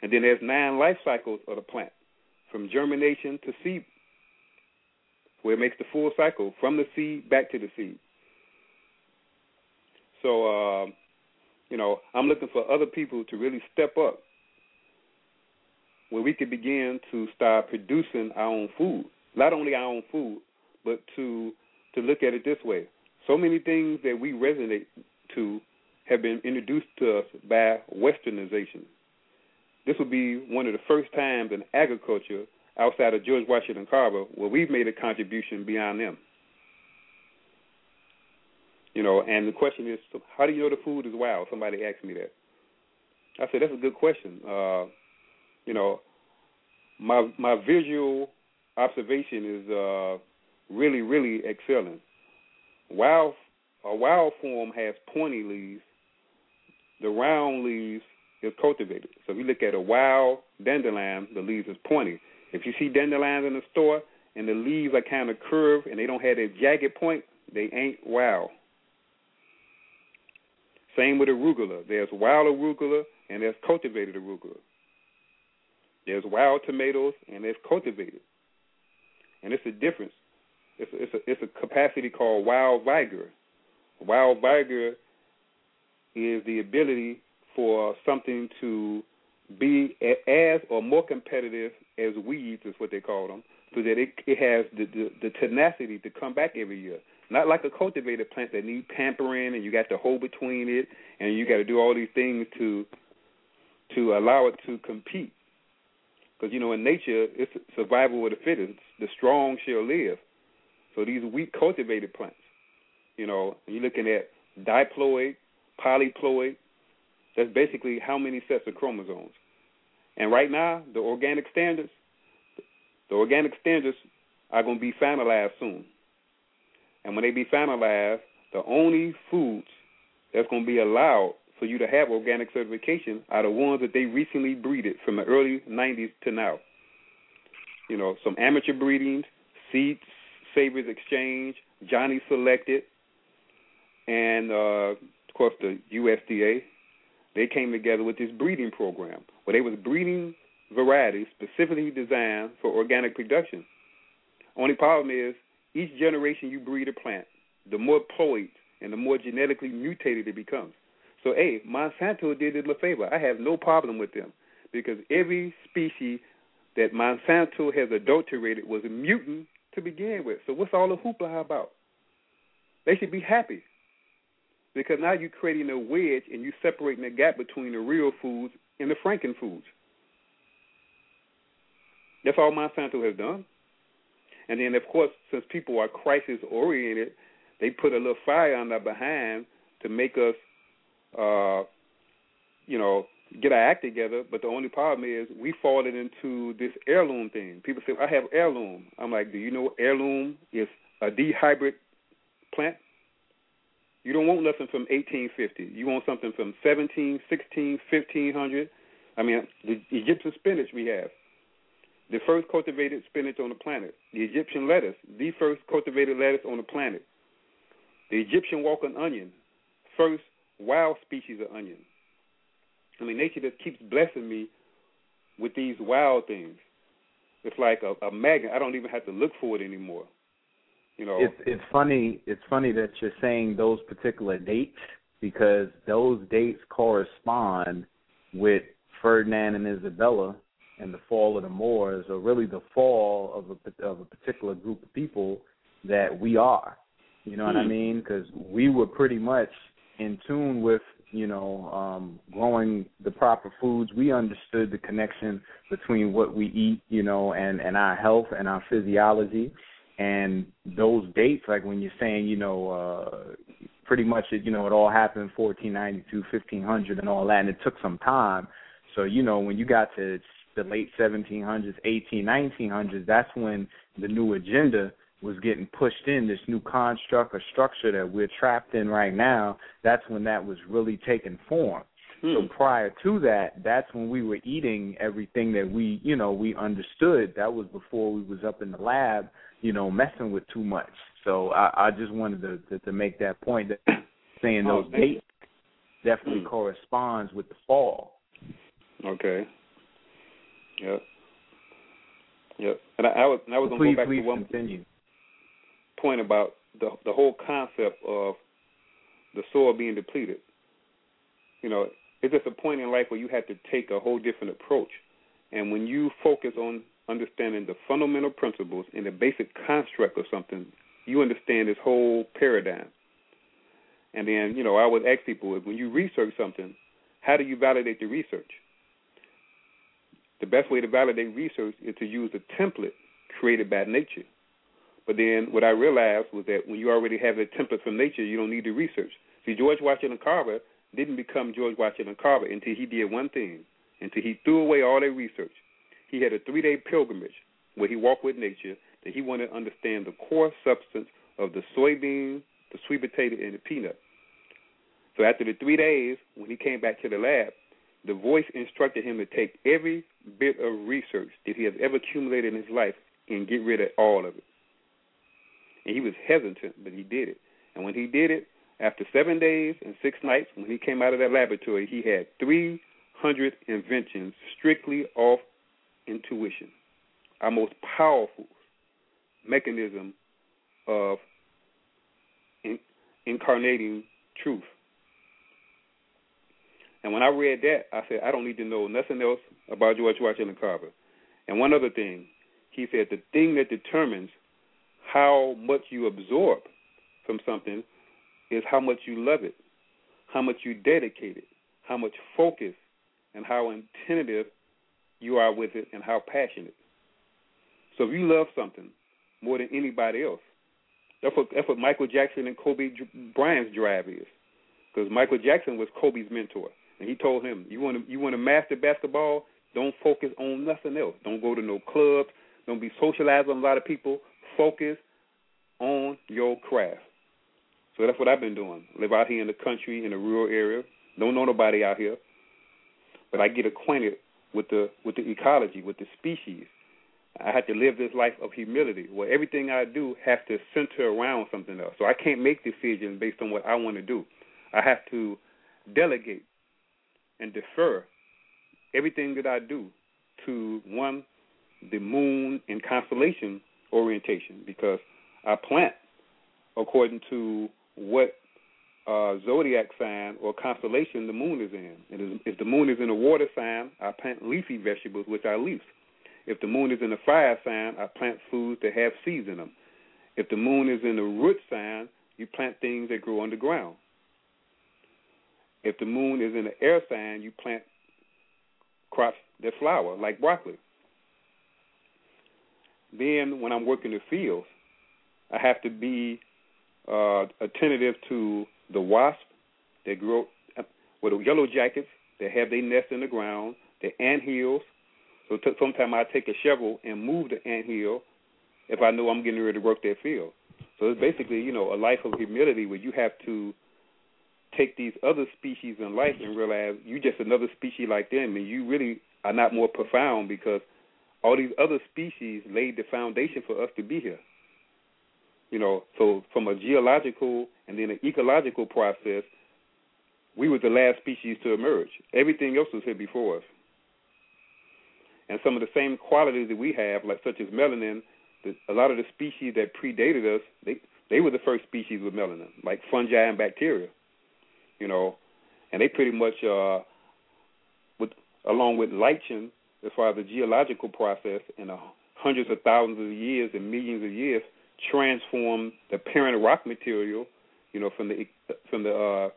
S11: And then there's nine life cycles of the plant, from germination to seed, where it makes the full cycle from the seed back to the seed. So, uh, you know, I'm looking for other people to really step up where we could begin to start producing our own food. Not only our own food, but to to look at it this way. So many things that we resonate to have been introduced to us by westernization. This will be one of the first times in agriculture outside of George Washington Carver where we've made a contribution beyond them. You know, and the question is, how do you know the food is wild? Somebody asked me that. I said that's a good question. Uh, you know, my my visual observation is uh, really really excellent. Wild a wild form has pointy leaves. The round leaves is cultivated. So if you look at a wild dandelion, the leaves is pointy. If you see dandelions in the store and the leaves are kind of curved and they don't have a jagged point, they ain't wild. Same with arugula. There's wild arugula and there's cultivated arugula. There's wild tomatoes and there's cultivated. And it's a difference. It's a, it's a, it's a capacity called wild vigor. Wild vigor is the ability for something to be as or more competitive as weeds is what they call them. so that it it has the, the the tenacity to come back every year. Not like a cultivated plant that need pampering and you got to hold between it and you got to do all these things to to allow it to compete. Because you know in nature it's survival of the fittest. The strong shall live. So these weak cultivated plants, you know, you're looking at diploid, polyploid. That's basically how many sets of chromosomes. And right now, the organic standards, the organic standards are going to be finalized soon. And when they be finalized, the only foods that's going to be allowed for you to have organic certification are the ones that they recently breeded from the early 90s to now. You know, some amateur breedings, seeds, Savers Exchange, Johnny Selected, and uh, of course the USDA. They came together with this breeding program where they was breeding varieties specifically designed for organic production. Only problem is each generation you breed a plant, the more ploids and the more genetically mutated it becomes. So, hey, Monsanto did it a favor. I have no problem with them because every species that Monsanto has adulterated was a mutant to begin with. So what's all the hoopla about? They should be happy because now you're creating a wedge and you're separating the gap between the real foods and the Franken foods. That's all Monsanto has done. And then, of course, since people are crisis oriented, they put a little fire on their behind to make us, uh, you know, get our act together. But the only problem is we fallen into this heirloom thing. People say, I have heirloom. I'm like, do you know heirloom is a D hybrid plant? You don't want nothing from 1850. You want something from 17, 16, 1500. I mean, the Egyptian spinach we have, the first cultivated spinach on the planet. The Egyptian lettuce, the first cultivated lettuce on the planet. The Egyptian walking onion, first wild species of onion. I mean, nature just keeps blessing me with these wild things. It's like a, a magnet. I don't even have to look for it anymore. You know,
S10: it's it's funny. It's funny that you're saying those particular dates because those dates correspond with Ferdinand and Isabella and the fall of the Moors, or really the fall of a of a particular group of people that we are. You know what I
S11: Hmm.
S10: mean? Because we were pretty much in tune with you know um growing the proper foods. We understood the connection between what we eat you know and and our health and our physiology. And those dates like when you're saying you know uh pretty much it you know it all happened 1492 1500 and all that and it took some time. So you know when you got to the late 1700s 18 1900s that's when the new agenda was getting pushed in this new construct or structure that we're trapped in right now that's when that was really taking form. So hmm. prior to that that's when we were eating everything that we you know we understood. That was before we was up in the lab you know messing with too much. So i i just wanted to to, to make that point that *coughs* saying
S11: Oh,
S10: those dates definitely hmm. corresponds with the fall.
S11: Okay. Yep. Yep. And I, I was and I was gonna
S10: please
S11: go back to one
S10: continue
S11: point about the the whole concept of the soil being depleted. You know, it's just a point in life where you have to take a whole different approach. And when you focus on understanding the fundamental principles and the basic construct of something, you understand this whole paradigm. And then, you know, I would ask people when you research something, how do you validate the research? The best way to validate research is to use a template created by nature. But then what I realized was that when you already have a template from nature, you don't need to research. See, George Washington Carver didn't become George Washington Carver until he did one thing, until he threw away all that research. He had a three day pilgrimage where he walked with nature, that he wanted to understand the core substance of the soybean, the sweet potato, and the peanut. So after the three days, when he came back to the lab, the voice instructed him to take every bit of research that he has ever accumulated in his life and get rid of all of it. And he was hesitant, but he did it. And when he did it, after seven days and six nights, when he came out of that laboratory, he had 300 inventions strictly off intuition. Our most powerful mechanism of in, incarnating truth. And when I read that, I said, I don't need to know nothing else about George Washington Carver. And one other thing, he said the thing that determines how much you absorb from something is how much you love it, how much you dedicate it, how much focus, and how attentive you are with it, and how passionate. So if you love something more than anybody else, that's what, that's what Michael Jackson and Kobe Bryant's drive is. Because Michael Jackson was Kobe's mentor, and he told him, "You want to you want to master basketball? Don't focus on nothing else. Don't go to no clubs. Don't be socialized with a lot of people. Focus on your craft." So that's what I've been doing. Live out here in the country, in the rural area. Don't know nobody out here, but I get acquainted with the with the ecology, with the species. I have to live this life of humility, where everything I do has to center around something else. So I can't make decisions based on what I want to do. I have to delegate and defer everything that I do to one, the moon and constellation orientation, because I plant according to what uh, zodiac sign or constellation the moon is in. If the moon is in a water sign, I plant leafy vegetables, which are leaves. If the moon is in a fire sign, I plant foods that have seeds in them. If the moon is in a root sign, you plant things that grow underground. If the moon is in an air sign, you plant crops that flower, like broccoli. Then, when I'm working the fields, I have to be uh, attentive to the wasp that grow with the yellow jackets that have their nest in the ground, the ant hills. So t- sometimes I take a shovel and move the ant hill if I know I'm getting ready to work that field. So it's basically, you know, a life of humility where you have to take these other species in life and realize you're just another species like them, and you really are not more profound because all these other species laid the foundation for us to be here. You know, so from a geological and then an ecological process, we were the last species to emerge. Everything else was here before us. And some of the same qualities that we have, like such as melanin, the, a lot of the species that predated us, they they were the first species with melanin, like fungi and bacteria. You know, and they pretty much, uh, with along with lichen, as far as the geological process, in uh, hundreds of thousands of years and millions of years, transform the parent rock material, you know, from the from the uh,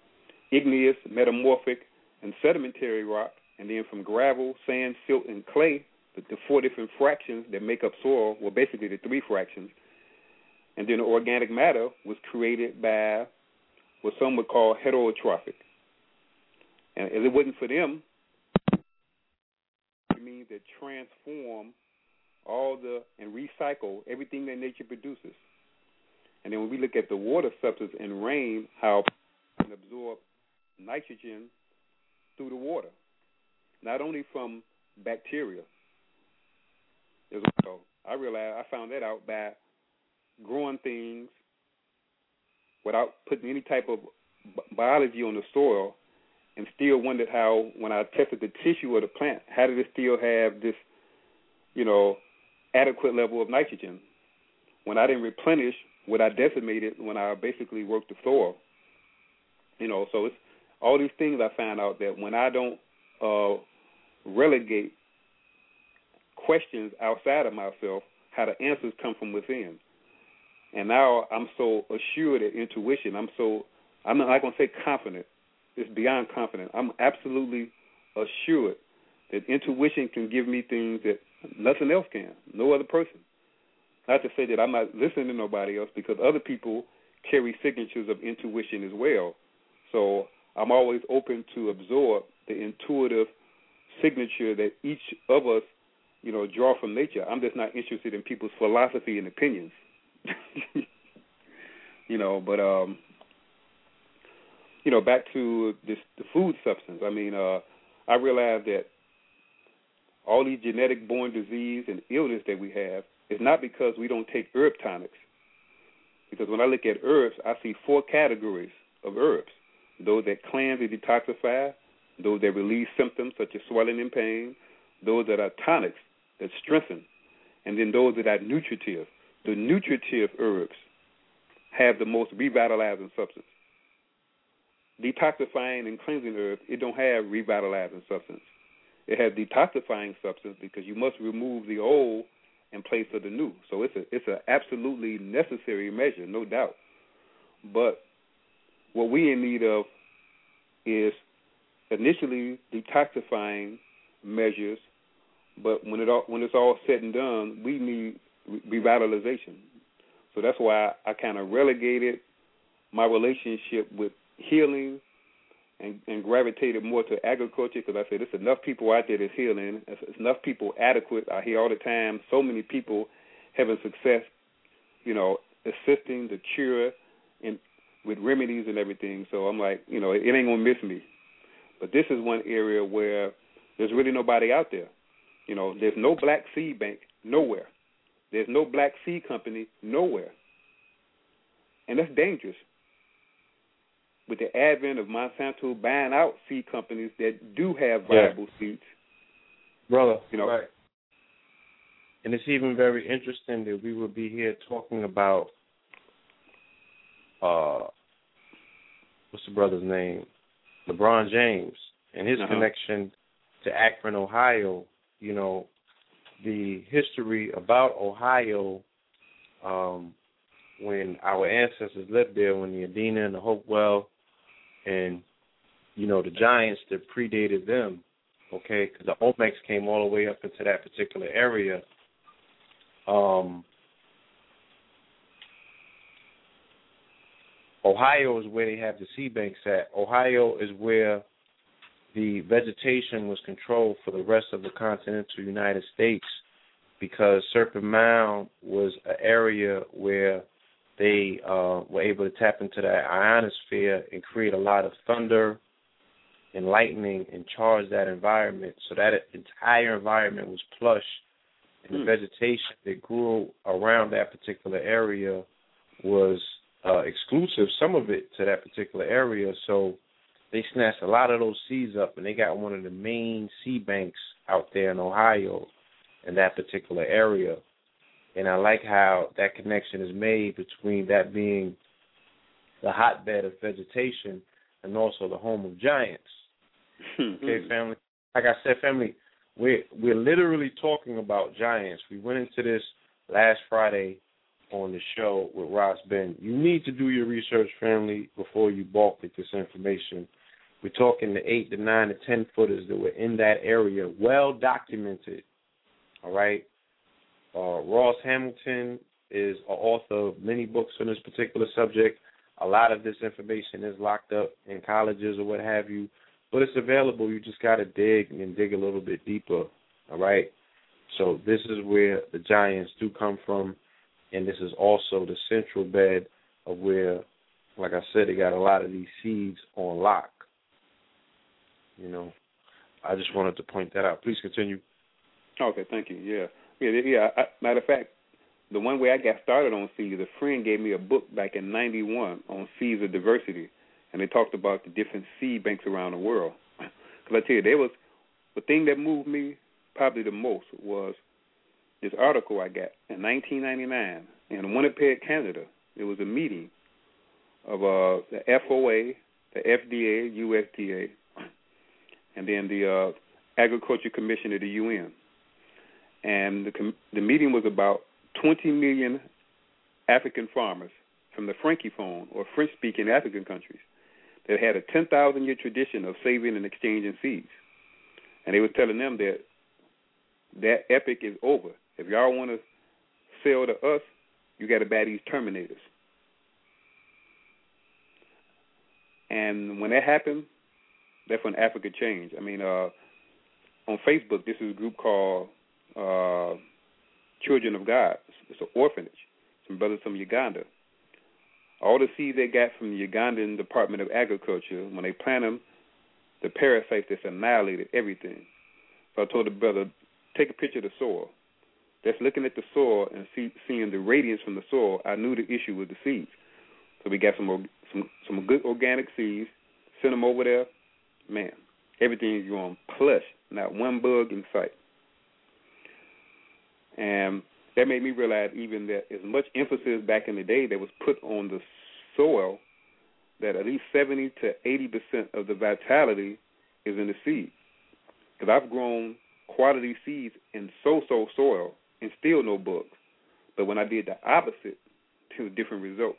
S11: igneous, metamorphic, and sedimentary rock, and then from gravel, sand, silt, and clay, the, the four different fractions that make up soil, well, basically the three fractions, and then the organic matter was created by what some would call heterotrophic. And if it wasn't for them, that transform all the and recycle everything that nature produces. And then when we look at the water substance in rain, how it can absorb nitrogen through the water, not only from bacteria. As well. I realized I found that out by growing things without putting any type of biology on the soil, and still wondered how when I tested the tissue of the plant, how did it still have this, you know, adequate level of nitrogen when I didn't replenish what I decimated when I basically worked the soil. You know, so it's all these things I found out that when I don't uh, relegate questions outside of myself, how the answers come from within. And now I'm so assured of intuition. I'm so I'm not, to say confident. It's beyond confident. I'm absolutely assured that intuition can give me things that Nothing else can. No other person. Not to say that I'm not listening to nobody else because other people carry signatures of intuition as well. So I'm always open to absorb the intuitive signature that each of us, you know, draw from nature. I'm just not interested in people's philosophy and opinions. *laughs* you know, but um you know, back to this the food substance. I mean, uh I realized that all these genetic born disease and illness that we have is not because we don't take herb tonics. Because when I look at herbs, I see four categories of herbs those that cleanse and detoxify, those that relieve symptoms such as swelling and pain, those that are tonics that strengthen, and then those that are nutritive. The nutritive herbs have the most revitalizing substance. Detoxifying and cleansing herbs, it don't have revitalizing substance. It has detoxifying substance because you must remove the old in place of the new. So it's a it's an absolutely necessary measure, no doubt. But what we in need of is initially detoxifying measures, but when it all, when it's all said and done, we need revitalization. So that's why I kind of relegated my relationship with healing and, and gravitated more to agriculture because I said there's enough people out there that's healing. There's enough people adequate. I hear all the time so many people having success, you know, assisting the cure and with remedies and everything. So I'm like, you know, it ain't gonna miss me. But this is one area where there's really nobody out there. You know, there's no black seed bank nowhere. There's no black seed company nowhere. And that's dangerous. With the advent of Monsanto buying out seed companies that do have viable yeah. seeds.
S12: Brother,
S11: you know,
S12: right. And it's even very interesting that we will be here talking about uh what's the brother's name? LeBron James and his
S11: uh-huh.
S12: connection to Akron, Ohio, you know, the history about Ohio, um, when our ancestors lived there, when the Adena and the Hopewell, and you know the giants that predated them, okay, because the Olmecs came all the way up into that particular area. Um, Ohio is where they have the sea banks at. Ohio is where the vegetation was controlled for the rest of the continental United States because Serpent Mound was an area where they uh, were able to tap into that ionosphere and create a lot of thunder and lightning and charge that environment. So that entire environment was plush, and the
S11: mm.
S12: vegetation that grew around that particular area was uh, exclusive, some of it to that particular area. So they snatched a lot of those seeds up, and they got one of the main seed banks out there in Ohio, in that particular area. And I like how that connection is made between that being the hotbed of vegetation and also the home of giants. Mm-hmm. okay, family. Like I said, family, we're we're literally talking about giants. We went into this last Friday on the show with Ross Ben. You need to do your research, family, before you balk at this information. We're talking the eight, the nine, the ten footers that were in that area, well documented. All right. Uh, Ross Hamilton is an author of many books on this particular subject. A lot of this information is locked up in colleges or what have you, but it's available. You just got to dig and dig a little bit deeper. All right. So this is where the giants do come from and this is also the central bed of where, like I said, they got a lot of these seeds on lock. You know, I just wanted to point that out. Please continue.
S11: Okay, thank you. Yeah, yeah, yeah. I, matter of fact, the one way I got started on seeds, a friend gave me a book back in '91 on of diversity, and they talked about the different seed banks around the world. *laughs* Because I tell you, there was the thing that moved me probably the most was this article I got in 1999 in Winnipeg, Canada. It was a meeting of uh, the FOA, the FDA, USDA, and then the uh, Agriculture Commission of the UN. And the, com- the meeting was about 20 million African farmers from the Francophone or French-speaking African countries that had a 10,000 year tradition of saving and exchanging seeds. And they were telling them that that epic is over. If y'all want to sell to us, you got to buy these terminators. And when that happened, that's when Africa changed. I mean, uh, on Facebook, this is a group called uh, Children of God. It's an orphanage. Some brothers from Uganda. All the seeds they got from the Ugandan Department of Agriculture, when they plant them, the parasites just annihilated everything. So I told the brother, take a picture of the soil that's looking at the soil and see, seeing the radiance from the soil, I knew the issue was the seeds. So we got some some some good organic seeds, sent them over there. Man, everything is growing plush, not one bug in sight. And that made me realize even that as much emphasis back in the day that was put on the soil, that at least 70 to 80 percent of the vitality is in the seed. Because I've grown quality seeds in so-so soil and still no bugs. But when I did the opposite, it was a different result.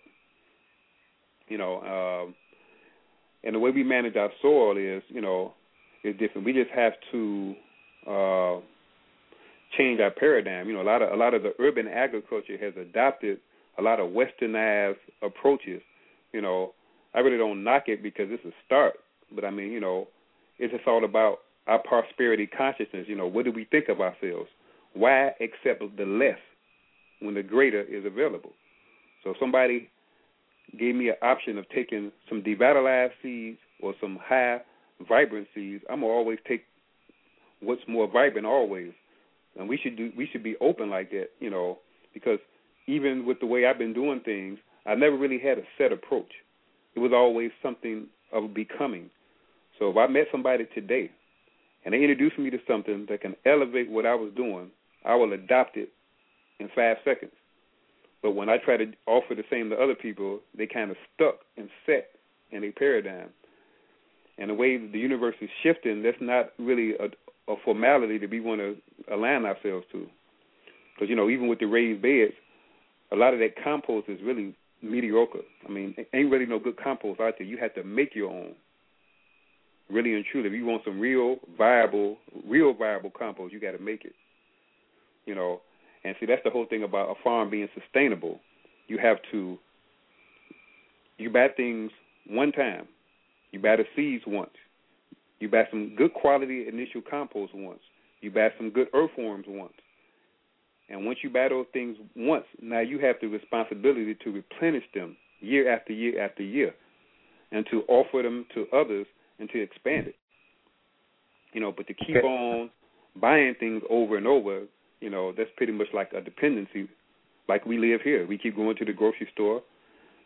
S11: You know, um, and the way we manage our soil is, you know, is different. We just have to uh, change our paradigm. You know, a lot of a lot of the urban agriculture has adopted a lot of westernized approaches. You know, I really don't knock it because it's a start, but I mean, you know, it's just all about our prosperity consciousness. You know, what do we think of ourselves? Why accept the less when the greater is available? So somebody gave me an option of taking some devitalized seeds or some high vibrant seeds, I'm gonna always take what's more vibrant always. And we should do we should be open like that, you know, because even with the way I've been doing things, I never really had a set approach. It was always something of becoming. So if I met somebody today and they introduced me to something that can elevate what I was doing, I will adopt it in five seconds. But when I try to offer the same to other people, they kind of stuck and set in a paradigm. And the way the universe is shifting, that's not really a, a formality that we want to align ourselves to. Because, you know, even with the raised beds, a lot of that compost is really mediocre. I mean, ain't really no good compost out there. You have to make your own. Really and truly, if you want some real viable, real viable compost, you got to make it. You know, and see that's the whole thing about a farm being sustainable. You have to you buy things one time. You buy the seeds once. You buy some good quality initial compost once. You buy some good earthworms once. And once you buy those things once, now you have the responsibility to replenish them year after year after year and to offer them to others and to expand it. You know, but to keep on buying things over and over, you know, that's pretty much like a dependency like we live here. We keep going to the grocery store.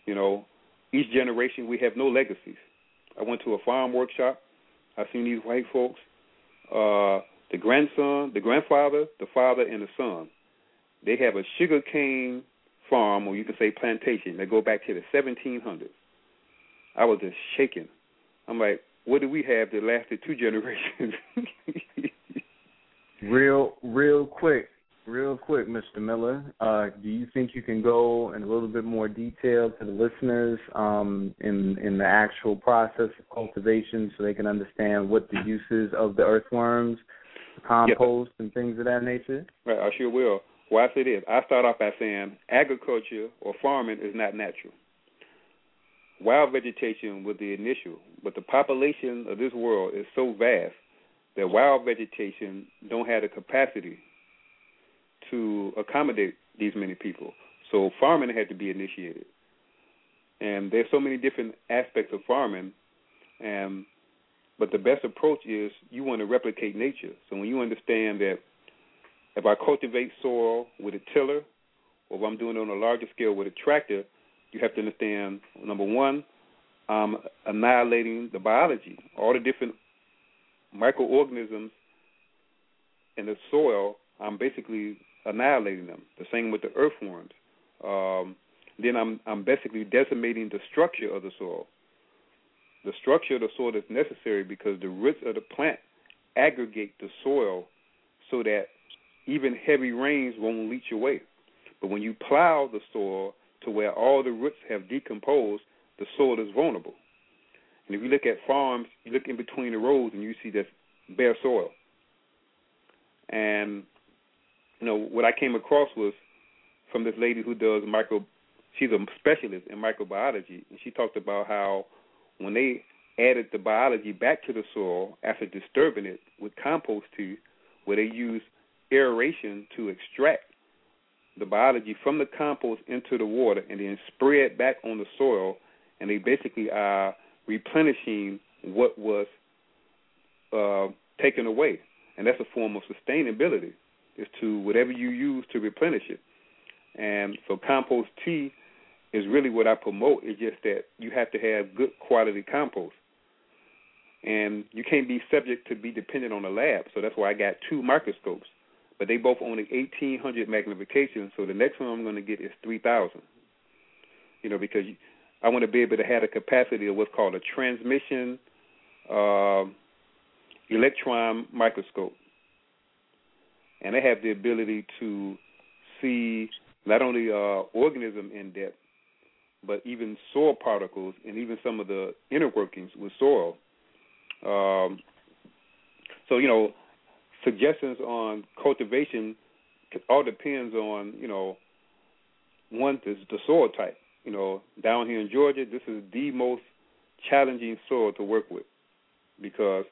S11: You know, each generation we have no legacies. I went to a farm workshop. I've seen these white folks, uh, the grandson, the grandfather, the father, and the son they have a sugar cane farm, or you can say plantation, They go back to the 1700s. I was just shaking. I'm like, what do we have that lasted two *laughs* generations?
S10: real, real quick, real quick, Mr. Miller. Uh, do you think you can go in a little bit more detail to the listeners um, in in the actual process of cultivation, so they can understand what the uses of the earthworms, compost, and things of that nature?
S11: Right, I sure will. Well, I say this. I start off by saying agriculture or farming is not natural. Wild vegetation was the initial, but the population of this world is so vast that wild vegetation don't have the capacity to accommodate these many people. So farming had to be initiated. And there's so many different aspects of farming and but the best approach is you want to replicate nature. So when you understand that if I cultivate soil with a tiller, or if I'm doing it on a larger scale with a tractor, you have to understand number one, I'm annihilating the biology, all the different microorganisms in the soil. I'm basically annihilating them. The same with the earthworms. Um, then I'm I'm basically decimating the structure of the soil. The structure of the soil is necessary because the roots of the plant aggregate the soil so that even heavy rains won't leach away. But when you plow the soil to where all the roots have decomposed, the soil is vulnerable. And if you look at farms, you look in between the rows and you see that bare soil. And you know what I came across was from this lady who does micro. She's a specialist in microbiology, and she talked about how when they added the biology back to the soil after disturbing it with compost tea, where they use aeration to extract the biology from the compost into the water and then spread back on the soil, and they basically are replenishing what was uh, taken away, and that's a form of sustainability. Is to whatever you use to replenish it, and so compost tea is really what I promote. It's just that you have to have good quality compost, and you can't be subject to be dependent on a lab. So that's why I got two microscopes but they both only 1800 magnification. So the next one I'm going to get is 3000. You know, because I want to be able to have the capacity of what's called a transmission uh, electron microscope. And they have the ability to see not only uh, organism in depth, but even soil particles and even some of the inner workings with soil. Um, so you know, suggestions on cultivation all depends on you know one is the soil type. You know, down here in Georgia, this is the most challenging soil to work with because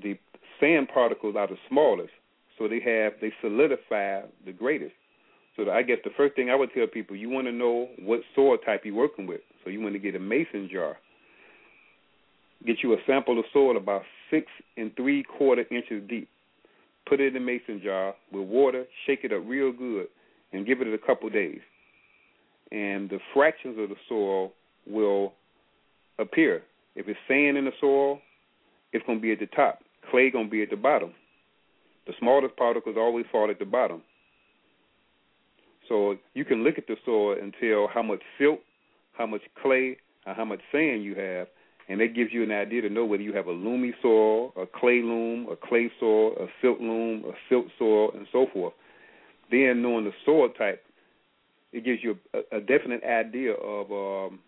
S11: the sand particles are the smallest, so they have they solidify the greatest. So I guess the first thing I would tell people, you want to know what soil type you're working with. So you want to get a mason jar. Get you a sample of soil about six and three quarter inches deep. Put it in a mason jar with water, shake it up real good, and give it a couple days. And the fractions of the soil will appear. If it's sand in the soil, it's going to be at the top. Clay going to be at the bottom. The smallest particles always fall at the bottom. So you can look at the soil and tell how much silt, how much clay, how much sand you have, and that gives you an idea to know whether you have a loamy soil, a clay loam, a clay soil, a silt loam, a silt soil, and so forth. Then knowing the soil type, it gives you a, a definite idea of um,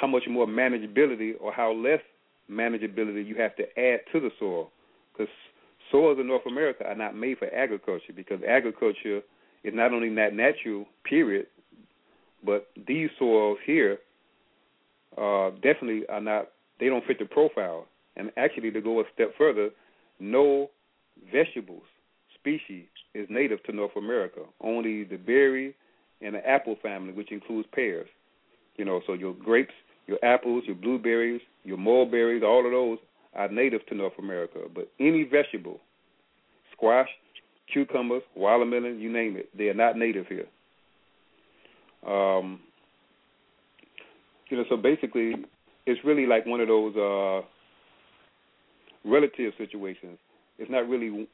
S11: how much more manageability or how less manageability you have to add to the soil. Because soils in North America are not made for agriculture because agriculture is not only not natural, period, but these soils here uh, definitely are not. They don't fit the profile. And actually, to go a step further, no vegetables species is native to North America. Only the berry and the apple family, which includes pears. You know, so your grapes, your apples, your blueberries, your mulberries, all of those are native to North America. But any vegetable, squash, cucumbers, watermelon, you name it, they are not native here. Um, you know, so basically, it's really like one of those uh, relative situations. It's not really.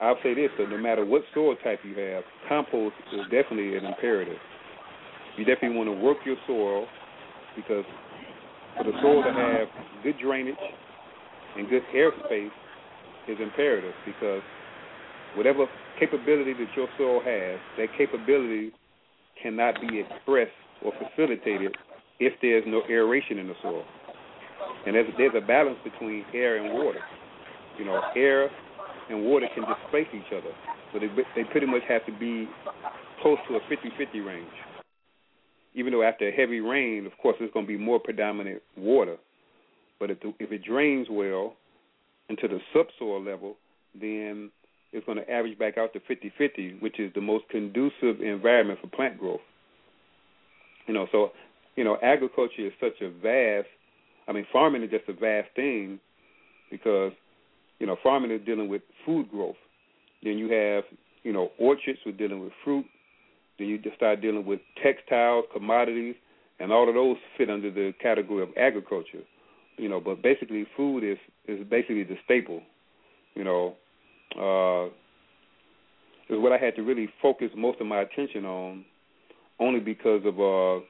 S11: I'll say this: that no matter what soil type you have, compost is definitely an imperative. You definitely want to work your soil because for the soil to have good drainage and good airspace is imperative because whatever capability that your soil has, that capability cannot be expressed or facilitated if there's no aeration in the soil. And there's, there's a balance between air and water. You know, air and water can displace each other, so they they pretty much have to be close to a 50-50 range. Even though after a heavy rain, of course, there's going to be more predominant water, but if the, if it drains well into the subsoil level, then it's going to average back out to 50-50, which is the most conducive environment for plant growth. You know, so you know, agriculture is such a vast. I mean, farming is just a vast thing because you know farming is dealing with food growth. Then you have you know orchards we're dealing with fruit. Then you just start dealing with textiles, commodities, and all of those fit under the category of agriculture. You know, but basically, food is is basically the staple. You know, uh, is what I had to really focus most of my attention on, only because of uh,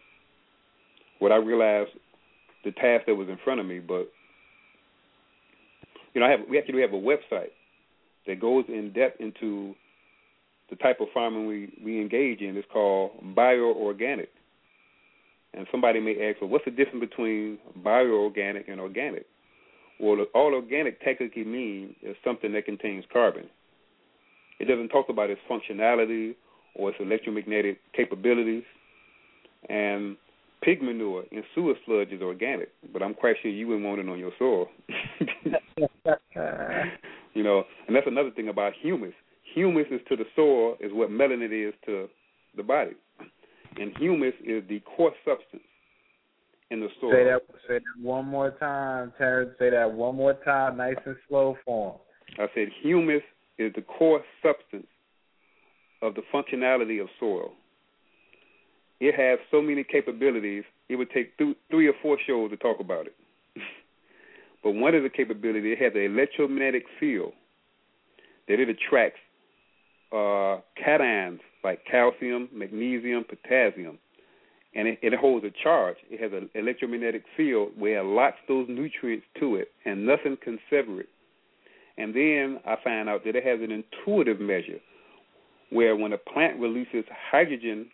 S11: what I realized the task that was in front of me. But you know, I have we actually have a website that goes in depth into the type of farming we we engage in. It's called bioorganic. And somebody may ask, well, what's the difference between bioorganic and organic? Well, all organic technically means is something that contains carbon. It doesn't talk about its functionality or its electromagnetic capabilities. And pig manure and sewer sludge is organic, but I'm quite sure you wouldn't want it on your soil. *laughs* you know, and that's another thing about humus. Humus is to the soil is what melanin is to the body, and humus is the core substance in the soil.
S10: Say that. Say that one more time, Terrence. Say that one more time, nice and slow form.
S11: I said humus is the core substance of the functionality of soil it has so many capabilities. It would take th- three or four shows to talk about it. *laughs* but one of the capabilities, it has an electromagnetic field that it attracts uh, cations like calcium, magnesium, potassium, and it, it holds a charge. It has an electromagnetic field where it locks those nutrients to it, and nothing can sever it. And then I find out that it has an intuitive measure where when a plant releases hydrogen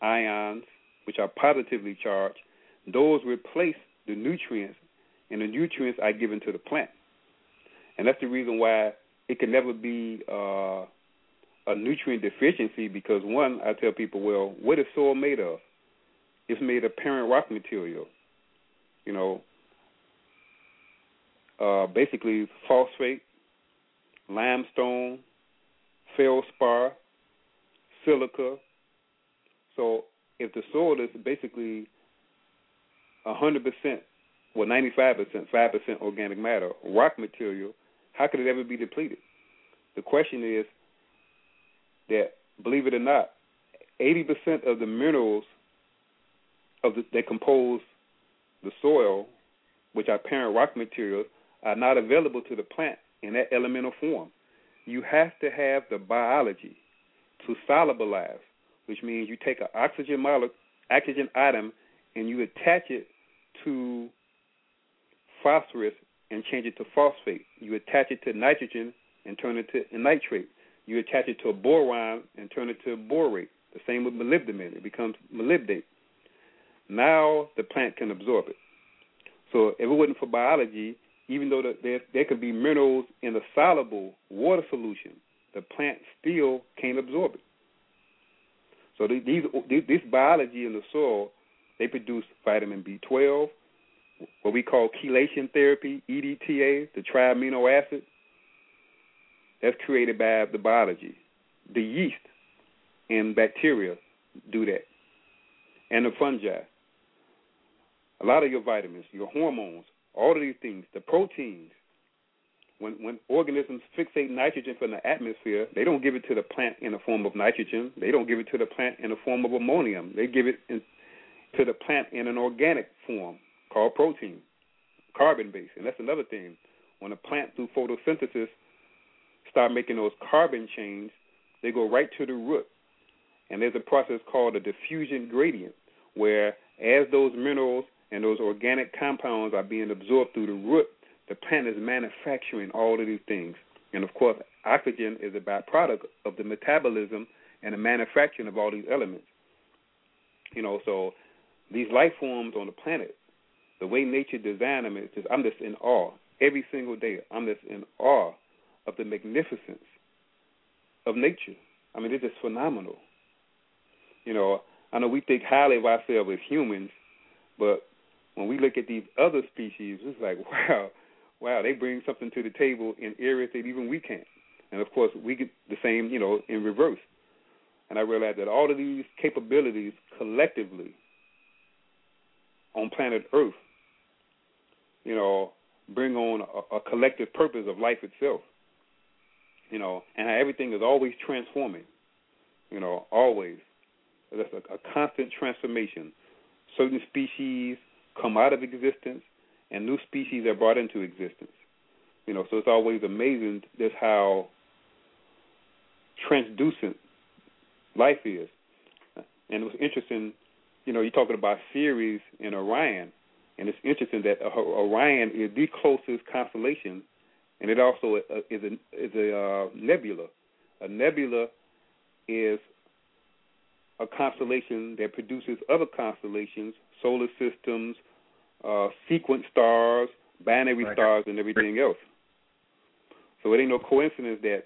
S11: ions, which are positively charged, those replace the nutrients, and the nutrients are given to the plant. And that's the reason why it can never be uh, a nutrient deficiency because, one, I tell people, well, what is soil made of? It's made of parent rock material. You know, uh, basically phosphate, limestone, feldspar, silica. So if the soil is basically 100%, well, 95%, 5% organic matter, rock material, how could it ever be depleted? The question is that, believe it or not, 80% of the minerals of the, that compose the soil, which are parent rock materials, are not available to the plant in that elemental form. You have to have the biology to solubilize, which means you take an oxygen molecule, oxygen atom, and you attach it to phosphorus and change it to phosphate. You attach it to nitrogen and turn it to nitrate. You attach it to a boron and turn it to a borate. The same with molybdenum. It becomes molybdate. Now the plant can absorb it. So if it wasn't for biology, even though there there could be minerals in a soluble water solution, the plant still can't absorb it. So these this biology in the soil, they produce vitamin B12, what we call chelation therapy, EDTA, the triamino acid. That's created by the biology. The yeast and bacteria do that, and the fungi. A lot of your vitamins, your hormones, all of these things, the proteins. When when organisms fixate nitrogen from the atmosphere, they don't give it to the plant in the form of nitrogen. They don't give it to the plant in the form of ammonium. They give it in, to the plant in an organic form called protein, carbon based. And that's another thing. When a plant through photosynthesis start making those carbon chains, they go right to the root. And there's a process called a diffusion gradient, where as those minerals and those organic compounds are being absorbed through the root, the plant is manufacturing all of these things. And of course, oxygen is a byproduct of the metabolism and the manufacturing of all these elements. You know, so these life forms on the planet, the way nature designed them is just I'm just in awe. Every single day I'm just in awe of the magnificence of nature. I mean, it's just phenomenal. You know, I know we think highly of ourselves as humans, but when we look at these other species, it's like, *laughs* wow, wow, they bring something to the table in areas that even we can't. And of course, we get the same, you know, in reverse. And I realized that all of these capabilities collectively on planet Earth, you know, bring on a, a collective purpose of life itself. You know, and everything is always transforming. You know, always. There's a, a constant transformation. Certain species come out of existence and new species are brought into existence. You know, so it's always amazing just how transducent life is. And it was interesting, you know, you're talking about Sirius and Orion, and it's interesting that Orion is the closest constellation, and it also is a is a uh, nebula. A nebula is a constellation that produces other constellations, solar systems, uh, sequence stars, binary right. stars, and everything else. So it ain't no coincidence that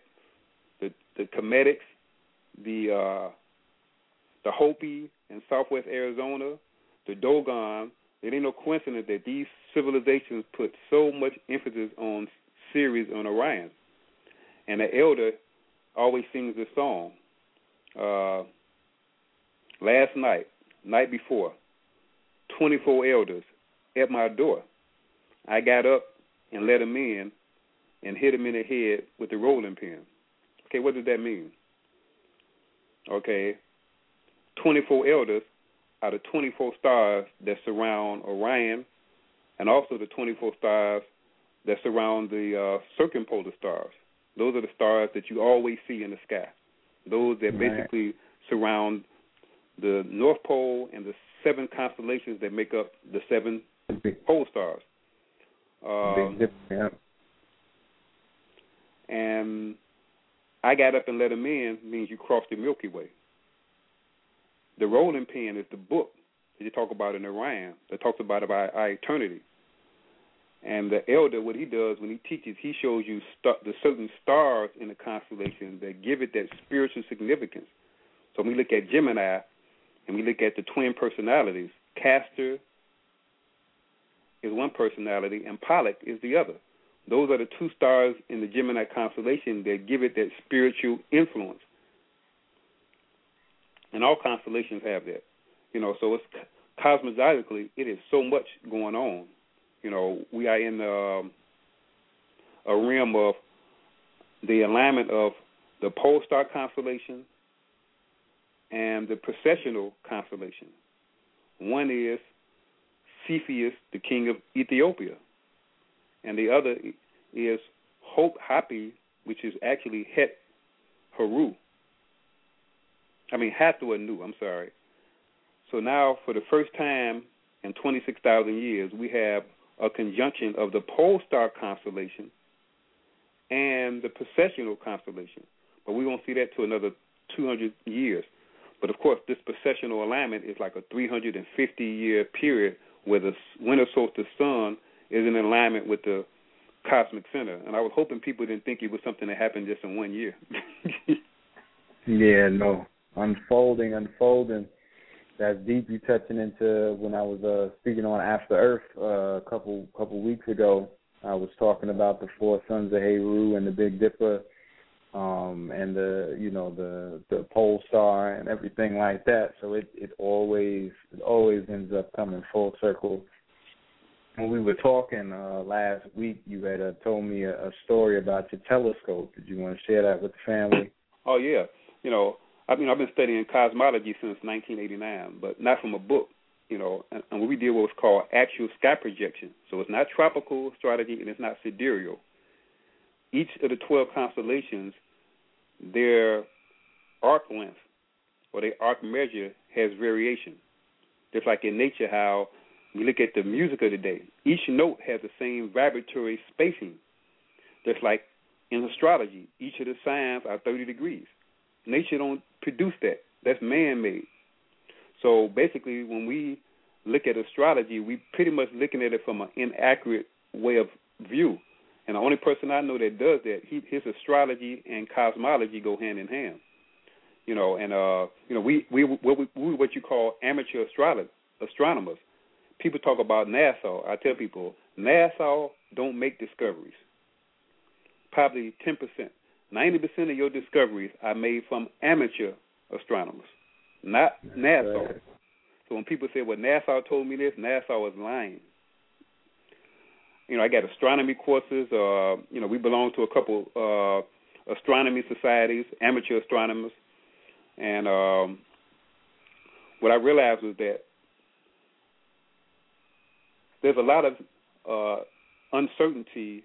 S11: the the Kemetics, the uh, the Hopi in Southwest Arizona, the Dogon. It ain't no coincidence that these civilizations put so much emphasis on Sirius on Orion. And the elder always sings this song. Uh, last night, night before, 24 elders at my door. I got up and let him in and hit him in the head with the rolling pin. Okay, what does that mean? Okay, 24 elders are the 24 stars that surround Orion and also the 24 stars that surround the uh, circumpolar stars. Those are the stars that you always see in the sky. Those that right. basically surround the North Pole and the seven constellations that make up the seven pole stars. Um,
S10: Big yeah.
S11: and I got up and let him in means you crossed the Milky Way. The rolling pin is the book that you talk about in Orion that talks about about our eternity. And the elder, what he does when he teaches, he shows you star, the certain stars in the constellation that give it that spiritual significance. So when we look at Gemini and we look at the twin personalities, Castor is one personality and Pollux is the other. Those are the two stars in the Gemini constellation that give it that spiritual influence. And all constellations have that. You know, so it's cosmologically, it is so much going on. You know, we are in um, a realm of the alignment of the pole star constellation and the precessional constellation. One is Cepheus, the king of Ethiopia, and the other is Hope Happy, which is actually Het Haru. I mean Hathor Nu, I'm sorry. So now, for the first time in 26,000 years, we have a conjunction of the pole star constellation and the precessional constellation. But we won't see that to another 200 years. But of course, this precessional alignment is like a 350 year period where the winter solstice sun is in alignment with the cosmic center. And I was hoping people didn't think it was something that happened just in one year. *laughs*
S10: yeah, no. Unfolding, unfolding. That's deeply touching into when I was uh, speaking on After Earth uh, a couple couple weeks ago. I was talking about the four sons of Heru and the Big Dipper, um, and the you know the the pole star and everything like that. So it it always it always ends up coming full circle when we were talking uh, last week, you had uh, told me a, a story about your telescope. Did you want to share that with the family?
S11: Oh yeah, you know, I mean, I've been studying cosmology since 1989, but not from a book. You know, and, and what we did was called actual sky projection. So it's not tropical astrology and it's not sidereal. Each of the 12 constellations, their arc length or their arc measure has variation. Just like in nature, how we look at the music of the day. Each note has the same vibratory spacing. Just like in astrology, each of the signs are 30 degrees. Nature don't produce that. That's man-made. So basically, when we look at astrology, we pretty much looking at it from an inaccurate way of view. And the only person I know that does that, he, his astrology and cosmology go hand in hand. You know, and uh, you know, we we what we, we what you call amateur astrologers, astronomers people talk about NASA. I tell people NASA don't make discoveries. Probably ten percent, ninety percent of your discoveries are made from amateur astronomers, not NASA. So when people say, "Well, NASA told me this," NASA was lying. You know, I got astronomy courses. Uh, you know, we belong to a couple uh, astronomy societies, amateur astronomers, and um, what I realized was that there's a lot of uh, uncertainty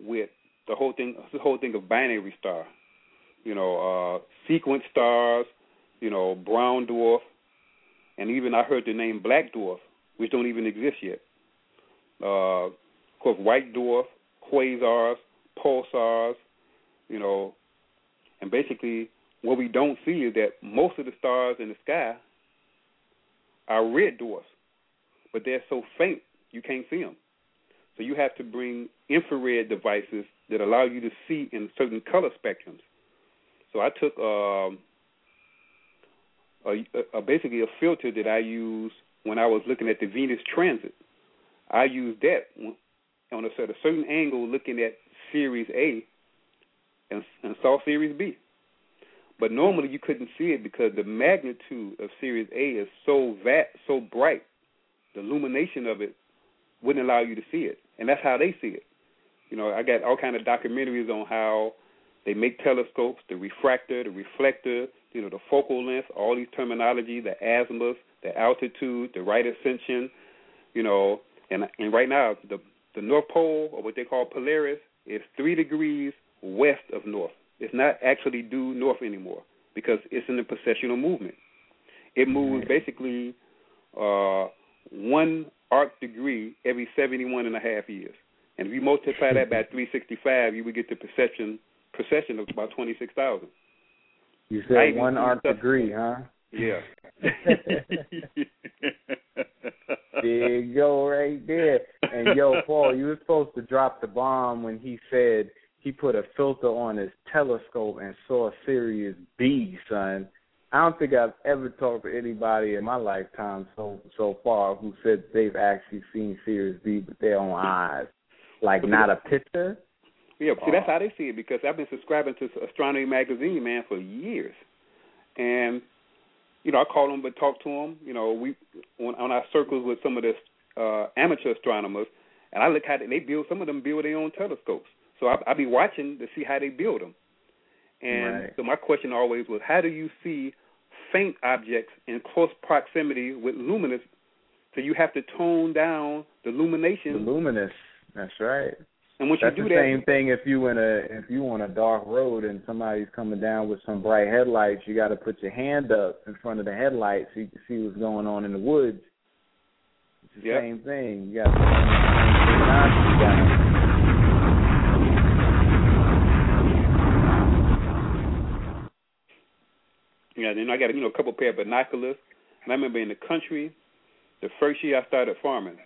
S11: with the whole thing. The whole thing of binary star, you know, uh, sequence stars, you know, brown dwarf, and even I heard the name black dwarf, which don't even exist yet. Uh, of course, white dwarf, quasars, pulsars, you know, and basically what we don't see is that most of the stars in the sky are red dwarfs, but they're so faint you can't see them. So you have to bring infrared devices that allow you to see in certain color spectrums. So I took um, a, a, basically a filter that I use when I was looking at the Venus transit. I used that on a, at a certain angle, looking at Sirius A, and, and saw Sirius B. But normally you couldn't see it because the magnitude of Sirius A is so va- so bright. The illumination of it wouldn't allow you to see it, and that's how they see it. You know, I got all kind of documentaries on how they make telescopes, the refractor, the reflector, you know, the focal length, all these terminology, the azimuth, the altitude, the right ascension, you know, and and right now the the North Pole or what they call Polaris is three degrees west of north. It's not actually due north anymore because it's in the precessional movement. It moves basically uh, one arc degree every 71 and a half years. And if you multiply that by 365, you would get the perception procession of about twenty six thousand.
S10: You said one art degree, huh?
S11: Yeah. *laughs*
S10: there you go, right there. And yo, Paul, you were supposed to drop the bomb when he said he put a filter on his telescope and saw Sirius B, son. I don't think I've ever talked to anybody in my lifetime so so far who said they've actually seen Sirius B with their own eyes, like not a picture.
S11: Yeah, see, that's how they see it because I've been subscribing to Astronomy magazine, man, for years, and you know, I call them but talk to them. You know, we on, on our circles with some of the uh, amateur astronomers, and I look how they build. Some of them build their own telescopes, so I, I be watching to see how they build them. And
S10: Right.
S11: so my question always was, how do you see faint objects in close proximity with luminous? So you have to tone down the illumination.
S10: The luminous. That's right.
S11: And once
S10: That's
S11: you do
S10: the
S11: that,
S10: same thing if you in a if you on a dark road and somebody's coming down with some bright headlights, you got to put your hand up in front of the headlights so you can see what's going on in the woods. It's the
S11: Yep.
S10: same thing. You got you got
S11: Yeah, then I got you know a couple pair of binoculars. And I remember in the country, the first year I started farming,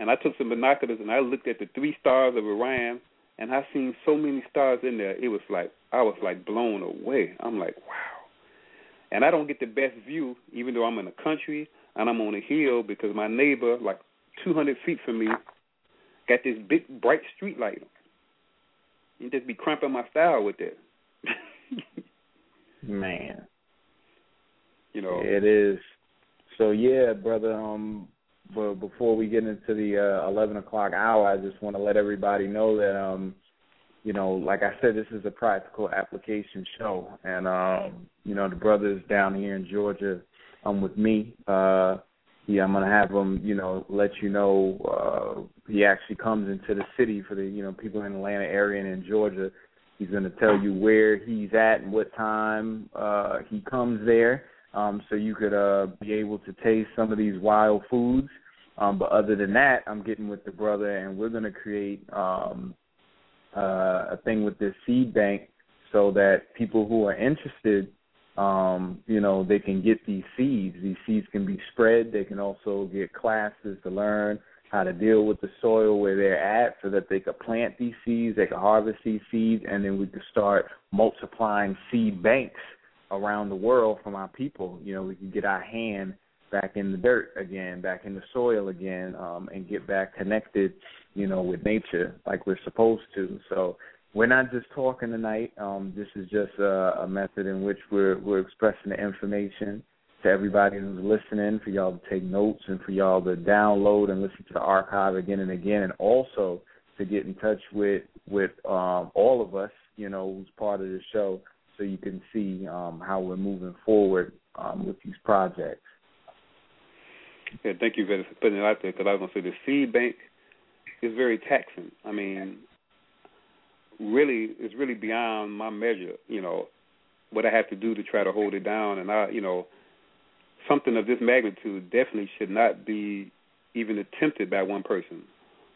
S11: and I took some binoculars and I looked at the three stars of Orion, and I seen so many stars in there. It was like I was like blown away. I'm like, wow. And I don't get the best view, even though I'm in the country and I'm on a hill, because my neighbor, like 200 feet from me, got this big bright street light. You just be cramping my style with that. *laughs*
S10: man.
S11: You know.
S10: It is. So yeah, brother. Um, but before we get into the uh, eleven o'clock hour, I just want to let everybody know that um, you know, like I said, this is a practical application show, and um, you know, the brothers down here in Georgia, um, with me, uh, yeah, I'm gonna have him, you know, let you know. Uh, he actually comes into the city for the, you know, people in the Atlanta area and in Georgia. He's going to tell you where he's at and what time uh, he comes there, um, so you could uh, be able to taste some of these wild foods. Um, but other than that, I'm getting with the brother, and we're going to create um, uh, a thing with this seed bank so that people who are interested, um, you know, they can get these seeds. These seeds can be spread. They can also get classes to learn how to deal with the soil where they're at so that they could plant these seeds, they could harvest these seeds, and then we could start multiplying seed banks around the world from our people. You know, we can get our hand back in the dirt again, back in the soil again, um, and get back connected, you know, with nature like we're supposed to. So we're not just talking tonight. Um, this is just a, a method in which we're we're expressing the information to everybody who's listening, for y'all to take notes and for y'all to download and listen to the archive again and again, and also to get in touch with with um, all of us, you know, who's part of the show, so you can see um, how we're moving forward um, with these projects.
S11: Yeah, thank you for putting it out there because I was going to say the seed bank is very taxing. I mean, really, it's really beyond my measure. You know, what I have to do to try to hold it down, and I, you know, something of this magnitude definitely should not be even attempted by one person.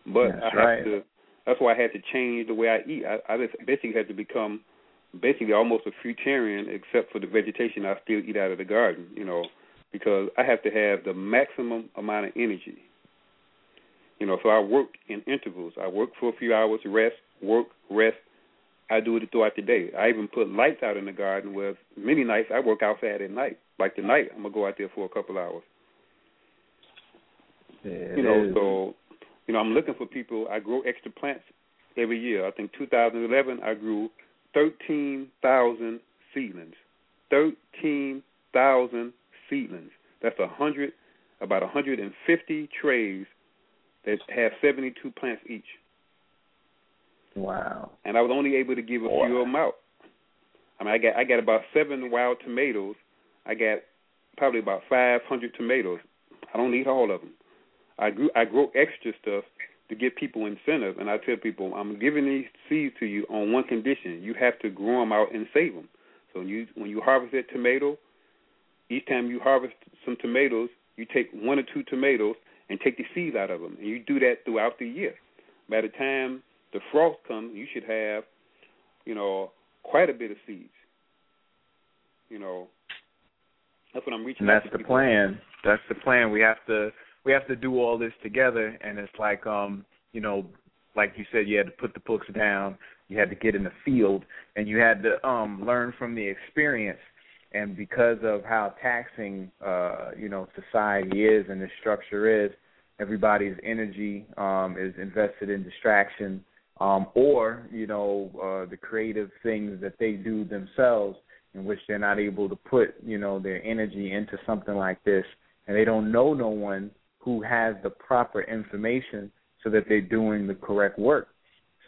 S11: But
S10: That's
S11: I have
S10: right.
S11: to. That's why I had to change the way I eat. I, I just basically had to become basically almost a fruitarian, except for the vegetation I still eat out of the garden. You know, because I have to have the maximum amount of energy. You know, so I work in intervals. I work for a few hours, rest, work, rest. I do it throughout the day. I even put lights out in the garden where many nights I work outside at night. Like tonight, I'm gonna go out there for a couple hours.
S10: Yeah,
S11: you know,
S10: is.
S11: so you know, I'm looking for people. I grow extra plants every year. I think 2011 I grew 13,000 seedlings. 13,000 seedlings. That's a hundred, about 150 trays that have 72 plants each.
S10: Wow.
S11: And I was only able to give a few of them out. I mean, I got I got about seven wild tomatoes. I got probably about 500 tomatoes. I don't need all of them. I grew I grow extra stuff to give people incentive, and I tell people I'm giving these seeds to you on one condition: you have to grow them out and save them. So when you when you harvest that tomato, each time you harvest some tomatoes, you take one or two tomatoes and take the seeds out of them, and you do that throughout the year. By the time the frost comes, you should have you know, quite a bit of seeds. You know, that's what I'm reaching.
S10: And that's the
S11: people.
S10: plan. That's the plan. We have to we have to do all this together, and it's like um you know, like you said, you had to put the books down, you had to get in the field, and you had to um learn from the experience. And because of how taxing uh you know society is and the structure is, everybody's energy um is invested in distraction um or you know uh the creative things that they do themselves in which they're not able to put you know their energy into something like this and they don't know no one who has the proper information so that they're doing the correct work.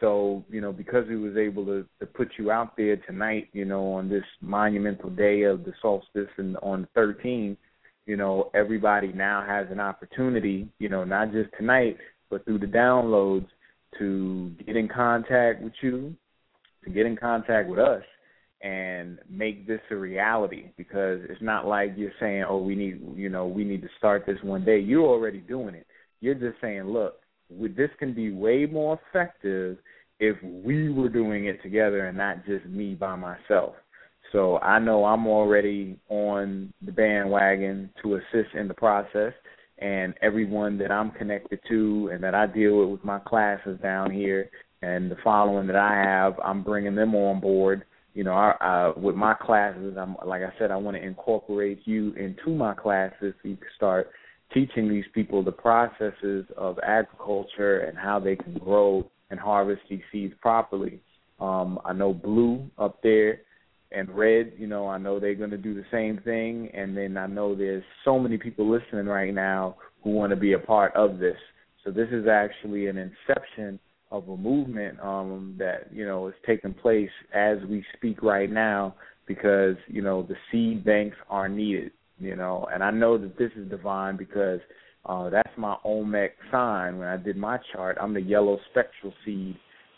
S10: So you know because we was able to to put you out there tonight you know on this monumental day of the solstice and on the 13th you know everybody now has an opportunity you know not just tonight but through the downloads to get in contact with you to get in contact with us and make this a reality because it's not like you're saying oh we need you know we need to start this one day you're already doing it you're just saying look this can be way more effective if we were doing it together and not just me by myself so I know I'm already on the bandwagon to assist in the process and everyone that I'm connected to and that I deal with with my classes down here and the following that I have, I'm bringing them on board. You know, I, uh, with my classes, I'm like I said, I want to incorporate you into my classes so you can start teaching these people the processes of agriculture and how they can grow and harvest these seeds properly. Um, I know Blue up there and Red, you know, I know they're going to do the same thing. And then I know there's so many people listening right now who want to be a part of this. So this is actually an inception of a movement um, that you know is taking place as we speak right now because you know the seed banks are needed. You know, and I know that this is divine because uh, that's my Olmec sign. When I did my chart, I'm the yellow spectral seed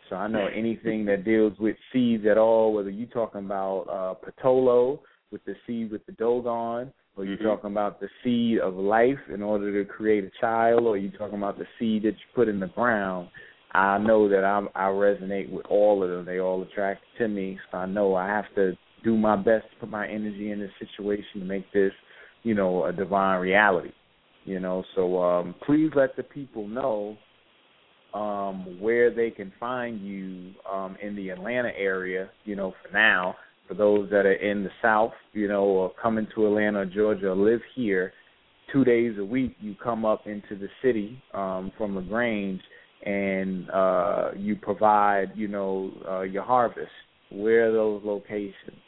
S10: so I know anything that deals with seeds at all, whether you're talking about uh, Po Tolo with the seed with the Dogon, or you're
S11: Mhm.
S10: talking about the seed of life in order to create a child, or you're talking about the seed that you put in the ground. I know that I'm, I resonate with all of them. They all attract to me, so I know I have to do my best to put my energy in this situation to make this, you know, a divine reality. You know, so um, please let the people know um, where they can find you um, in the Atlanta area, you know, for now. For those that are in the South, you know, or coming to Atlanta Georgia or live here, two days a week you come up into the city um, from LaGrange and uh, you provide, you know, uh, your harvest. Where are those locations?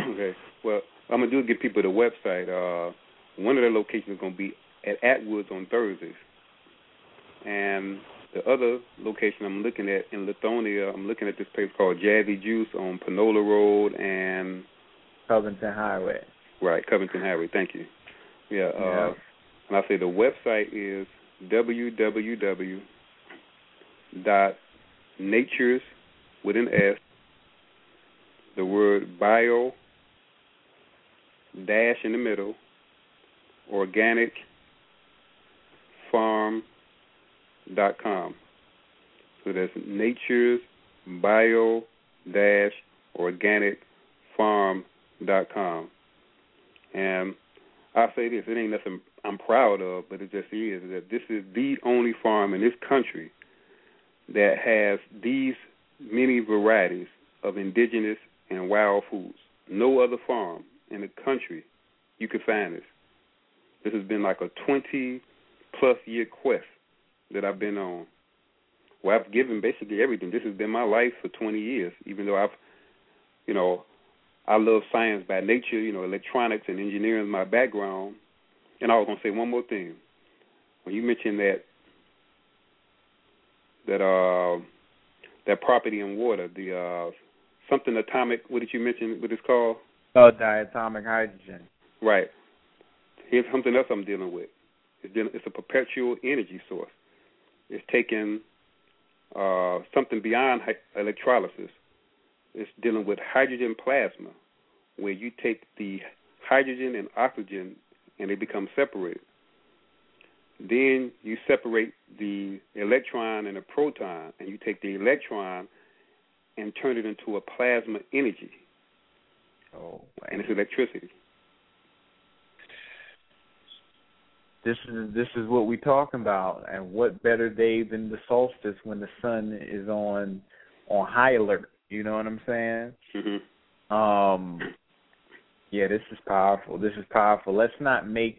S11: Okay. Well, I'm gonna do is give people the website. Uh, one of the locations is gonna be at Atwoods on Thursdays, and the other location I'm looking at in Lithonia, I'm looking at this place called Jazzy Juice on Panola Road and
S10: Covington Highway.
S11: right Covington Highway. Thank you. Yeah.
S10: Yeah.
S11: Uh, and I say the website is www dot natures with an S the word bio dash in the middle organic farm dot com. So that's natures bio dash organic farm dot com. And I say this, it ain't nothing I'm proud of, but it just is that this is the only farm in this country that has these many varieties of indigenous and wild foods. No other farm in the country you can find this. This has been like a 20 plus year quest that I've been on. Where I've given basically everything. This has been my life for 20 years, even though I've, you know, I love science by nature, you know, electronics and engineering is my background. And I was going to say one more thing. When you mentioned that, that, uh, that property in water, the, uh, something atomic, what did you mention, what it's called?
S10: Oh, diatomic hydrogen.
S11: Right. Here's something else I'm dealing with. It's, dealing, it's a perpetual energy source. It's taking uh, something beyond hy- electrolysis. It's dealing with hydrogen plasma, where you take the hydrogen and oxygen and they become separated. Then you separate the electron and the proton, and you take the electron and turn it into a plasma energy.
S10: Oh,
S11: and it's electricity.
S10: This is this is what we're talking about, and what better day than the solstice when the sun is on on high alert? You know what I'm saying?
S11: Mm-hmm.
S10: Um, yeah, this is powerful. This is powerful. Let's not make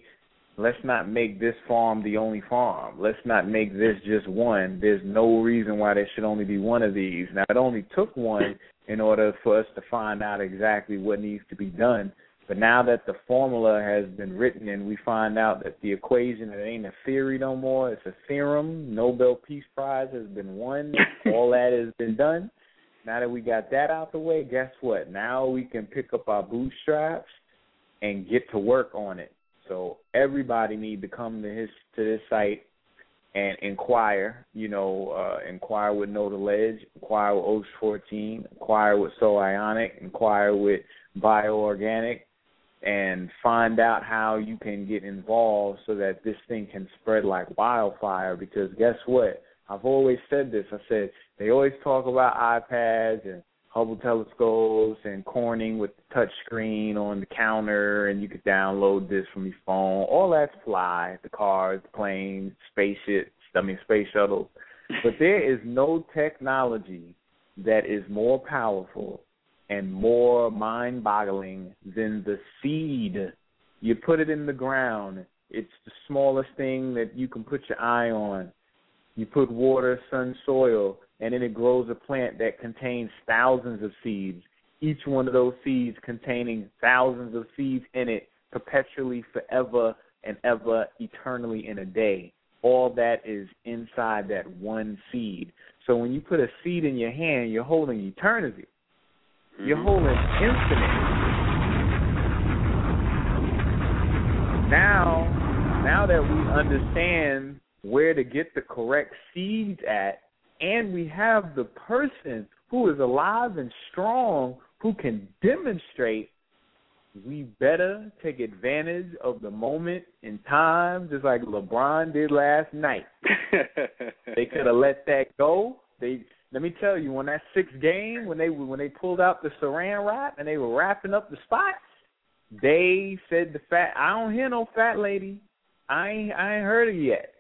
S10: let's not make this farm the only farm. Let's not make this just one. There's no reason why there should only be one of these. Now, it only took one in order for us to find out exactly what needs to be done. But now that the formula has been written and we find out that the equation it ain't a theory no more, it's a theorem. Nobel Peace Prize has been won. *laughs* All that has been done. Now that we got that out the way, guess what? Now we can pick up our bootstraps and get to work on it. So everybody need to come to his to this site and inquire. You know, uh, inquire with Know the Ledge, inquire with Ocean 14, inquire with Soul Ionic, inquire with Bioorganic, and find out how you can get involved so that this thing can spread like wildfire. Because guess what? I've always said this. I said they always talk about iPads and Hubble telescopes and Corning with the touch screen on the counter, and you could download this from your phone. All that's fly, the cars, the planes, spaceships, I mean space shuttles. But there is no technology that is more powerful and more mind boggling than the seed. You put it in the ground. It's the smallest thing that you can put your eye on. You put water, sun, soil, and then it grows a plant that contains thousands of seeds. Each one of those seeds containing thousands of seeds in it, perpetually, forever and ever, eternally in a day. All that is inside that one seed. So when you put a seed in your hand, you're holding eternity. You're
S11: Mm-hmm.
S10: holding infinite. Now, now that we understand where to get the correct seeds at, and we have the person who is alive and strong who can demonstrate we better take advantage of the moment in time just like LeBron did last night. *laughs* they could have let that go. They let me tell you, on that sixth game, when they when they pulled out the saran wrap and they were wrapping up the spot, they said the fat. I don't hear no fat lady. I ain't I ain't heard it yet.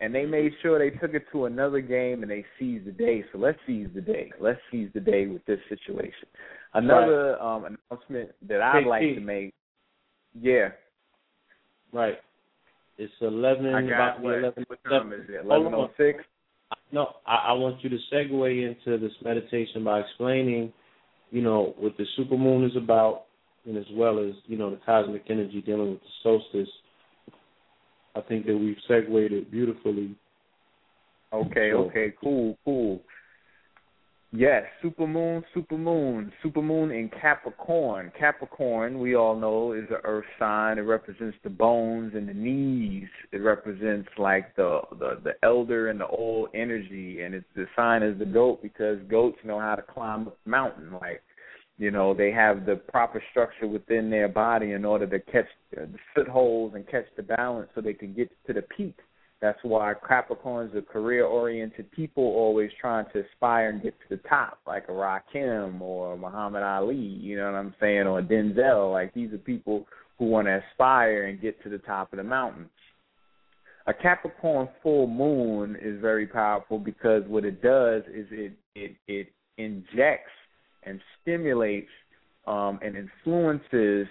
S10: And they made sure they took it to another game and they seized the day. So let's seize the day. Let's seize the day with this situation. Another um announcement that I'd like
S12: KT.
S10: to make. Yeah.
S12: Right. It's eleven.
S10: I got
S12: about
S10: what,
S12: eleven.
S10: what time is it? Eleven oh six.
S12: No, I, I want you to segue into this meditation by explaining, you know, what the supermoon is about, and as well as you know the cosmic energy dealing with the solstice. I think that we've segued it beautifully.
S10: Okay,
S12: So-
S10: okay, cool, cool. Yes, supermoon, supermoon, supermoon in Capricorn. Capricorn, we all know, is the earth sign. It represents the bones and the knees. It represents like the the, the elder and the old energy, and it's the sign is the goat because goats know how to climb a mountain. Like, you know, they have the proper structure within their body in order to catch the footholds and catch the balance, so they can get to the peak. That's why Capricorns are career oriented people always trying to aspire and get to the top, like a Rakim or Muhammad Ali, you know what I'm saying, or Denzel. Like these are people who want to aspire and get to the top of the mountain. A Capricorn full moon is very powerful because what it does is it it it injects and stimulates um, and influences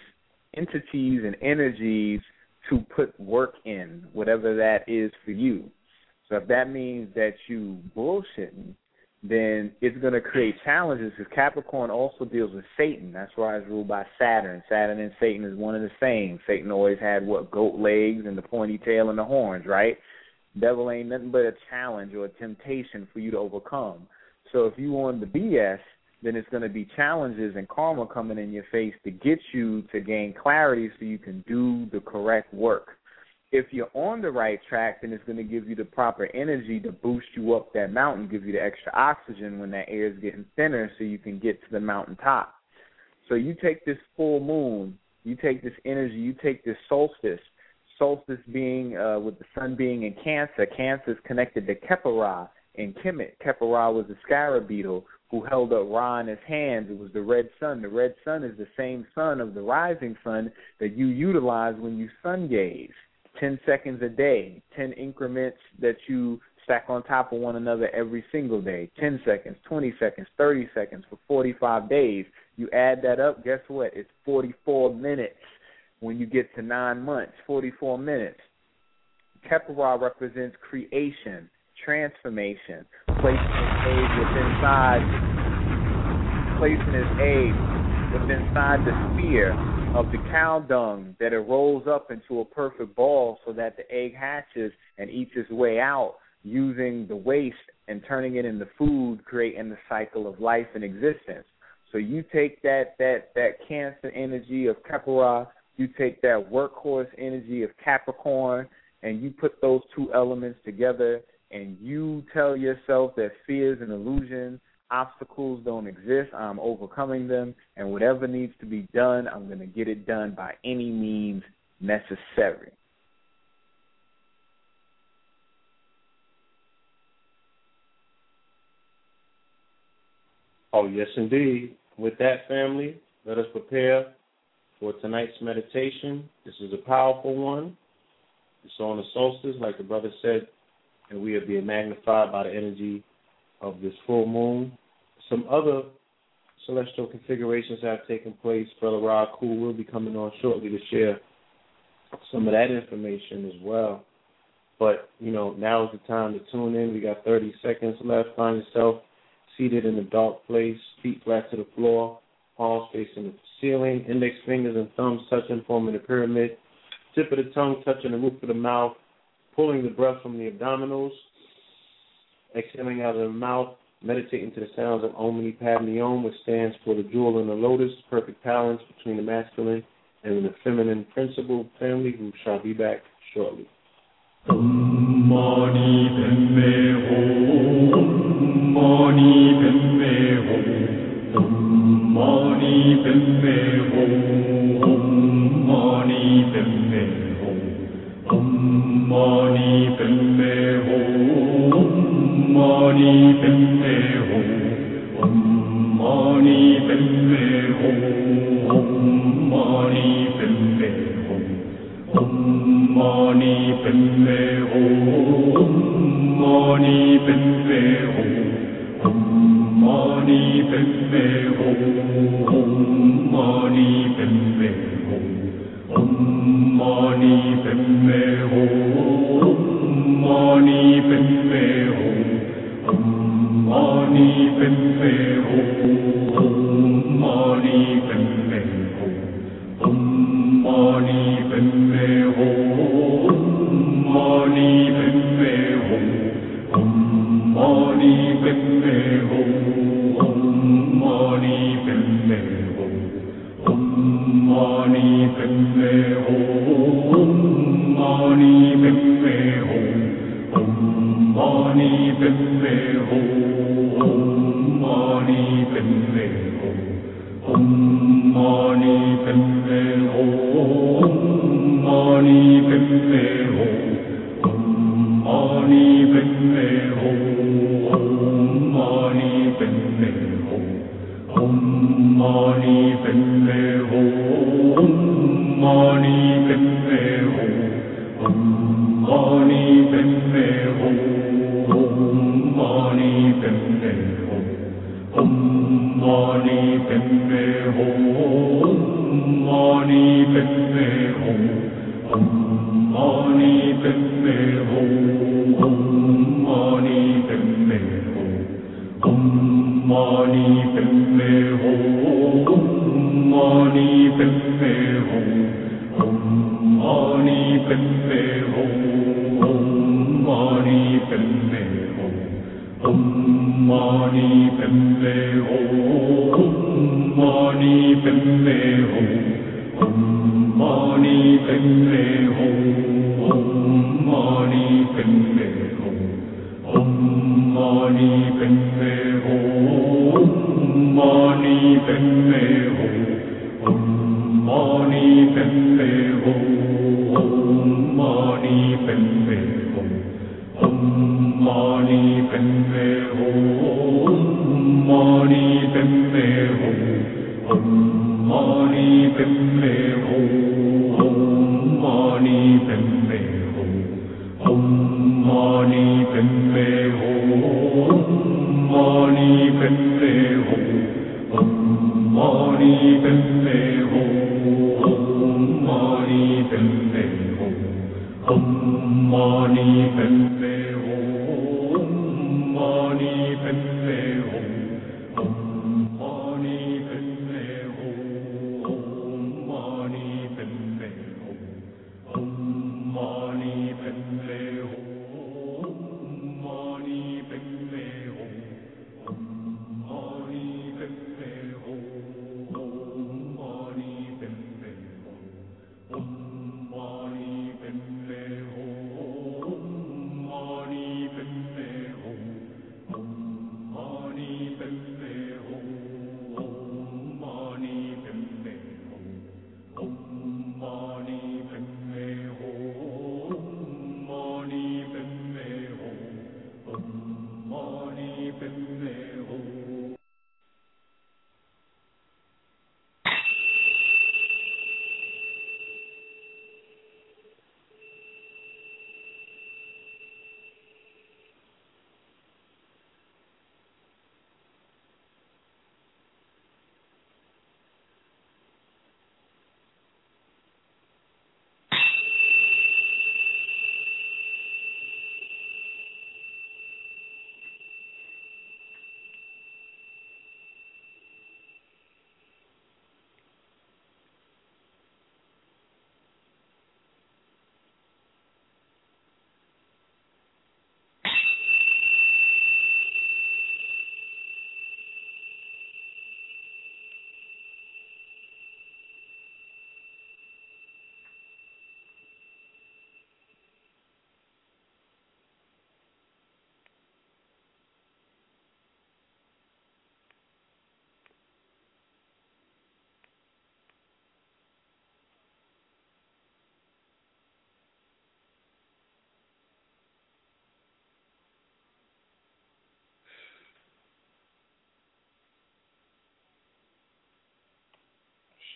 S10: entities and energies to put work in, whatever that is for you. So if that means that you bullshitting, then it's going to create challenges because Capricorn also deals with Satan. That's why it's ruled by Saturn. Saturn and Satan is one and the same. Satan always had what goat legs and the pointy tail and the horns, right? Devil ain't nothing but a challenge or a temptation for you to overcome. So if you on the BS, then it's going to be challenges and karma coming in your face to get you to gain clarity so you can do the correct work. If you're on the right track, then it's going to give you the proper energy to boost you up that mountain, give you the extra oxygen when that air is getting thinner so you can get to the mountaintop. So you take this full moon, you take this energy, you take this solstice, solstice being uh, with the sun being in Cancer. Cancer is connected to Khepera, in Kemet, Khepera was a scarab beetle who held up Ra in his hands. It was the red sun. The red sun is the same sun of the rising sun that you utilize when you sun gaze. 10 seconds a day, 10 increments that you stack on top of one another every single day 10 seconds, 20 seconds, 30 seconds for 45 days. You add that up, guess what? It's 44 minutes when you get to nine months, 44 minutes. Khepera represents creation, transformation, placing his egg within inside, placing his egg within inside the sphere of the cow dung that it rolls up into a perfect ball so that the egg hatches and eats its way out using the waste and turning it into food, creating the cycle of life and existence. So you take that that that cancer energy of Khepera, you take that workhorse energy of Capricorn, and you put those two elements together, and you tell yourself that fears and illusions, obstacles don't exist. I'm overcoming them, and whatever needs to be done, I'm going to get it done by any means necessary.
S8: Oh, yes, indeed. With that, family, let us prepare for tonight's meditation. This is a powerful one. It's on the solstice, like the brother said, and we are being magnified by the energy of this full moon. Some other celestial configurations have taken place. Brother Rod Cool will be coming on shortly to share some of that information as well. But, you know, now is the time to tune in. We got 30 seconds left. Find yourself seated in a dark place, feet flat to the floor, palms facing the ceiling, index fingers and thumbs touching, forming a pyramid, tip of the tongue touching the roof of the mouth, pulling the breath from the abdominals, exhaling out of the mouth, meditating to the sounds of Om Mani Padme Om, which stands for the jewel and the lotus, perfect balance between the masculine and the feminine principle family, who shall be back shortly. Mani mani padme ho om mani padme ho om mani padme hum om mani padme hum om mani padme hum om mani padme hum mani padme hum om mani padme hum om mani padme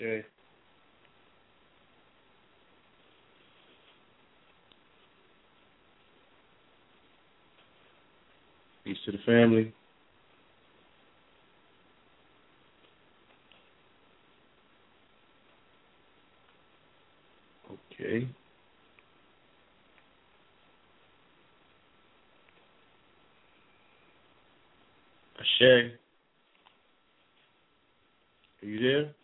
S12: Shay. Peace to the family. Okay. Ashay. Are you there?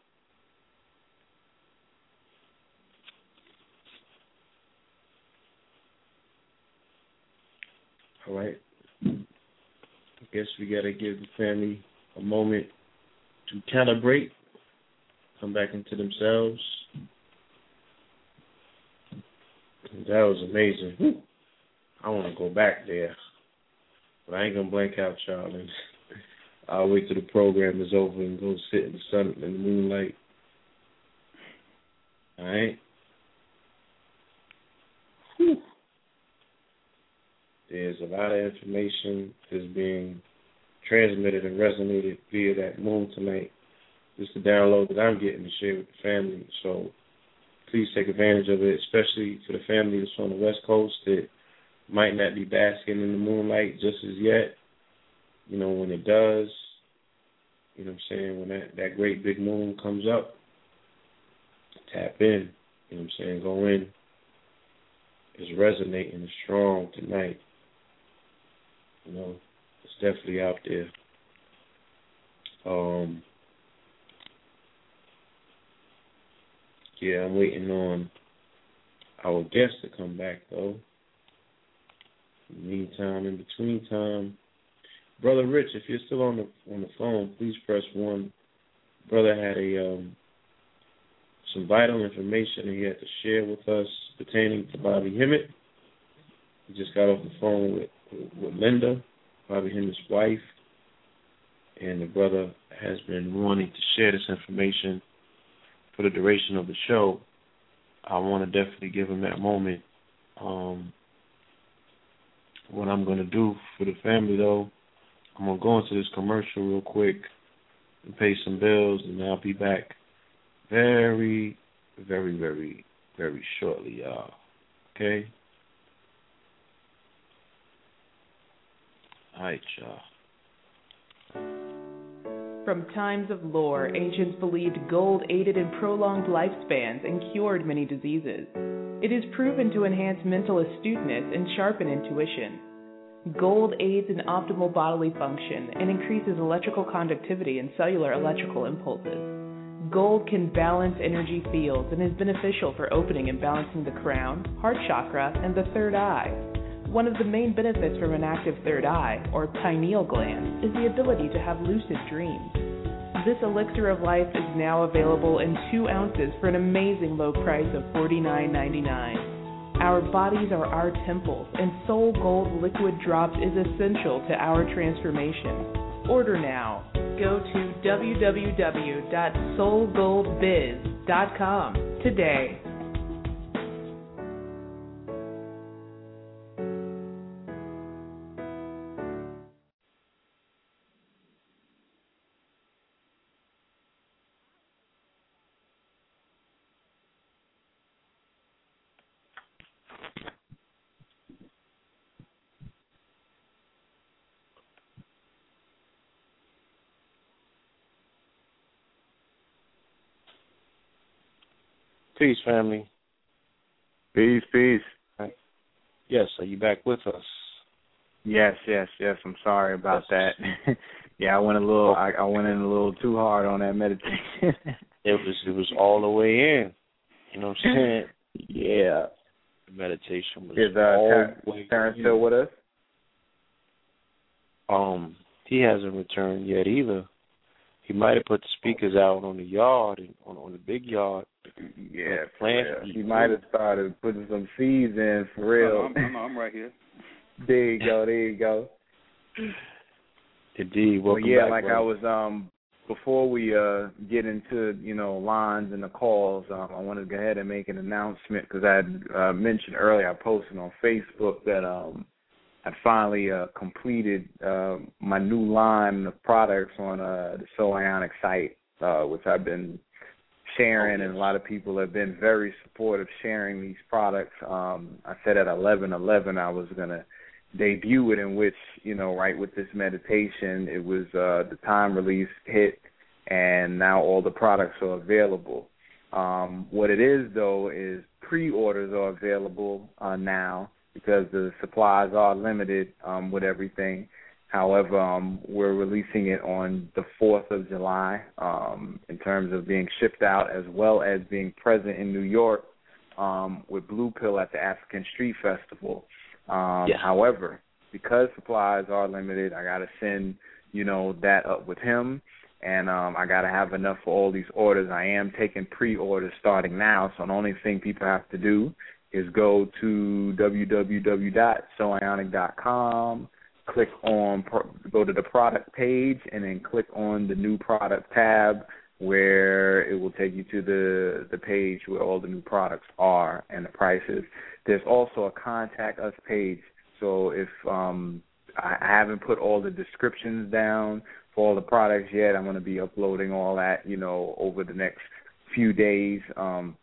S12: All right. I guess we got to give the family a moment to calibrate, come back into themselves. That was amazing. I want to go back there, but I ain't gonna blank out, y'all. And *laughs* I'll wait till the program is over and go sit in the sun in the moonlight. All right. There's a lot of information that's being transmitted and resonated via that moon tonight. Just the download that I'm getting to share with the family. So please take advantage of it, especially to the family that's on the West Coast that might not be basking in the moonlight just as yet. You know, when it does, you know what I'm saying, when that, that great big moon comes up, tap in. You know what I'm saying? Go in. It's resonating strong tonight. You know, it's definitely out there. Um, yeah, I'm waiting on our guest to come back though. In the meantime, in between time, brother Rich, if you're still on the on the phone, please press one. Brother had a um, some vital information he had to share with us pertaining to Bobby Hemmitt. He just got off the phone with with Linda, Bobby Hemmitt's wife, and the brother has been wanting to share this information for the duration of the show. I want to definitely give him that moment. Um, what I'm going to do for the family, though, I'm going to go into this commercial real quick and pay some bills, and I'll be back very, very, very, very shortly, y'all. Okay? Right.
S13: From times of lore, ancients believed gold aided in prolonged lifespans and cured many diseases. It is proven to enhance mental astuteness and sharpen intuition. Gold aids in optimal bodily function and increases electrical conductivity and cellular electrical impulses. Gold can balance energy fields and is beneficial for opening and balancing the crown, heart chakra, and the third eye. One of the main benefits from an active third eye, or pineal gland, is the ability to have lucid dreams. This elixir of life is now available in two ounces for an amazing low price of $49.99. Our bodies are our temples, and Soul Gold Liquid Drops is essential to our transformation. Order now. Go to www.soulgoldbiz.com today.
S12: Peace, family.
S10: Peace, peace.
S12: Yes, are you back with us?
S10: Yes, yes, yes. I'm sorry about that. *laughs* yeah, I went a little. I, I went in a little too hard on that meditation. *laughs*
S12: it was it was all the way in. You know what I'm saying? *laughs*
S10: yeah.
S12: The meditation was
S10: Is uh,
S12: all
S10: Ter-
S12: way
S10: Terrence
S12: in.
S10: still with us?
S12: Um, he hasn't returned yet either. He might have put the speakers out on the yard, and on on the big yard.
S10: Yeah,
S12: plant.
S10: for. He might have started putting some seeds in for real.
S11: No, I'm, I'm, I'm right here.
S10: there you go. There you go.
S12: Indeed.
S10: Well, yeah,
S12: back,
S10: like I was um before we uh get into you know lines and the calls, um, I wanted to go ahead and make an announcement because I had uh, mentioned earlier I posted on Facebook that um I finally uh, completed uh, my new line of products on uh, the So Ionic site, uh, which I've been sharing, and a lot of people have been very supportive sharing these products. Um, I said at eleven eleven I was gonna debut it, in which you know, right with this meditation, it was uh, the time release hit, and now all the products are available. Um, what it is though is pre-orders are available uh, now because the supplies are limited um, with everything. However, um, we're releasing it on the 4th of July um, in terms of being shipped out as well as being present in New York um, with Blue Pill at the African Street Festival. Um,
S12: Yes.
S10: However, because supplies are limited, I got to send, you know, that up with him. And um, I got to have enough for all these orders. I am taking pre-orders starting now, so the only thing people have to do is go to www.soionic.com, click on, go to the product page, and then click on the new product tab where it will take you to the the page where all the new products are and the prices. There's also a contact us page. So if um I haven't put all the descriptions down for all the products yet, I'm going to be uploading all that, you know, over the next few days. Um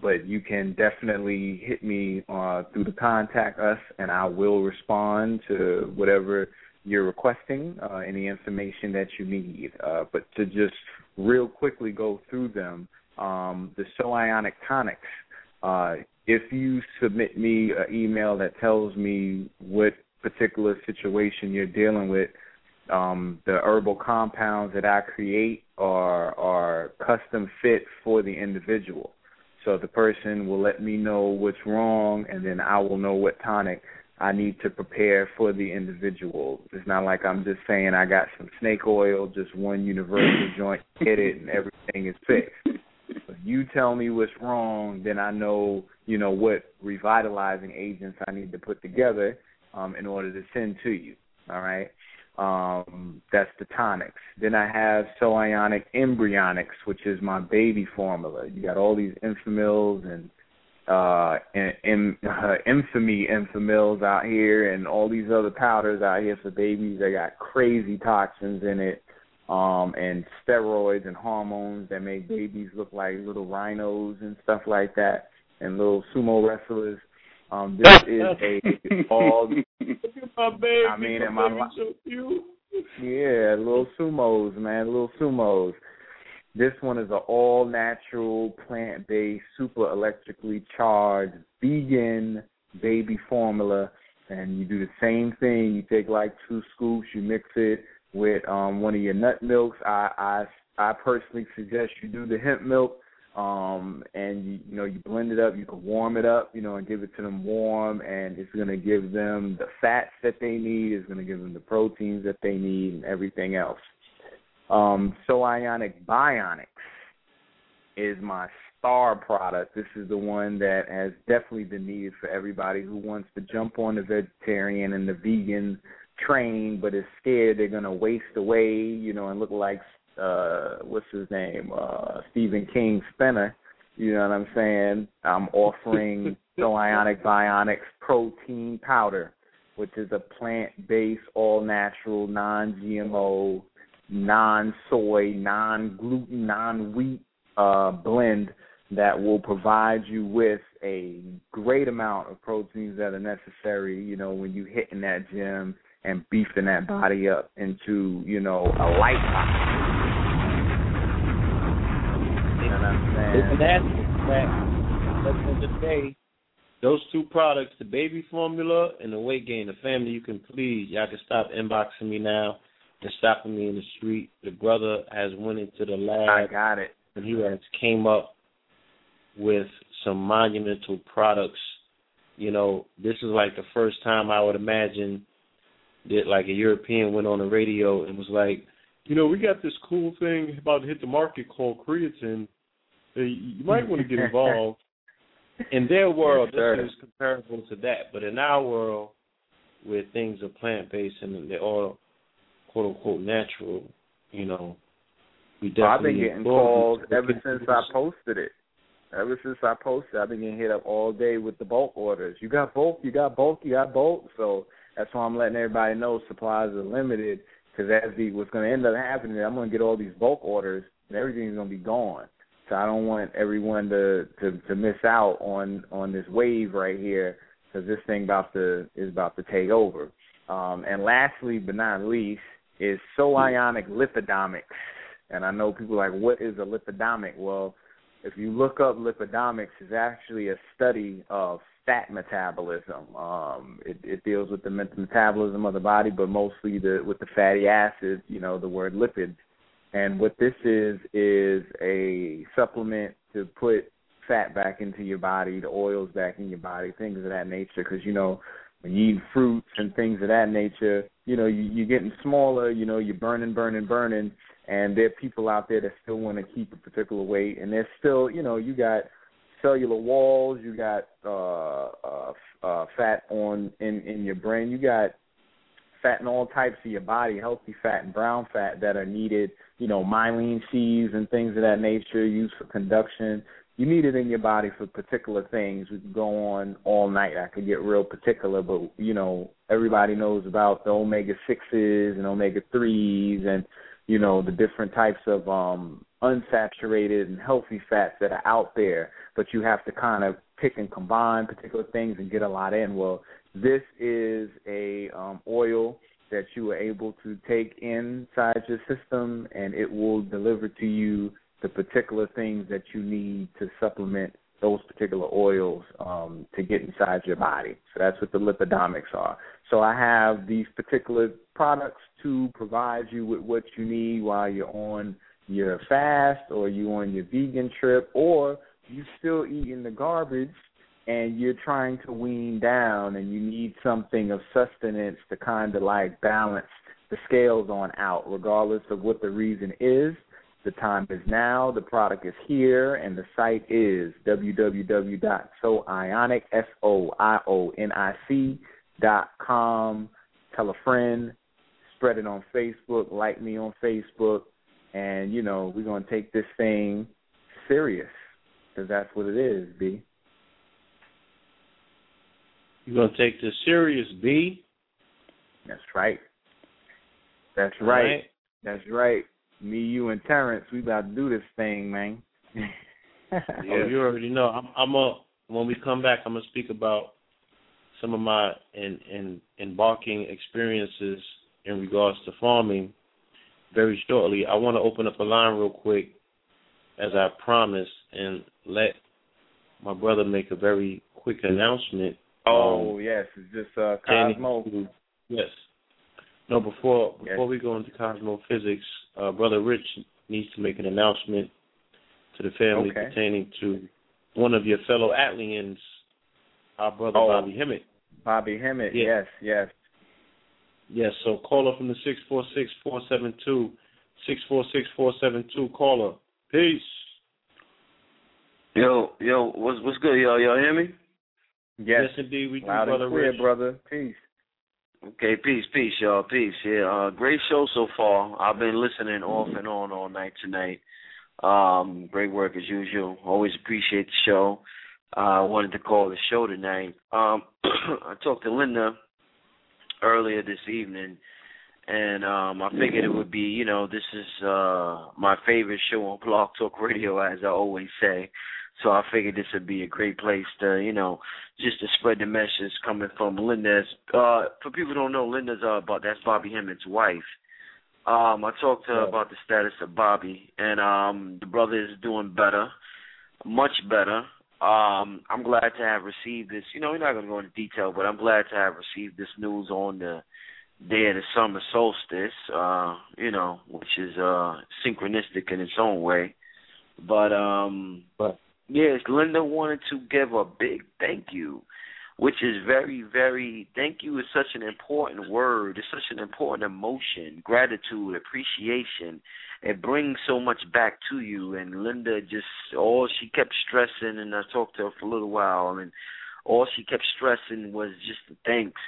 S10: but you can definitely hit me uh, through the contact us, and I will respond to whatever you're requesting, uh, any information that you need. Uh, but to just real quickly go through them, um, the So Ionic Tonics. Uh, if you submit me an email that tells me what particular situation you're dealing with, um, the herbal compounds that I create are are custom fit for the individual. So the person will let me know what's wrong, and then I will know what tonic I need to prepare for the individual. It's not like I'm just saying I got some snake oil, just one universal *laughs* joint, hit it, and everything is fixed. If you tell me what's wrong, then I know, you know, what revitalizing agents I need to put together um, in order to send to you. All right. Um, that's the tonics. Then I have So Ionic Embryonics, which is my baby formula. You got all these Enfamils and uh, in, in, uh, *laughs* infamy infamils out here, and all these other powders out here for babies. They got crazy toxins in it, um, and steroids and hormones that make babies look like little rhinos and stuff like that, and little sumo wrestlers. Um, this is a all. *laughs*
S12: Look at my baby.
S10: I mean,
S12: my
S10: in my
S12: so cute.
S10: Yeah, little sumos, man, little sumos. This one is an all natural, plant based, super electrically charged, vegan baby formula. And you do the same thing. You take like two scoops, you mix it with um one of your nut milks. I I I personally suggest you do the hemp milk. Um and you you know, you blend it up, you can warm it up, you know, and give it to them warm and it's gonna give them the fats that they need, it's gonna give them the proteins that they need and everything else. Um, so Ionic Bionics is my star product. This is the one that has definitely been needed for everybody who wants to jump on the vegetarian and the vegan train, but is scared they're gonna waste away, you know, and look like uh what's his name, uh Stephen King Spinner. You know what I'm saying? I'm offering *laughs* So Ionic Bionics protein powder, which is a plant based, all natural, non GMO non soy, non gluten, non wheat uh, blend that will provide you with a great amount of proteins that are necessary, you know, when you hitting that gym and beefing that body up into, you know, a light body. You know what I'm saying?
S12: And that's that. At the end of the day, those two products, the baby formula and the weight gain, the family, you can please, y'all can stop inboxing me now and stopping me in the street. The brother has went into the lab.
S10: I got it.
S12: And he has came up with some monumental products. You know, this is like the first time I would imagine that like a European went on the radio and was like, you know, we got this cool thing about to hit the market called creatine. Uh, you might want to get involved. *laughs* in their world,
S10: Yes,
S12: this is comparable to that, but in our world, where things are plant based and they're all quote unquote natural, you know, we definitely.
S10: I've been getting
S12: involve-
S10: calls ever since I posted it. Ever since I posted, I've been getting hit up all day with the bulk orders. You got bulk, you got bulk, you got bulk. So that's why I'm letting everybody know supplies are limited. Because as the what's going to end up happening, I'm going to get all these bulk orders, and everything's going to be gone. So I don't want everyone to to to miss out on on this wave right here because this thing about to is about to take over. Um, and lastly, but not least, is so ionic lipidomics. And I know people are like, what is a lipidomic? Well, if you look up lipidomics, it's actually a study of fat metabolism. Um, it, it deals with the metabolism of the body, but mostly the with the fatty acids. You know, the word lipids. And what this is is a supplement to put fat back into your body, the oils back in your body, things of that nature. Because you know, when you eat fruits and things of that nature, you know, you, you're getting smaller. You know, you're burning, burning, burning. And there are people out there that still want to keep a particular weight, and there's still, you know, you got cellular walls, you got uh, uh, uh, fat on in in your brain, you got fat in all types of your body, healthy fat and brown fat that are needed, you know, myelin sheaths and things of that nature, used for conduction. You need it in your body for particular things. We could go on all night. I could get real particular, but you know, everybody knows about the omega sixes and omega threes and you know, the different types of um unsaturated and healthy fats that are out there, but you have to kind of pick and combine particular things and get a lot in. Well, this is a um, oil that you are able to take inside your system, and it will deliver to you the particular things that you need to supplement those particular oils um, to get inside your body. So that's what the lipidomics are. So I have these particular products to provide you with what you need while you're on your fast or you're on your vegan trip or you still eating the garbage and you're trying to wean down and you need something of sustenance to kind of like balance the scales on out regardless of what the reason is. The time is now the product is here and the site is www.soionic s o i o n i c dot com. Tell a friend spread it on facebook like me on facebook and you know we're going to take this thing serious because that's what it is b
S12: You're gonna take this serious, B.
S10: That's right. That's right.
S12: right.
S10: That's right. Me, you, and Terrence, we about to do this thing, man. *laughs*
S12: Oh, you already know. I'm, I'm a when we come back, I'm gonna speak about some of my in, in embarking experiences in regards to farming very shortly. I want to open up a line real quick, as I promised, and let my brother make a very quick announcement.
S10: Oh
S12: Um,
S10: yes, it's just uh,
S12: pertaining
S10: Cosmo.
S12: to- yes. No, before
S10: Yes.
S12: before we go into Cosmo Physics, uh, brother Rich needs to make an announcement to the family
S10: Okay.
S12: pertaining to one of your fellow Atlians, our brother
S10: Oh.
S12: Bobby Hemmitt.
S10: Bobby Hemmitt.
S12: Yeah.
S10: Yes, yes.
S12: Yes, so caller from the six four six four seven two six four six four seven two caller. Peace.
S14: Yo, yo, what's what's good, y'all? Y'all hear me?
S10: Yes,
S12: indeed, we do,
S10: Loud
S12: brother
S10: and clear,
S12: Rich.
S10: brother. Peace.
S14: Okay, peace, peace, y'all, peace. Yeah, uh, great show so far. I've been listening off and on all night tonight. Um, great work as usual. Always appreciate the show. Uh, I wanted to call the show tonight. Um, *clears throat* I talked to Linda earlier this evening, and um, I figured it would be, you know, this is uh, my favorite show on Blog Talk Radio, as I always say. So I figured this would be a great place to, you know, just to spread the message coming from Linda's. Uh, for people who don't know, Linda's uh, about that's Bobby Hemmitt's wife. Um, I talked to her about the status of Bobby, and um, the brother is doing better. much better. Um, I'm glad to have received this. You know, we're not going to go into detail, but I'm glad to have received this news on the day of the summer solstice. Uh, you know, which is uh synchronistic in its own way. But um,
S12: but
S14: yes, Linda wanted to give a big thank you which is very, very thank you is such an important word. It's such an important emotion, gratitude, appreciation. It brings so much back to you. And Linda just all she kept stressing, and I talked to her for a little while, and all she kept stressing was just the thanks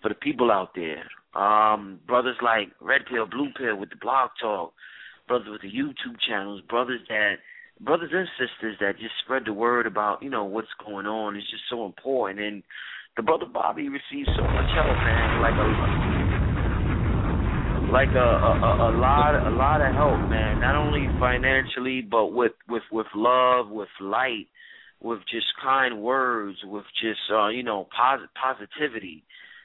S14: for the people out there. Um, brothers like Red Pill, Blue Pill with the blog talk, brothers with the YouTube channels, brothers that brothers and sisters that just spread the word about you know what's going on is just so important. And the brother Bobby received so much help, man. Like a like a, a a lot a lot of help, man. Not only financially, but with with with love, with light, with just kind words, with just uh, you know posit- positivity.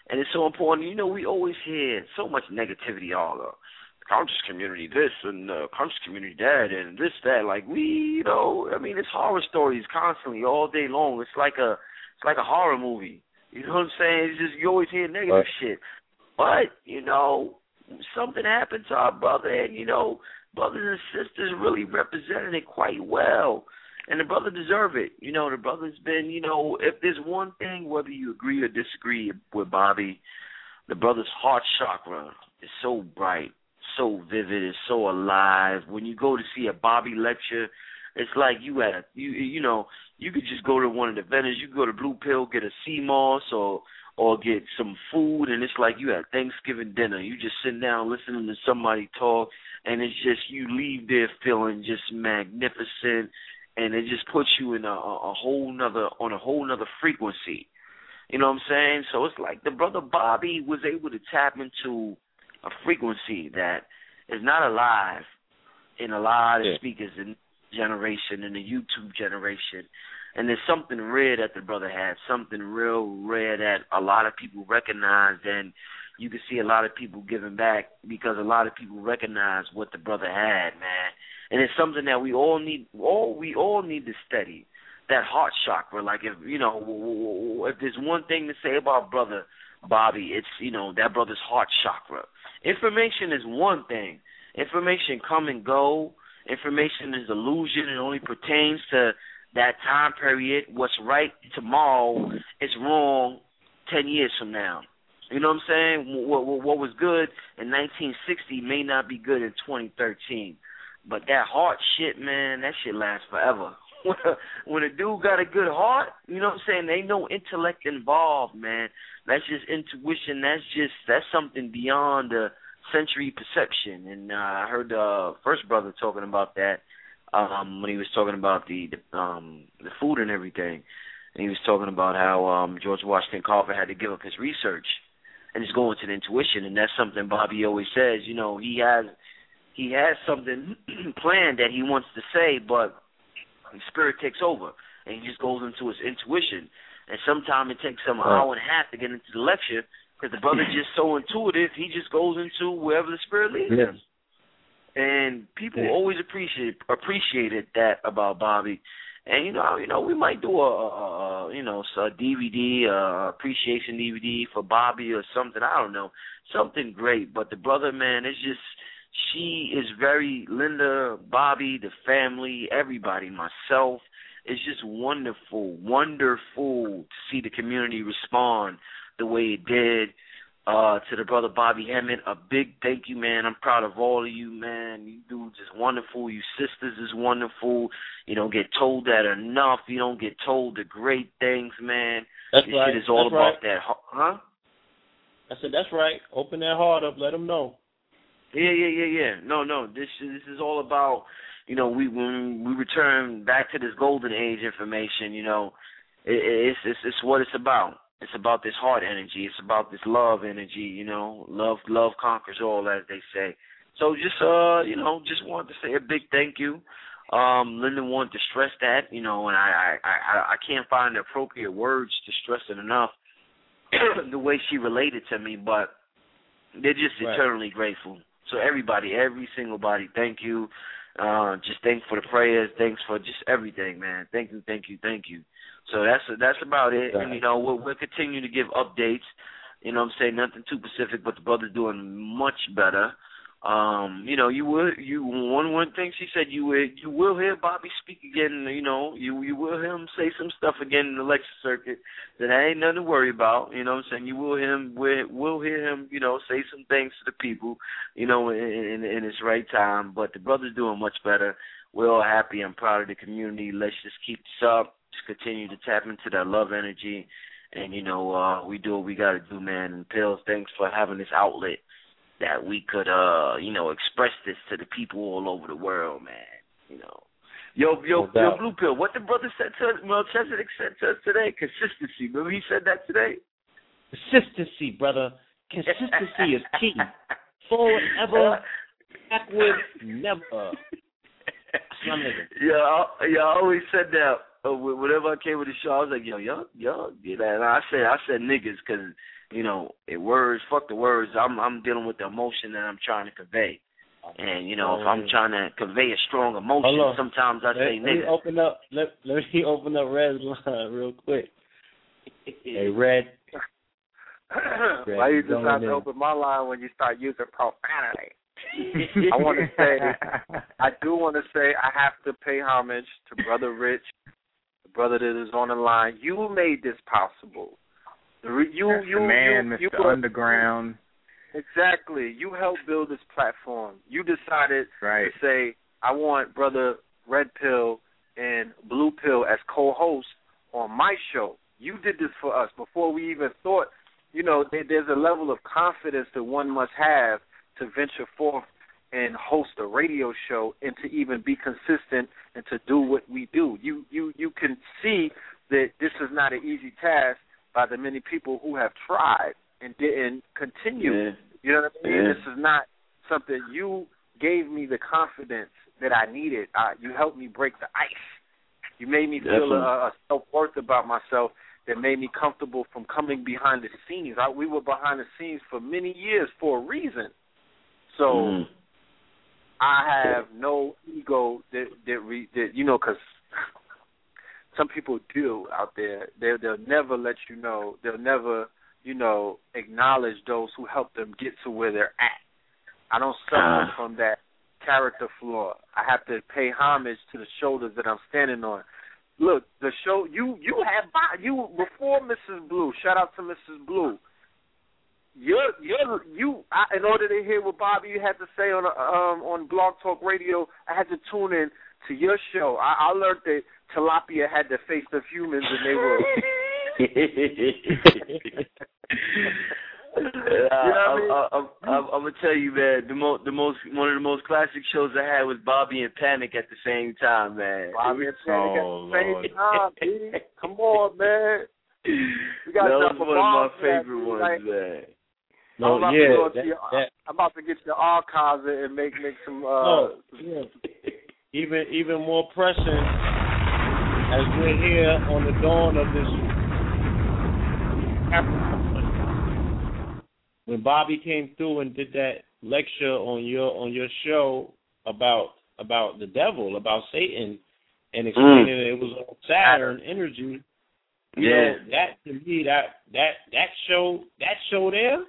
S14: And it's so important. You know, we always hear so much negativity all up conscious community this and uh, conscious community that and this that. Like we you know I mean it's horror stories constantly all day long. It's like a it's like a horror movie. You know what I'm saying? It's just you always hear negative right. shit. But you know something happened to our brother and you know brothers and sisters really represented it quite well. And the brother deserve it. You know the brother's been you know if there's one thing whether you agree or disagree with Bobby the brother's heart chakra is so bright so vivid, it's so alive. When you go to see a Bobby lecture, it's like you at a you you know you could just go to one of the vendors. You go to Blue Pill, get a sea moss or or get some food, and it's like you at Thanksgiving dinner. You just sitting down listening to somebody talk, and it's just you leave there feeling just magnificent, and it just puts you in a, a whole nother on a whole nother frequency. You know what I'm saying? So it's like the brother Bobby was able to tap into a frequency that is not alive in a lot of yeah. speakers in generation in the YouTube generation. And there's something rare that the brother had, something real rare that a lot of people recognized and you can see a lot of people giving back because a lot of people recognize what the brother had, man. And it's something that we all need all we all need to study. That heart chakra. Like if you know if there's one thing to say about brother Bobby, it's you know, that brother's heart chakra. Information is one thing. Information come and go. Information is illusion. It only pertains to that time period. What's right tomorrow is wrong ten years from now. You know what I'm saying? What, what, what was good in 1960 may not be good in 2013. But that heart shit, man, that shit lasts forever. When a dude got a good heart, you know what I'm saying? Ain't no intellect involved, man. That's just intuition. That's just that's something beyond the sensory perception. And uh, I heard the uh, first brother talking about that um when he was talking about the, the um the food and everything. And he was talking about how um George Washington Carver had to give up his research and just go into the intuition and that's something Bobby always says, you know, he has he has something *clears throat* planned that he wants to say but spirit takes over and he just goes into his intuition. And sometimes it takes him an hour and a half to get into the lecture because the brother's *laughs* just so intuitive. He just goes into wherever the spirit leads yeah. him. And people yeah. always appreciate appreciated that about Bobby. And you know, you know, we might do a, a, a you know a DVD, a appreciation DVD for Bobby or something. I don't know, something great. But the brother, man, it's just she is very Linda, Bobby, the family, everybody, myself. It's just wonderful, wonderful to see the community respond the way it did. Uh, to the brother Bobby Hammond, a big thank you, man. I'm proud of all of you, man. You dudes is wonderful. You sisters is wonderful. You don't get told that enough. You don't get told the great things, man.
S12: That's
S14: this
S12: right.
S14: shit is all
S12: that's
S14: about
S12: right.
S14: that, huh?
S12: I said that's right. Open that heart up. Let them know.
S14: Yeah, yeah, yeah, yeah. No, no. This this is all about you know we when we return back to this golden age information. You know, it, it's it's it's what it's about. It's about this heart energy. It's about this love energy. You know, love love conquers all, as they say. So just uh, you know, just wanted to say a big thank you. Um, Linda wanted to stress that, you know, and I I I, I can't find the appropriate words to stress it enough. *clears throat* the way she related to me, but they're just
S12: Right.
S14: eternally grateful. So everybody, every single body, thank you. Uh, just thanks for the prayers. Thanks for just everything, man. Thank you, thank you, thank you. So that's that's about it. And you know, we'll, we'll continue to give updates. You know, I'm saying nothing too specific, but the brother's doing much better. Um, you know, you will you one one thing she said you will you will hear Bobby speak again, you know, you you will hear him say some stuff again in the lecture circuit that ain't nothing to worry about, you know what I'm saying? You will hear him will will hear him, you know, say some things to the people, you know, in, in in his right time. But the brother's doing much better. We're all happy and proud of the community. Let's just keep this up. Just continue to tap into that love energy and you know, uh we do what we gotta do, man. And Pills, thanks for having this outlet that we could uh you know express this to the people all over the world, man. You know. Yo, yo,
S12: No
S14: yo. Blue Pill. What the brother said to us, Melchizedek said to us today? Consistency. Remember he said that today.
S12: Consistency, brother. Consistency is key. *laughs* Forward ever, backward never.
S14: Yeah, I, yeah, I always said that. Uh, whenever I came with the show, I was like, "Yo, y'all, y'all get that." And I said, I said niggas because you know, it words, fuck the words. I'm I'm dealing with the emotion that I'm trying to convey. And you know, if I'm mm. trying to convey a strong emotion, sometimes I
S12: let,
S14: say
S12: let me open up. Let let me *laughs* open up Red's *laughs* line real quick. Hey, *laughs* Red.
S7: Why you
S12: Going
S7: decide to open my line when you start using profanity? I want to say, I do want to say, I have to pay homage to Brother Rich, the brother that is on the line. You made this possible. You,
S10: That's
S7: you,
S10: the man,
S7: you,
S10: Mr.
S7: you
S10: Underground.
S7: Exactly. You helped build this platform. You decided
S10: Right.
S7: to say, I want Brother Red Pill and Blue Pill as co hosts on my show. You did this for us before we even thought, you know, there, there's a level of confidence that one must have to venture forth and host a radio show and to even be consistent and to do what we do. You you you can see that this is not an easy task by the many people who have tried and didn't continue.
S14: Yeah.
S7: You know what I mean?
S14: Yeah.
S7: This is not something you gave me the confidence that I needed. Uh, you helped me break the ice. You made me feel a, a self worth about myself that made me comfortable from coming behind the scenes. I, we were behind the scenes for many years for a reason. So
S14: Mhm.
S7: I have no ego that that, re, that you know, because some people do out there. They they'll never let you know. They'll never you know acknowledge those who helped them get to where they're at. I don't suffer
S14: Ah.
S7: from that character flaw. I have to pay homage to the shoulders that I'm standing on. Look, the show you you have you before Mrs. Blue. Shout out to Mrs. Blue. You're you're you. I, in order to hear what Bobby you had to say on um on Blog Talk Radio, I had to tune in to your show. I, I learned that tilapia had to face the humans and they were. *laughs*
S14: Uh, I'm, I'm, I'm, I'm gonna tell you, man. The most, the most, one of the most classic shows I had was Bobby and Panic at the same time, man.
S7: Bobby and Panic
S14: Oh,
S7: at the
S14: Lord.
S7: same time, B. Come on, man. We got
S14: that was one of my
S7: bomb that,
S14: favorite ones,
S7: Like,
S14: man.
S7: I'm
S12: No,
S7: about to
S12: yeah,
S7: go to
S12: that,
S7: your,
S12: that,
S7: I'm about to get your archives and make make some. Uh,
S12: oh, yeah. Even even more pressing as we're here on the dawn of this. When Bobby came through and did that lecture on your on your show about about the devil, about Satan, and mm. explaining that it was all Saturn energy. You
S14: Yeah.
S12: know, that to me that that that show that show there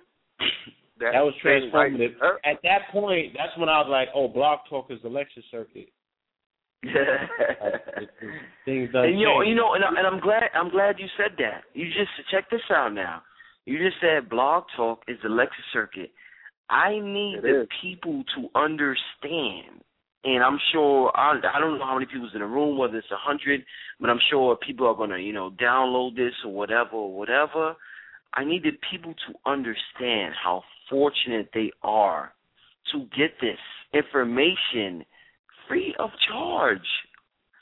S7: that,
S12: that was
S7: right?
S12: transformative. At that point, that's when I was like, "Oh, Blog Talk is the lecture circuit." *laughs* Things done
S14: and you know, you know, and, I, and I'm glad, I'm glad you said that. You just check this out now. You just said Blog Talk is the lecture circuit. I need
S7: It
S14: the
S7: is.
S14: people to understand, and I'm sure I, I don't know how many people's in the room, whether it's a hundred, but I'm sure people are gonna, you know, download this or whatever, or whatever. I need the people to understand how fortunate they are to get this information free of charge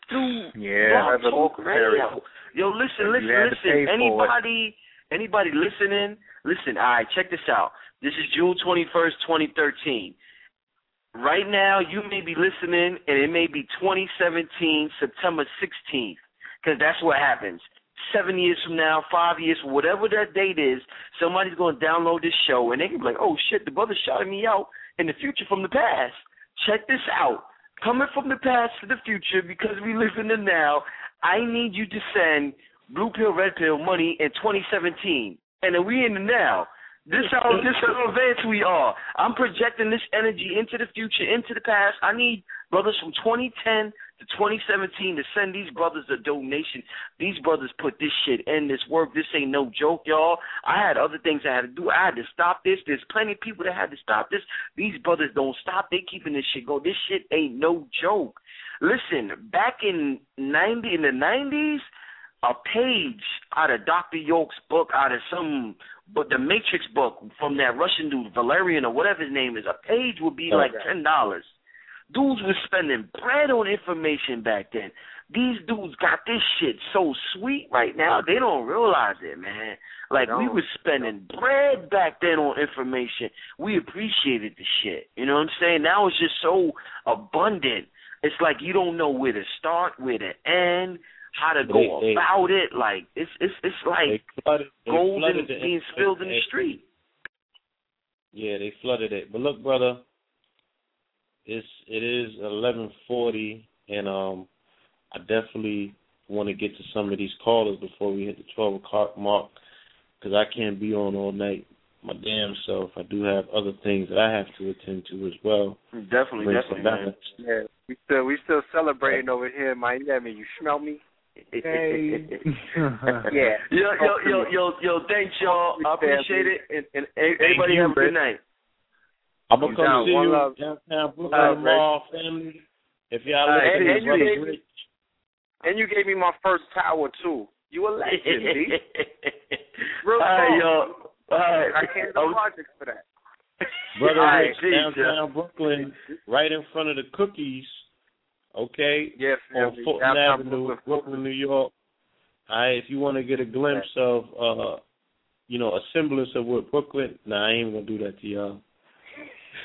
S14: through
S10: Yeah.
S14: Talk Radio. Yo, listen, listen,
S10: had to pay
S14: listen. Anybody, anybody listening? Listen. All right, check this out. This is June twenty first, twenty thirteen. Right now, you may be listening, and it may be 2017, September 16th, because that's what happens. Seven years from now, five years, whatever that date is, somebody's going to download this show, and they can be like, "Oh shit, the brother shouted me out in the future from the past." Check this out. Coming from the past to the future because we live in the now. I need you to send blue pill, red pill money in 2017, and then we in the now. This how this how advanced we are. I'm projecting this energy into the future, into the past. I need brothers from 2010 to 2017 to send these brothers a donation. These brothers put this shit in this work. This ain't no joke, y'all. I had other things I had to do. I had to stop this. There's plenty of people that had to stop this. These brothers don't stop. They keeping this shit going. This shit ain't no joke. Listen, back in 90 in the 90s, a page out of Dr. York's book, out of some but the Matrix book from that Russian dude, Valerian or whatever his name is, a page would be oh, like ten dollars. Dudes were spending bread on information back then. These dudes got this shit so sweet right now, they don't realize it, man. Like we were spending bread back then on information. We appreciated the shit. You know what I'm saying? Now it's just so abundant. It's like you don't know where to start, where to end how to go
S12: They- they-
S14: about it. Like it's it's it's like
S12: flooded,
S14: gold
S12: flooded
S14: being spilled in the street.
S12: Yeah, they flooded it. But look, brother, it's it is eleven forty, and um, I definitely want to get to some of these callers before we hit the twelve o'clock mark, because I can't be on all night my damn self. I do have other things that I have to attend to as well.
S14: Definitely,
S12: Bring
S14: definitely, man.
S7: Yeah, we still we still celebrating over here in Miami. You smell me?
S10: Hey. *laughs*
S7: yeah.
S14: Yo, yo, yo, yo, yo, thanks y'all. I appreciate it. And, and everybody
S12: you,
S14: have a good night.
S12: I'm gonna come
S14: Down,
S12: see you
S14: love.
S12: downtown Brooklyn tomorrow, family. If y'all
S7: Uh, and- and you gave me- And you gave me my first tower too. You a legend, B. *laughs* Real
S14: All right,
S7: talk.
S14: yo. All right.
S7: I came to projects for that.
S12: Brother
S14: All right,
S12: Rich,
S14: peace,
S12: downtown Brooklyn, right in front of the cookies. Okay,
S7: Yes.
S12: on
S7: family.
S12: Fulton Avenue,
S7: Brooklyn.
S12: Brooklyn, New York. All right, if you want to get a glimpse of, uh, you know, a semblance of what Brooklyn. Nah, I ain't gonna do that to y'all.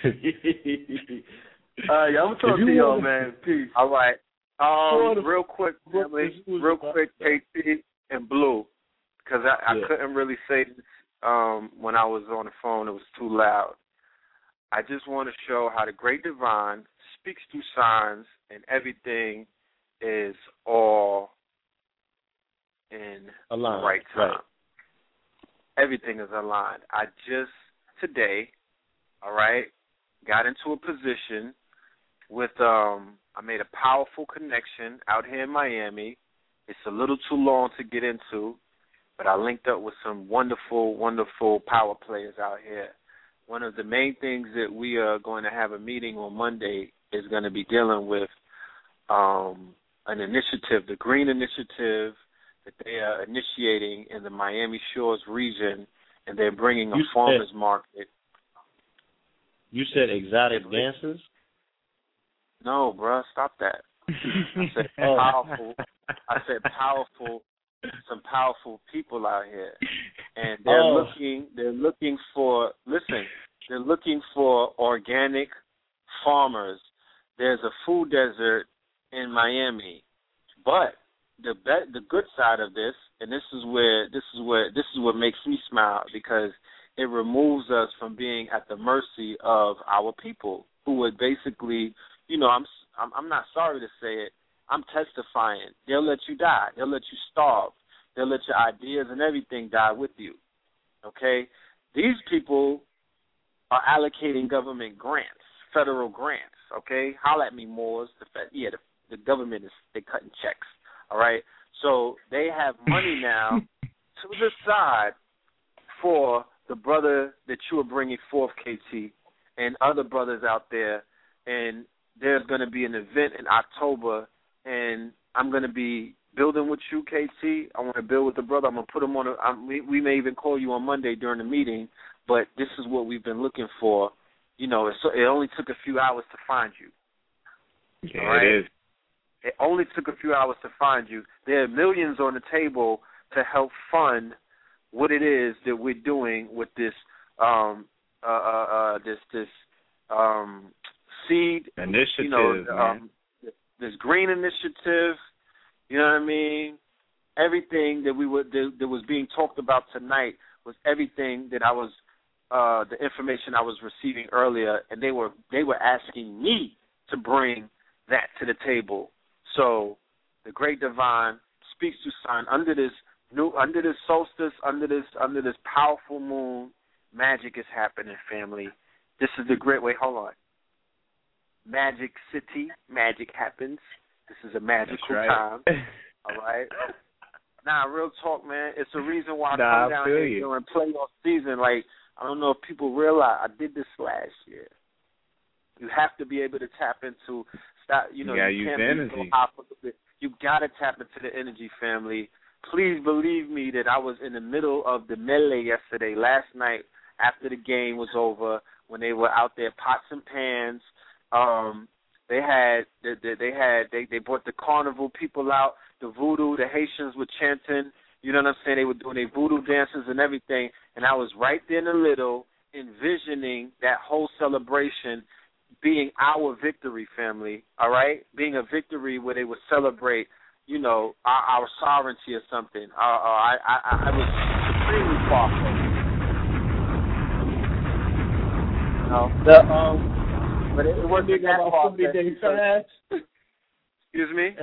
S14: All right, I'm gonna talk
S12: you
S14: to y'all, man. Peace.
S7: All right. Um, real quick, family. Real quick, KT and Blue, because I, I
S12: Yeah.
S7: couldn't really say this um, when I was on the phone. It was too loud. I just want to show how the Great Divine speaks through signs, and everything is all in
S12: Aligned,
S7: the right time.
S12: right.
S7: Everything is aligned. I just today, all right, got into a position with um I made a powerful connection out here in Miami. It's a little too long to get into, but I linked up with some wonderful, wonderful power players out here. One of the main things that we are going to have a meeting on Monday is going to be dealing with um, an initiative, the Green Initiative, that they are initiating in the Miami Shores region, and they're bringing a
S12: You
S7: farmers
S12: said-
S7: market.
S12: You said exotic dances?
S7: No, bruh, stop that. I said *laughs*
S12: Oh.
S7: powerful. I said powerful. Some powerful people out here, and they're
S12: Oh.
S7: looking. They're looking for. Listen, they're looking for organic farmers. There's a food desert in Miami, but the be- the good side of this, and this is where this is where this is what makes me smile because it removes us from being at the mercy of our people who would basically, you know, I'm I'm, I'm not sorry to say it. I'm testifying. They'll let you die. They'll let you starve. They'll let your ideas and everything die with you. Okay? These people are allocating government grants, federal grants. Okay? Holla at me, Moors. The Fed, yeah, the, the government is they cutting checks. All right? So they have money now *laughs* to the side for the brother that you are bringing forth, KT, and other brothers out there. And there's going to be an event in October, and I'm going to be building with you, KT. I want to build with the brother. I'm going to put him on. A, I'm, we, we may even call you on Monday during the meeting, but this is what we've been looking for. You know, it's, it only took a few hours to find you.
S11: Yeah,
S7: right?
S11: it is.
S7: It only took a few hours to find you. There are millions on the table to help fund what it is that we're doing with this um uh uh, uh this this um seed
S11: Initiative,
S7: you know um this green initiative you know what I mean everything that we were that, that was being talked about tonight was everything that I was uh the information I was receiving earlier and they were they were asking me to bring that to the table. So the great divine speaks to sign under this new under this solstice, under this under this powerful moon, magic is happening, family. This is the great way. hold on. Magic City, magic happens. This is a magical
S10: right.
S7: time. *laughs* All right. Nah, real talk, man. It's the reason why I
S10: Nah,
S7: come down here
S10: you.
S7: during playoff season. Like, I don't know if people realize I did this last year. You have to be able to tap into stop. You know,
S10: You
S7: you can't be
S10: energy.
S7: so high You gotta tap into the energy, family. Please believe me that I was in the middle of the melee yesterday, last night after the game was over, when they were out there pots and pans. Um, they had they, they, had they they brought the carnival people out, the voodoo, the Haitians were chanting. You know what I'm saying? They were doing their voodoo dances and everything, and I was right there in the middle, envisioning that whole celebration being our victory, family. All right, being a victory where they would celebrate, you know, our, our sovereignty or something. Uh, uh, I, I I was extremely far from. it. You know,
S12: The um,
S7: but it, it wasn't that far.
S12: fast.
S7: Excuse me.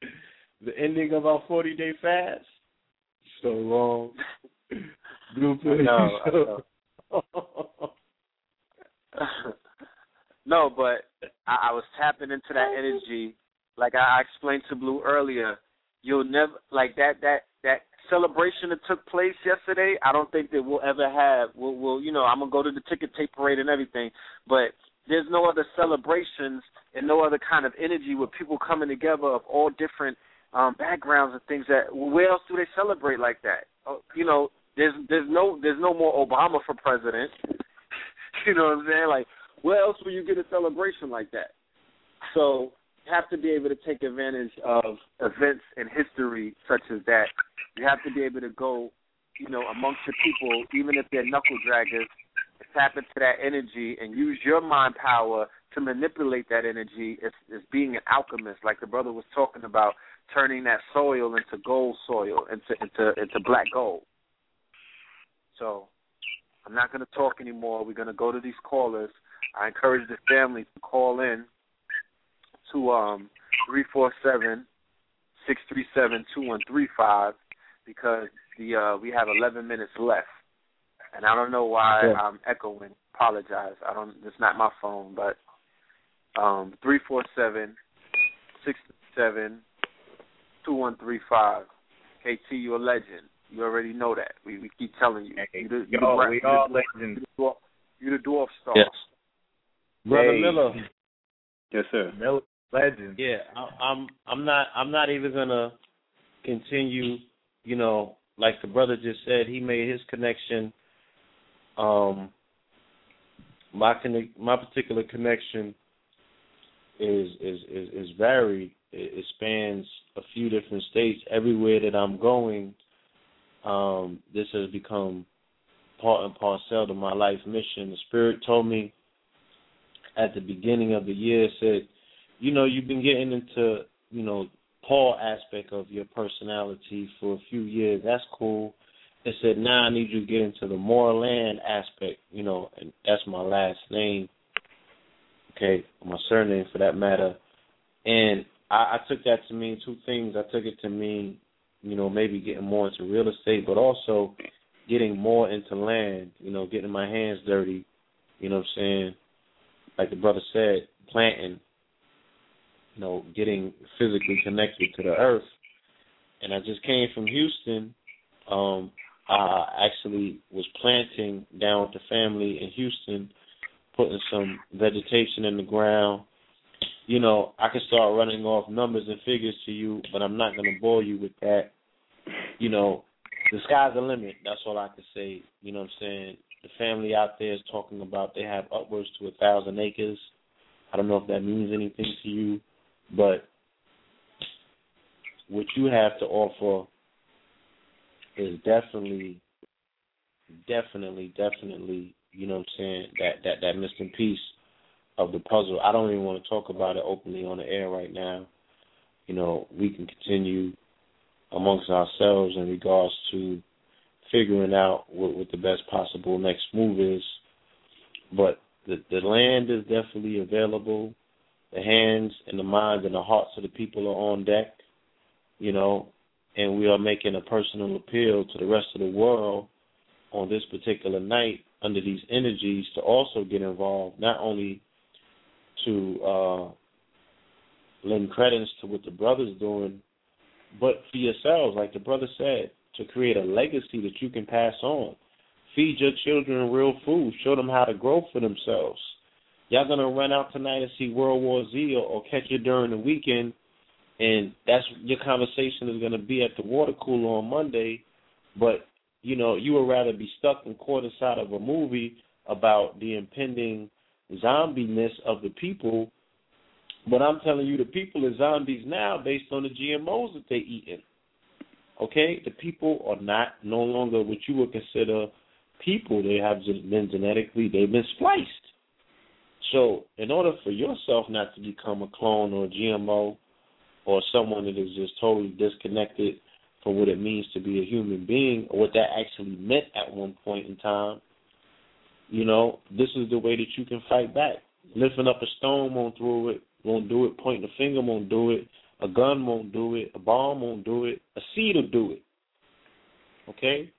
S7: *laughs*
S12: the ending of our forty day fast. So wrong. *laughs* Blue pill.
S7: I know, I know. *laughs* no, but I, I was tapping into that energy. Like I, explained to Blue earlier, you'll never like that that that celebration that took place yesterday. I don't think that we'll ever have. We'll, we'll you know I'm gonna go to the ticket tape parade and everything, but there's no other celebrations and no other kind of energy with people coming together of all different um backgrounds and things that where else do they celebrate like that? Oh, you know, there's there's no there's no more Obama for president. *laughs* you know what I'm saying? Like where else will you get a celebration like that? So have to be able to take advantage of events in history such as that. You have to be able to go, you know, amongst your people, even if they're knuckle draggers, tap into that energy and use your mind power to manipulate that energy. It's, it's being an alchemist, like the brother was talking about, turning that soil into gold soil, into into into black gold. So I'm not going to talk anymore. We're going to go to these callers. I encourage the family to call in to um three four seven six three seven two one three five because the uh we have eleven minutes left. And I don't know why
S12: Yeah.
S7: I'm echoing. Apologize. I don't it's not my phone, but um three four seven six seven two one three five. KT, you're a legend. You already know that. We we keep telling you. you the, you
S10: yo,
S7: the,
S10: we
S7: you
S10: all
S7: the,
S10: legends.
S7: You the, dwarf, you the dwarf star.
S12: Yes. Brother
S10: Hey.
S12: Miller.
S11: Yes, sir.
S10: Miller, legend.
S12: Yeah, I, I'm. I'm not. I'm not even gonna continue. You know, like the brother just said, he made his connection. Um, my conne- my particular connection is is is, is varied. It, it spans a few different states. Everywhere that I'm going, um, this has become part and parcel to my life mission. The Spirit told me at the beginning of the year, said, you know, you've been getting into, you know, Paul aspect of your personality for a few years. That's cool. It said, now I need you to get into the Moreland aspect, you know, and that's my last name. Okay, my surname for that matter. And I, I took that to mean two things. I took it to mean, you know, maybe getting more into real estate, but also getting more into land, you know, getting my hands dirty, you know what I'm saying? Like the brother said, planting, you know, getting physically connected to the earth. And I just came from Houston. Um, I actually was planting down with the family in Houston, putting some vegetation in the ground. You know, I can start running off numbers and figures to you, but I'm not going to bore you with that. You know, the sky's the limit. That's all I can say. You know what I'm saying? The family out there is talking about they have upwards to a thousand acres. I don't know if that means anything to you, but what you have to offer is definitely, definitely, definitely, you know what I'm saying, that, that, that missing piece of the puzzle. I don't even want to talk about it openly on the air right now. You know, we can continue amongst ourselves in regards to figuring out what, what the best possible next move is. But the the land is definitely available. The hands and the minds and the hearts of the people are on deck, you know, and we are making a personal appeal to the rest of the world on this particular night under these energies to also get involved, not only to uh, lend credence to what the brother's doing, but for yourselves, like the brother said, to create a legacy that you can pass on. Feed your children real food. Show them how to grow for themselves. Y'all gonna run out tonight and see World War Z or, or catch it during the weekend, and that's your conversation is gonna be at the water cooler on Monday. But you know, you would rather be stuck and caught inside of a movie about the impending zombie-ness of the people. But I'm telling you, the people are zombies now based on the GMOs that they're eating. Okay, the people are not no longer what you would consider people. They have been genetically they've been spliced. So, in order for yourself not to become a clone or a GMO or someone that is just totally disconnected from what it means to be a human being or what that actually meant at one point in time, you know, this is the way that you can fight back. Lifting up a stone won't do it, won't do it. Pointing a finger won't do it. A gun won't do it. A bomb won't do it. A seed will do it. Okay.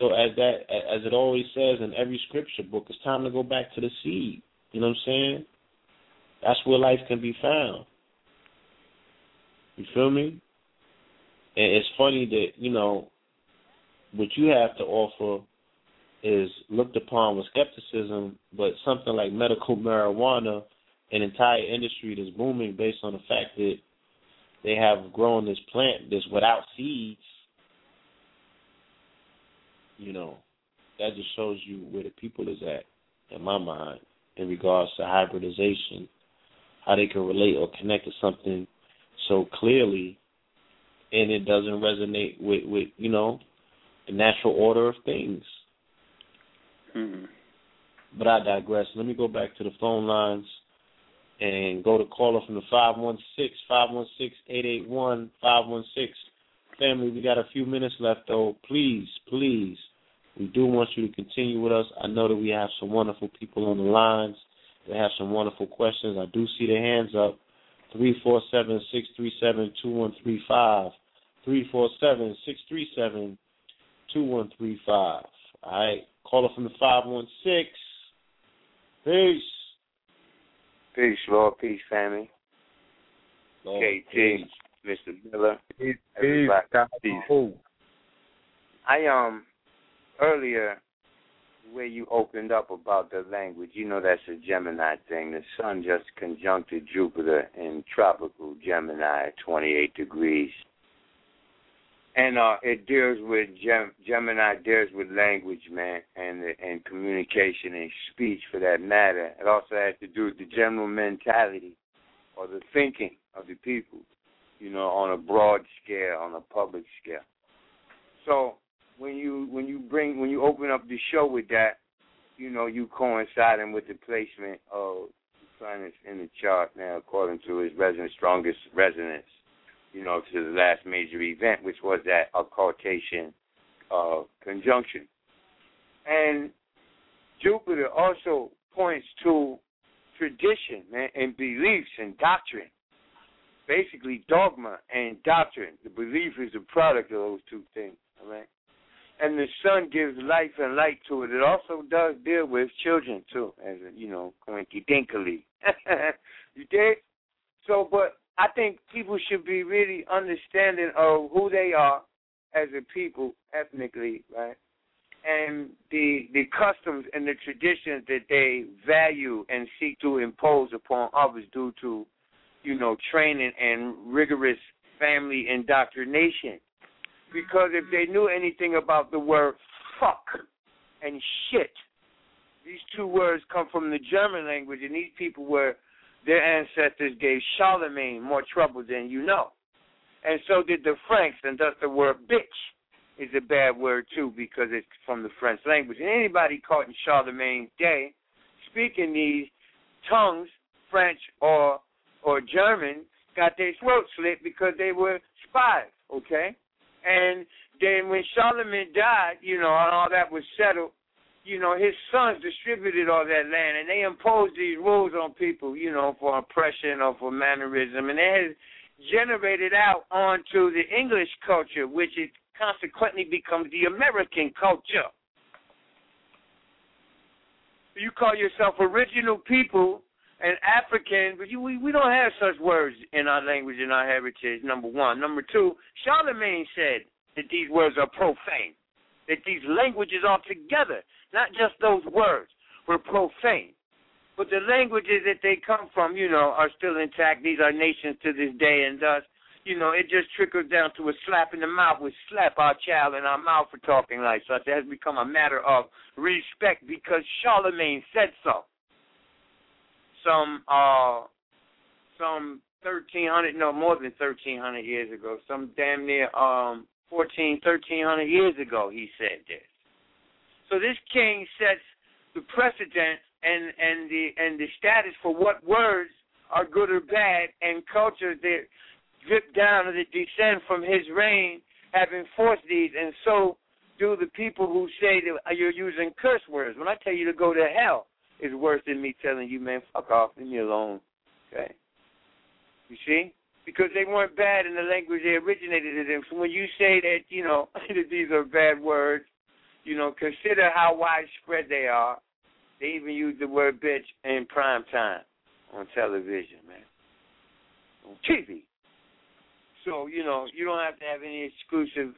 S12: So as that, as it always says in every scripture book, it's time to go back to the seed. You know what I'm saying? That's where life can be found. You feel me? And it's funny that you know what you have to offer is looked upon with skepticism, but something like medical marijuana, an entire industry that's booming based on the fact that they have grown this plant that's without seeds, you know, that just shows you where the people is at, in my mind, in regards to hybridization, how they can relate or connect to something so clearly and it doesn't resonate with, with you know, the natural order of things.
S11: Mm-hmm.
S12: But I digress. Let me go back to the phone lines and go to caller from the 516 516 881 516. Family, we got a few minutes left, though. Please, please, we do want you to continue with us. I know that we have some wonderful people on the lines. They have some wonderful questions. I do see their hands up. Three four seven six three seven two one three five. Three four seven six three seven two one three five. All right. Caller from the five one six. Peace.
S15: Peace, Lord. Peace, family.
S12: Lord,
S15: KT,
S12: peace.
S15: Mr. Miller.
S10: Peace,
S15: everybody.
S10: peace, peace.
S15: I um earlier where you opened up about the language, you know that's a Gemini thing. The sun just conjuncted Jupiter in tropical Gemini at 28 degrees. And uh, it deals with Gem- Gemini deals with language, man, and and communication and speech for that matter. It also has to do with the general mentality or the thinking of the people, you know, on a broad scale, on a public scale. So when you when you bring when you open up the show with that, you know, you coinciding with the placement of planets in the chart now according to his resonance strongest resonance, you know, to the last major event, which was that occultation uh, conjunction. And Jupiter also points to tradition man, and beliefs and doctrine. Basically dogma and doctrine. The belief is a product of those two things. All right and the sun gives life and light to it. It also does deal with children too, as you know, coincidentally. *laughs* you dig? So, but I think people should be really understanding of who they are as a people, ethnically, right? And the the customs and the traditions that they value and seek to impose upon others due to, you know, training and rigorous family indoctrination because if they knew anything about the word fuck and shit, these two words come from the German language, and these people were their ancestors gave Charlemagne more trouble than you know. And so did the Franks, and thus the word bitch is a bad word too because it's from the French language. And anybody caught in Charlemagne's day speaking these tongues, French or or German, got their throat slit because they were spies, okay? And then when Charlemagne died, you know, and all that was settled, you know, his sons distributed all that land, and they imposed these rules on people, you know, for oppression or for mannerism, and it has generated out onto the English culture, which it consequently becomes the American culture. You call yourself original people and African, but you, we, we don't have such words in our language and our heritage, number one. Number two, Charlemagne said that these words are profane, that these languages altogether, not just those words, were profane. But the languages that they come from, you know, are still intact. These are nations to this day, and thus, you know, it just trickles down to a slap in the mouth. We slap our child in our mouth for talking like such. It has become a matter of respect because Charlemagne said so. Some, uh, some thirteen hundred, no, more than thirteen hundred years ago, some damn near um fourteen, thirteen hundred years ago, he said this. So this king sets the precedent and and the and the status for what words are good or bad and cultures that drip down or that descend from his reign have enforced these and so do the people who say that you're using curse words. When I tell you to go to hell is worse than me telling you, man, fuck off, leave me alone. Okay? You see? Because they weren't bad in the language they originated in. So when you say that, you know, *laughs* these are bad words, you know, consider how widespread they are they even use the word bitch in prime time on television, man. On TV. So, you know, you don't have to have any exclusive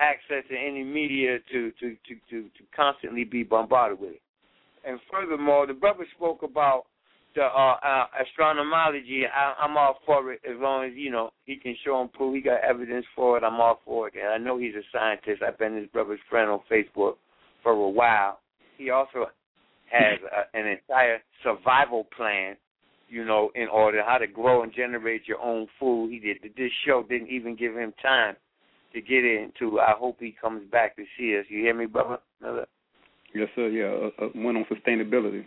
S15: access to any media to to to to, to constantly be bombarded with it. And furthermore, the brother spoke about the uh, uh astronomology. I, I'm all for it as long as you know he can show and prove he got evidence for it. I'm all for it, and I know he's a scientist. I've been his brother's friend on Facebook for a while. He also has a, an entire survival plan, you know, in order how to grow and generate your own food. He did. This show didn't even give him time to get into. I hope he comes back to see us. You hear me, brother?
S11: Yes, sir. Yeah, uh, uh, one on sustainability.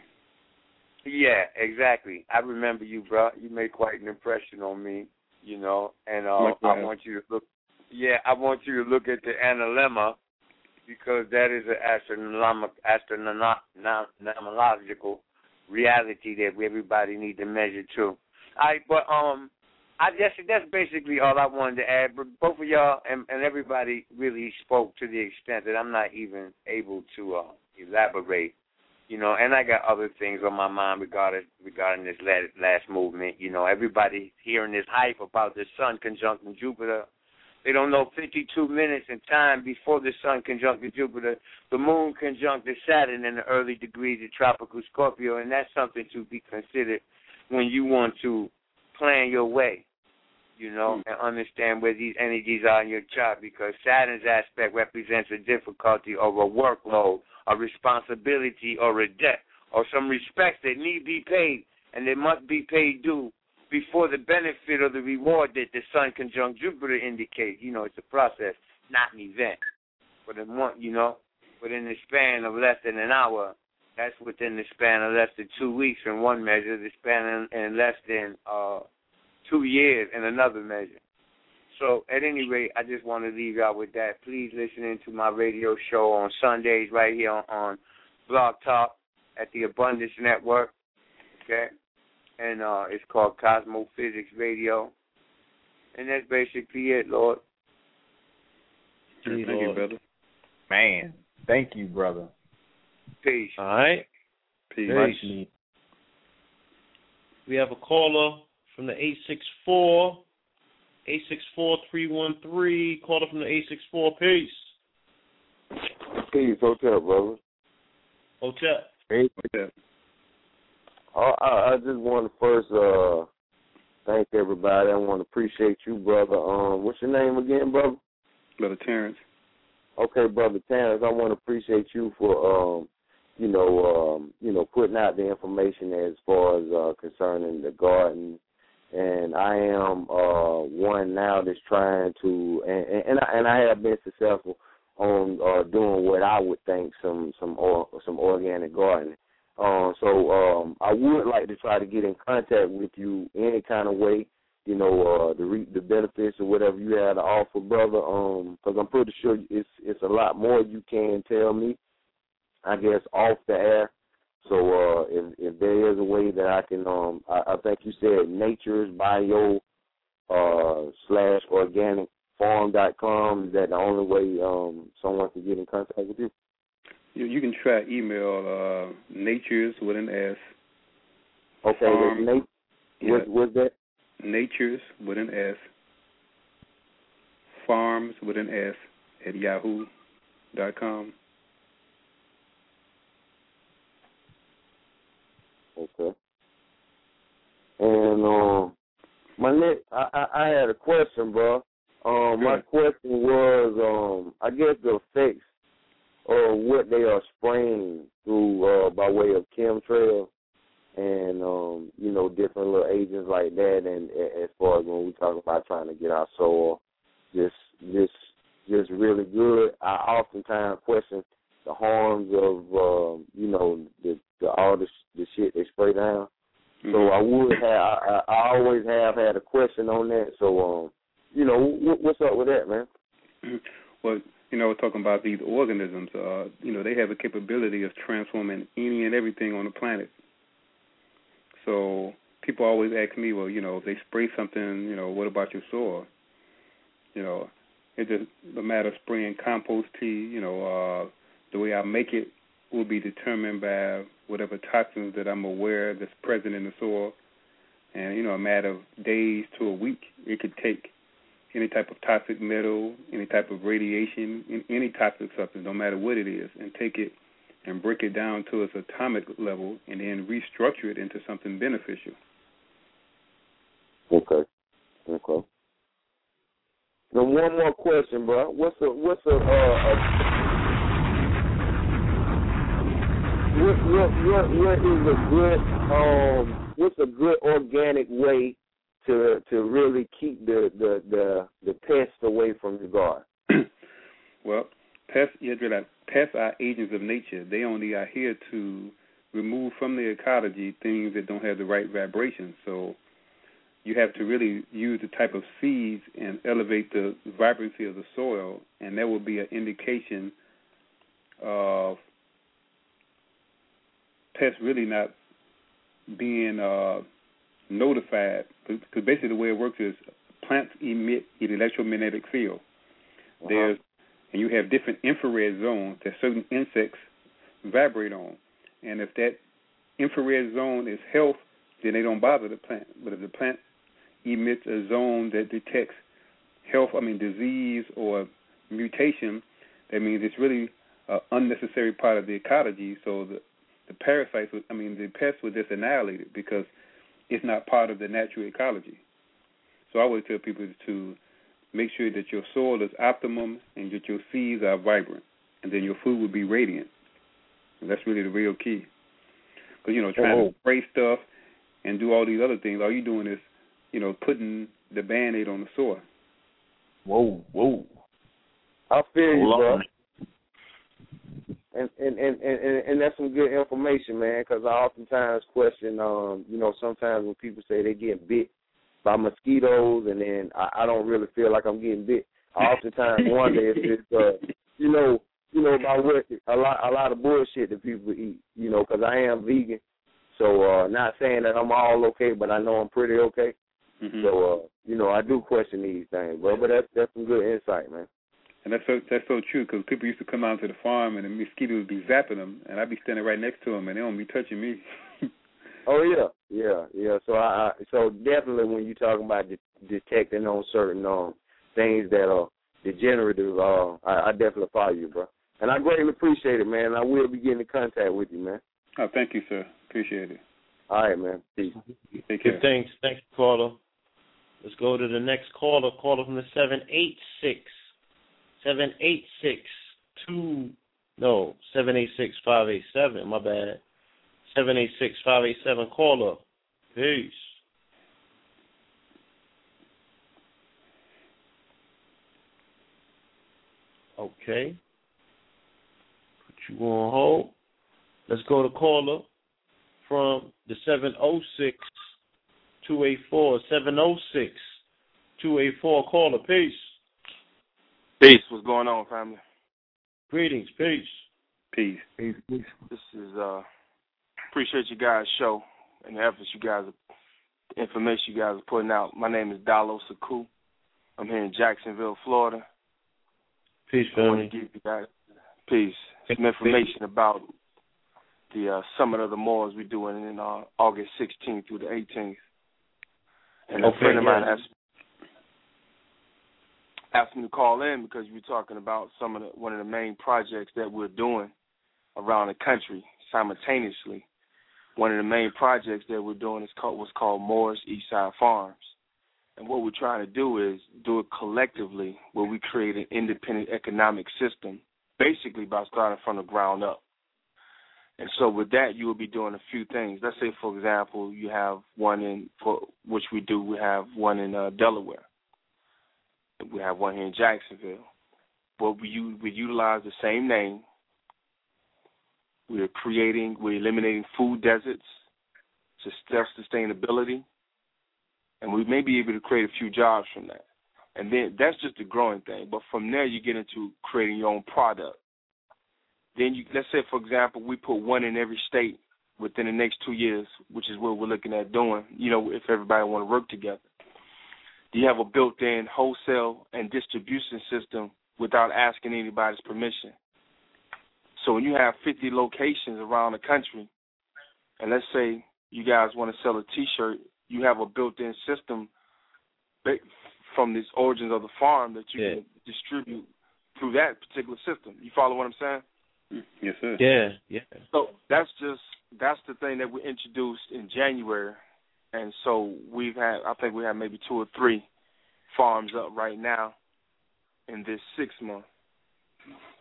S15: Yeah, exactly. I remember you, bro. You made quite an impression on me, you know, and uh, I want you to look. Yeah, I want you to look at the analemma because that is an astronomical reality that everybody needs to measure too. All right, but um, I guess that's basically all I wanted to add. But both of y'all and, and everybody really spoke to the extent that I'm not even able to uh, elaborate. You know, and I got other things on my mind regarding regarding this last, last movement. You know, everybody hearing this hype about the sun conjuncting Jupiter they don't know 52 minutes in time before the sun conjuncted Jupiter, the moon conjuncted Saturn in the early degrees of tropical Scorpio, and that's something to be considered when you want to plan your way, you know, mm. and understand where these energies are in your chart because Saturn's aspect represents a difficulty or a workload, a responsibility or a debt or some respects that need be paid and they must be paid due before the benefit or the reward that the sun conjunct Jupiter indicates. You know, it's a process, not an event. But in one, you know, within the span of less than an hour, that's within the span of less than two weeks in one measure, the span in, in less than uh, two years in another measure. So at any rate, I just want to leave y'all with that. Please listen into my radio show on Sundays right here on, on Blog Talk at the Abundance Network. Okay and uh, it's called Cosmo Physics Radio. And that's basically it, Lord.
S11: Thank you, brother.
S10: Man, thank you, brother.
S15: Peace.
S12: All right.
S11: Peace.
S12: Peace. We have a caller from the 864. 864 Caller from the 864. Peace.
S16: Peace. Hotep, brother.
S12: Hotep.
S16: Hey. Hotep. I, I just want to first uh thank everybody. I want to appreciate you, brother. Um, what's your name again, brother?
S11: Brother Terrence.
S16: Okay, brother Terrence. I want to appreciate you for um, you know, um, you know, putting out the information as far as uh concerning the garden. I am uh one now that's trying to, and and I, and I have been successful on uh doing what I would think some some or, some organic gardening. Uh, so um, I would like to try to get in contact with you any kind of way, you know, uh, to reap the benefits or whatever you have to offer, brother. Um, because I'm pretty sure it's it's a lot more you can tell me. I guess off the air. So uh, if if there is a way that I can, um, I, I think you said Nature's Bio uh, slash Organic Farm dot com. Is that the only way um, someone can get in contact with you?
S11: You, you can try email uh, Nature's with an S.
S16: Okay,
S11: Farm,
S16: nat-
S11: yeah,
S16: what what's that?
S11: Nature's with an S. Farms with an S at yahoo dot com.
S16: Okay. And um, my next, I, I I had a question, bro. Um, my question was, um, I guess the effects of what they are spraying through uh, by way of chemtrail and um, you know different little agents like that. And a- as far as when we talk about trying to get our soul just just just really good, I oftentimes question the harms of um, you know the, the all the the shit they spray down. So I would have I, I I always have had a question on that. So um, you know what, what's up with that, man? *clears throat*
S11: Well, you know, talking about these organisms, uh, you know, they have a capability of transforming any and everything on the planet. So people always ask me, well, you know, if they spray something, you know, what about your soil? You know, it's just a matter of spraying compost tea. You know, uh, the way I make it will be determined by whatever toxins that I'm aware that's present in the soil. And, you know, a matter of days to a week, it could take any type of toxic metal, any type of radiation, any toxic substance, no matter what it is, and take it and break it down to its atomic level and then restructure it into something beneficial.
S16: Okay. Okay. Now one more question, bro. What's a what's a uh, a what what what what is a good um what's a good organic way to to really keep the the the the pests away from your garden? *clears throat*
S11: Well, pests, you realize, pests are agents of nature. They only are here to remove from the ecology things that don't have the right vibration. So you have to really use the type of seeds and elevate the vibrancy of the soil, and that will be an indication of pests really not being uh, notified. Because basically, the way it works is plants emit an electromagnetic field. There's and you have different infrared zones that certain insects vibrate on. And if that infrared zone is health, then they don't bother the plant. But if the plant emits a zone that detects health, I mean disease or mutation, that means it's really an unnecessary part of the ecology. So the the parasites, would, I mean the pests were just annihilated because it's not part of the natural ecology. So I always tell people to make sure that your soil is optimum and that your seeds are vibrant, and then your food will be radiant. And that's really the real key. Because you know, trying
S16: Oh.
S11: to spray stuff and do all these other things, all you're doing is, you know, putting the band-aid on the soil.
S16: Whoa, whoa. I feel you, bro. And and, and and and that's some good information, man. Because I oftentimes question, um, you know, sometimes when people say they get bit by mosquitoes, and then I, I don't really feel like I'm getting bit. I oftentimes wonder if it's, uh, *laughs* you know, you know about what a lot a lot of bullshit that people eat, you know, because I am vegan. So uh not saying that I'm all okay, but I know I'm pretty okay.
S11: Mhm.
S16: So uh, you know, I do question these things, bro. But that's that's some good insight, man.
S11: And that's so that's so true because people used to come out to the farm and the mosquitoes would be zapping them, and I'd be standing right next to them, and they don't be touching me. *laughs*
S16: Oh yeah, yeah, yeah. So I, I so definitely when you're talking about de- detecting on certain um things that are degenerative, uh, I, I definitely follow you, bro. And I greatly appreciate it, man. I will be getting in contact with you, man.
S11: oh, thank you, sir. Appreciate it.
S16: All right, man. Peace.
S11: Take care.
S12: Good thanks. Thanks, caller. Let's go to the next caller. Caller from the seven eight six seven eight six two no seven eight six five eight seven. My bad. Seven eight six five eight seven. Caller. Peace. Okay. Put you on hold. Let's go to caller from the 706 284 706 284 caller. Peace.
S17: Peace. What's going on, family?
S12: Greetings. Peace.
S11: Peace.
S10: Peace. Peace.
S17: This is uh appreciate you guys' show and the efforts you guys, the information you guys are putting out. My name is Dalo Saku. I'm here in Jacksonville, Florida.
S12: Peace,
S17: I want
S12: family.
S17: to give you guys peace some information about the uh, Summit of the Moors we're doing in uh, August 16th through the 18th. And a friend of mine
S12: yeah.
S17: asked asked me to call in because we were talking about some of the one of the main projects that we're doing around the country simultaneously. One of the main projects that we're doing is called was called Moore's Eastside Farms. And what we're trying to do is do it collectively where we create an independent economic system, basically by starting from the ground up. And so with that you will be doing a few things. Let's say for example you have one in for which we do, we have one in uh, Delaware. We have one here in Jacksonville. But we we utilize the same name. We're creating, we're eliminating food deserts, sustainability, and we may be able to create a few jobs from that. And then that's just the growing thing. But from there, you get into creating your own product. Then you, let's say, for example, we put one in every state within the next two years, which is what we're looking at doing. You know, if everybody want to work together, you have a built-in wholesale and distribution system without asking anybody's permission. So when you have 50 locations around the country, and let's say you guys want to sell a T-shirt, you have a built-in system from the origins of the farm that you
S12: Yeah.
S17: can distribute through that particular system. You follow what I'm saying?
S11: Yes, sir.
S12: Yeah, yeah.
S17: So that's just that's the thing that we introduced in January, and so we've had I think we have maybe two or three farms up right now in this six month,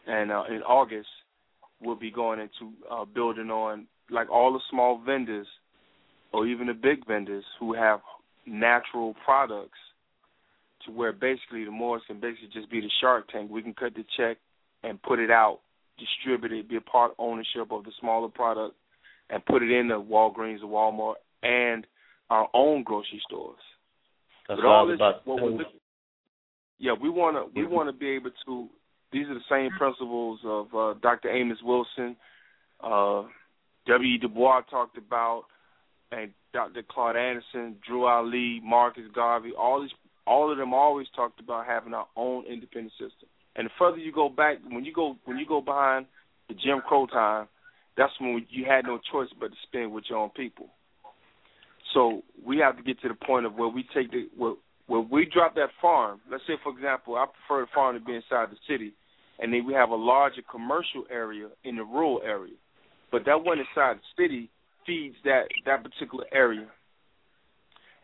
S17: and uh, in August we'll be going into uh, building on like all the small vendors or even the big vendors who have natural products to where basically the Morris can basically just be the shark tank. We can cut the check and put it out, distribute it, be a part ownership of the smaller product, and put it in the Walgreens or Walmart and our own grocery stores.
S12: That's
S17: With all this,
S12: about
S17: what we're looking- yeah, we want to we
S12: Mhm.
S17: want to be able to. These are the same principles of uh, Dr. Amos Wilson, uh, W. E. Du Bois talked about, and Dr. Claude Anderson, Drew Ali, Marcus Garvey. All these, all of them always talked about having our own independent system. And the further you go back, when you go when you go behind the Jim Crow time, that's when you had no choice but to spend with your own people. So we have to get to the point of where we take the where, where we drop that farm. Let's say, for example, I prefer the farm to be inside the city, and then we have a larger commercial area in the rural area. But that one inside the city feeds that that particular area,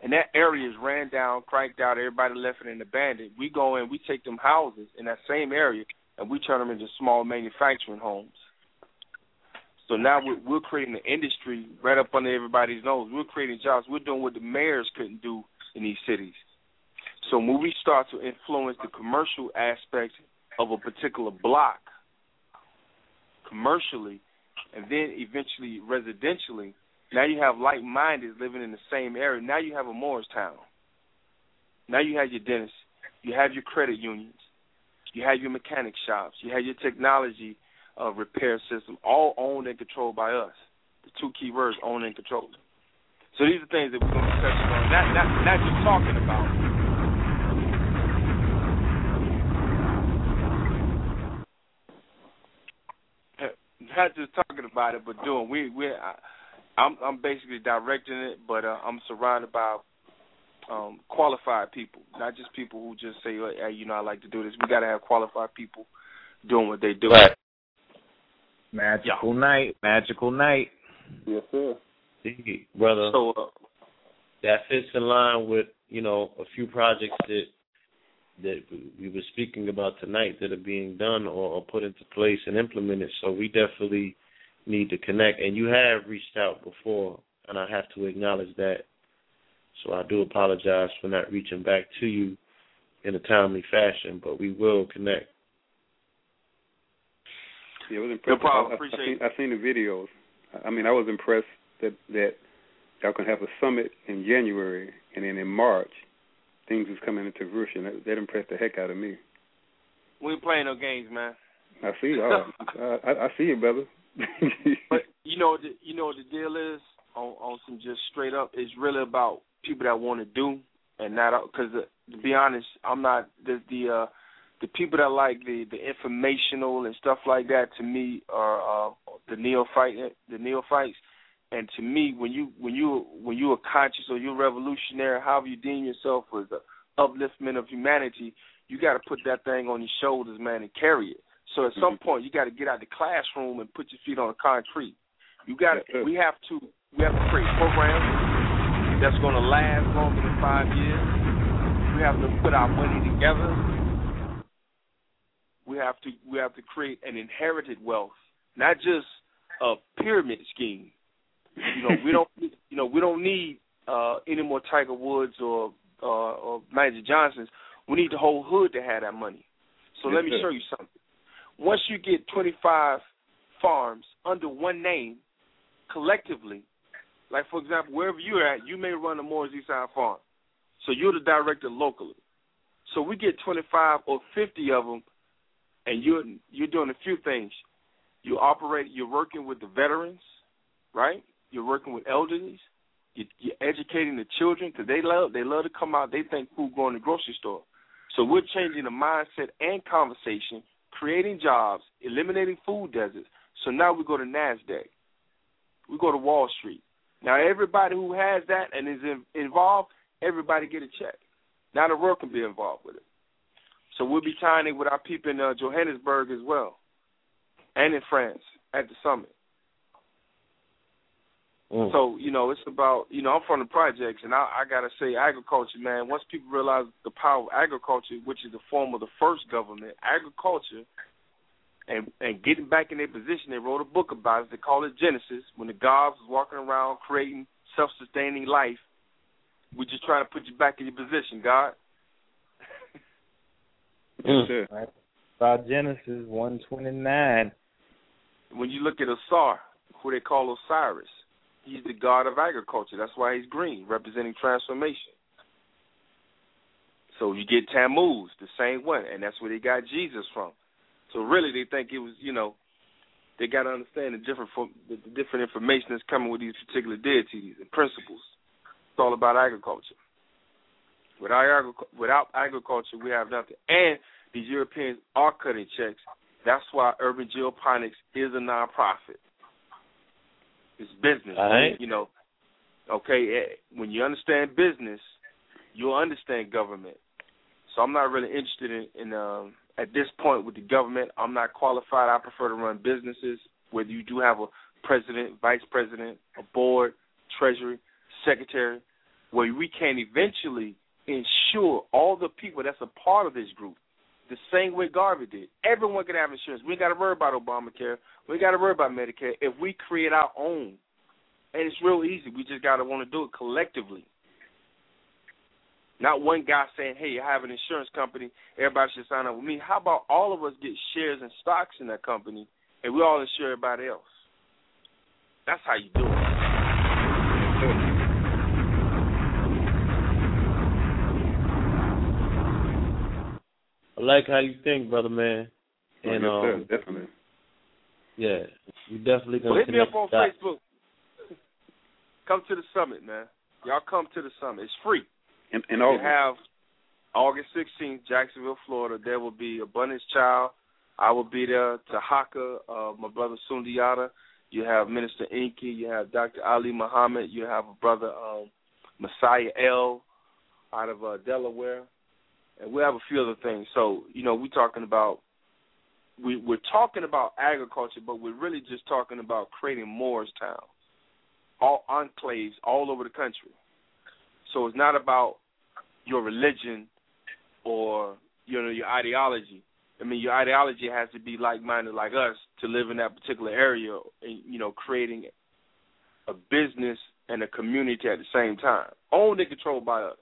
S17: and that area is ran down, cranked out, everybody left it and abandoned. We go in, we take them houses in that same area, and we turn them into small manufacturing homes. So now we're, we're creating an industry right up under everybody's nose. We're creating jobs. We're doing what the mayors couldn't do in these cities. So when we start to influence the commercial aspect of a particular block commercially, and then eventually residentially, now you have like-minded living in the same area. Now you have a Morristown. Now you have your dentists. You have your credit unions. You have your mechanic shops. You have your technology uh, repair system, all owned and controlled by us. The two key words, owned and controlled. So these are things that we're going to be touching on, not not not just talking about. Not just talking about it, but doing. We we I, I'm I'm basically directing it, but uh, I'm surrounded by um, qualified people, not just people who just say, "Hey, you know, I like to do this." We got to have qualified people doing what they do.
S10: Right. Magical night, magical night.
S11: Yes, sir.
S12: See, brother.
S17: So uh,
S12: that fits in line with you know a few projects that that we were speaking about tonight that are being done or, or put into place and implemented. So we definitely need to connect. And you have reached out before, and I have to acknowledge that. So I do apologize for not reaching back to you in a timely fashion, but we will connect.
S11: Yeah, I was impressed.
S17: No problem.
S11: I, I,
S17: Appreciate
S11: I, seen, I seen the videos. I mean, I was impressed that that y'all can have a summit in January, and then in March, things is coming into fruition. That, that impressed the heck out of me.
S17: we ain't playing no games, man.
S11: I see. Uh, *laughs* I, I see you, brother. *laughs*
S17: but you know, the, you know what the deal is on on some just straight up. It's really about people that want to do and not because uh, to be honest, I'm not the the uh, the people that like the the informational and stuff like that. To me, are uh, the neophyte the neophytes. And to me, when you when you when you are conscious or you're revolutionary, however you deem yourself as the upliftment of humanity, you got to put that thing on your shoulders, man, and carry it. So at some point, you got to get out of the classroom and put your feet on the concrete. You got to. We have to. We have to create programs that's going to last longer than five years. We have to put our money together. We have to. We have to create an inherited wealth, not just a pyramid scheme. You know, we *laughs* don't. You know, we don't need uh, any more Tiger Woods or uh, or Magic Johnsons. We need the whole hood to have that money. So
S11: Yes,
S17: let me
S11: sir.
S17: show you something. Once you get 25 farms under one name, collectively, like for example, wherever you're at, you may run a Moore's Eastside farm. So you're the director locally. So we get 25 or 50 of them, and you're you're doing a few things. You operate. You're working with the veterans, right? You're working with elderlies. You, you're educating the children because they love they love to come out. They think food going to the grocery store. So we're changing the mindset and conversation, creating jobs, eliminating food deserts. So now we go to Nasdaq, we go to Wall Street. Now everybody who has that and is in, involved, everybody get a check. Now the world can be involved with it. So we'll be tying it with our people in uh, Johannesburg as well, and in France at the summit.
S12: Mm.
S17: So you know, it's about you know I'm from the projects, and I, I gotta say agriculture, man. Once people realize the power of agriculture, which is the form of the first government, agriculture, and and getting back in their position, they wrote a book about it. They call it Genesis. When the gods was walking around creating self-sustaining life, we just trying to put you back in your position, God.
S12: Mm. Right. About Genesis one twenty nine.
S17: When you look at Asar, who they call Osiris, he's the god of agriculture. That's why he's green, representing transformation. So you get Tammuz, the same one, and that's where they got Jesus from. So really, they think it was, you know, they got to understand the different the, the different information that's coming with these particular deities and principles. It's all about agriculture. Without without agriculture, we have nothing. And these Europeans are cutting checks. That's why Urban Geoponics is a nonprofit. It's business.
S12: Right.
S17: You know, okay, eh, when you understand business, you'll understand government. So I'm not really interested in, in um, at this point with the government. I'm not qualified. I prefer to run businesses. Whether you do have a president, vice president, a board, treasury, secretary, where we can eventually ensure all the people that's a part of this group the same way Garvey did. Everyone can have insurance. We got to worry about Obamacare. We got to worry about Medicare. If we create our own, and it's real easy, we just got to want to do it collectively. Not one guy saying, "Hey, I have an insurance company. Everybody should sign up with me." How about all of us get shares and stocks in that company, and we all insure everybody else? That's how you do it.
S12: Like how you think, brother man.
S11: Oh,
S12: And
S11: yes,
S12: um,
S11: sir, definitely.
S12: yeah, you definitely
S17: Well,
S12: gonna
S17: hit me up on
S12: the dots.
S17: Facebook. *laughs* Come to the summit, man. Y'all come to the summit. It's free.
S11: And, and
S17: we have August 16th, Jacksonville, Florida. There will be Abundance Child. I will be there. Tahaka, uh, my brother Sundiata. You have Minister Inky. You have Dr. Ali Muhammad. You have a brother um, Messiah L. out of uh, Delaware, and we have a few other things. So you know, we're talking about we we're talking about agriculture, but we're really just talking about creating Moorestown, all enclaves all over the country. So it's not about your religion or you know your ideology. I mean, your ideology has to be like-minded like us to live in that particular area, and you know, creating a business and a community at the same time, owned and controlled by us.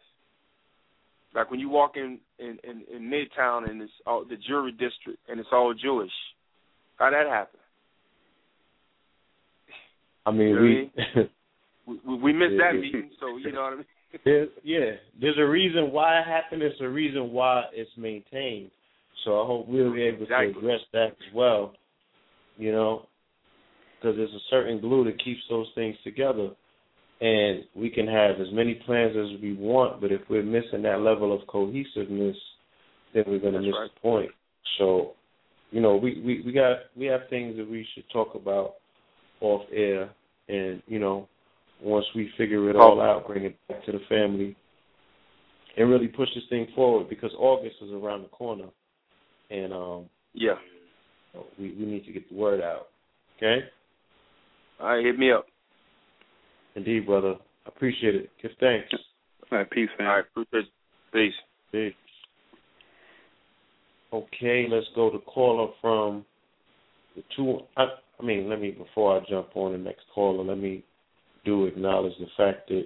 S17: Like when you walk in in in, in Midtown and it's all the jury district and it's all Jewish. How that happen?
S12: I mean,
S17: You know
S12: we.
S17: We we, we missed that
S12: Yeah.
S17: meeting, so you know what I mean. *laughs*
S12: There's, yeah, there's a reason why it happened. There's a reason why it's maintained. So I hope we'll be able
S17: Exactly.
S12: to address that as well. You know, because there's a certain glue that keeps those things together, and we can have as many plans as we want, but if we're missing that level of cohesiveness, then we're going to miss the point. So, you know, we, we we got we have things that we should talk about off air, and you know, once we figure it all out, bring it back to the family, and really push this thing forward because August is around the corner, and um,
S17: Yeah.
S12: we we need to get the word out. Okay.
S17: All right, hit me up.
S12: Indeed, brother. I appreciate it. Give thanks.
S11: All right, peace, man.
S17: All right, appreciate it. Peace.
S12: Peace. Okay, let's go to caller from the two. I, I mean, let me before I jump on the next caller, let me do acknowledge the fact that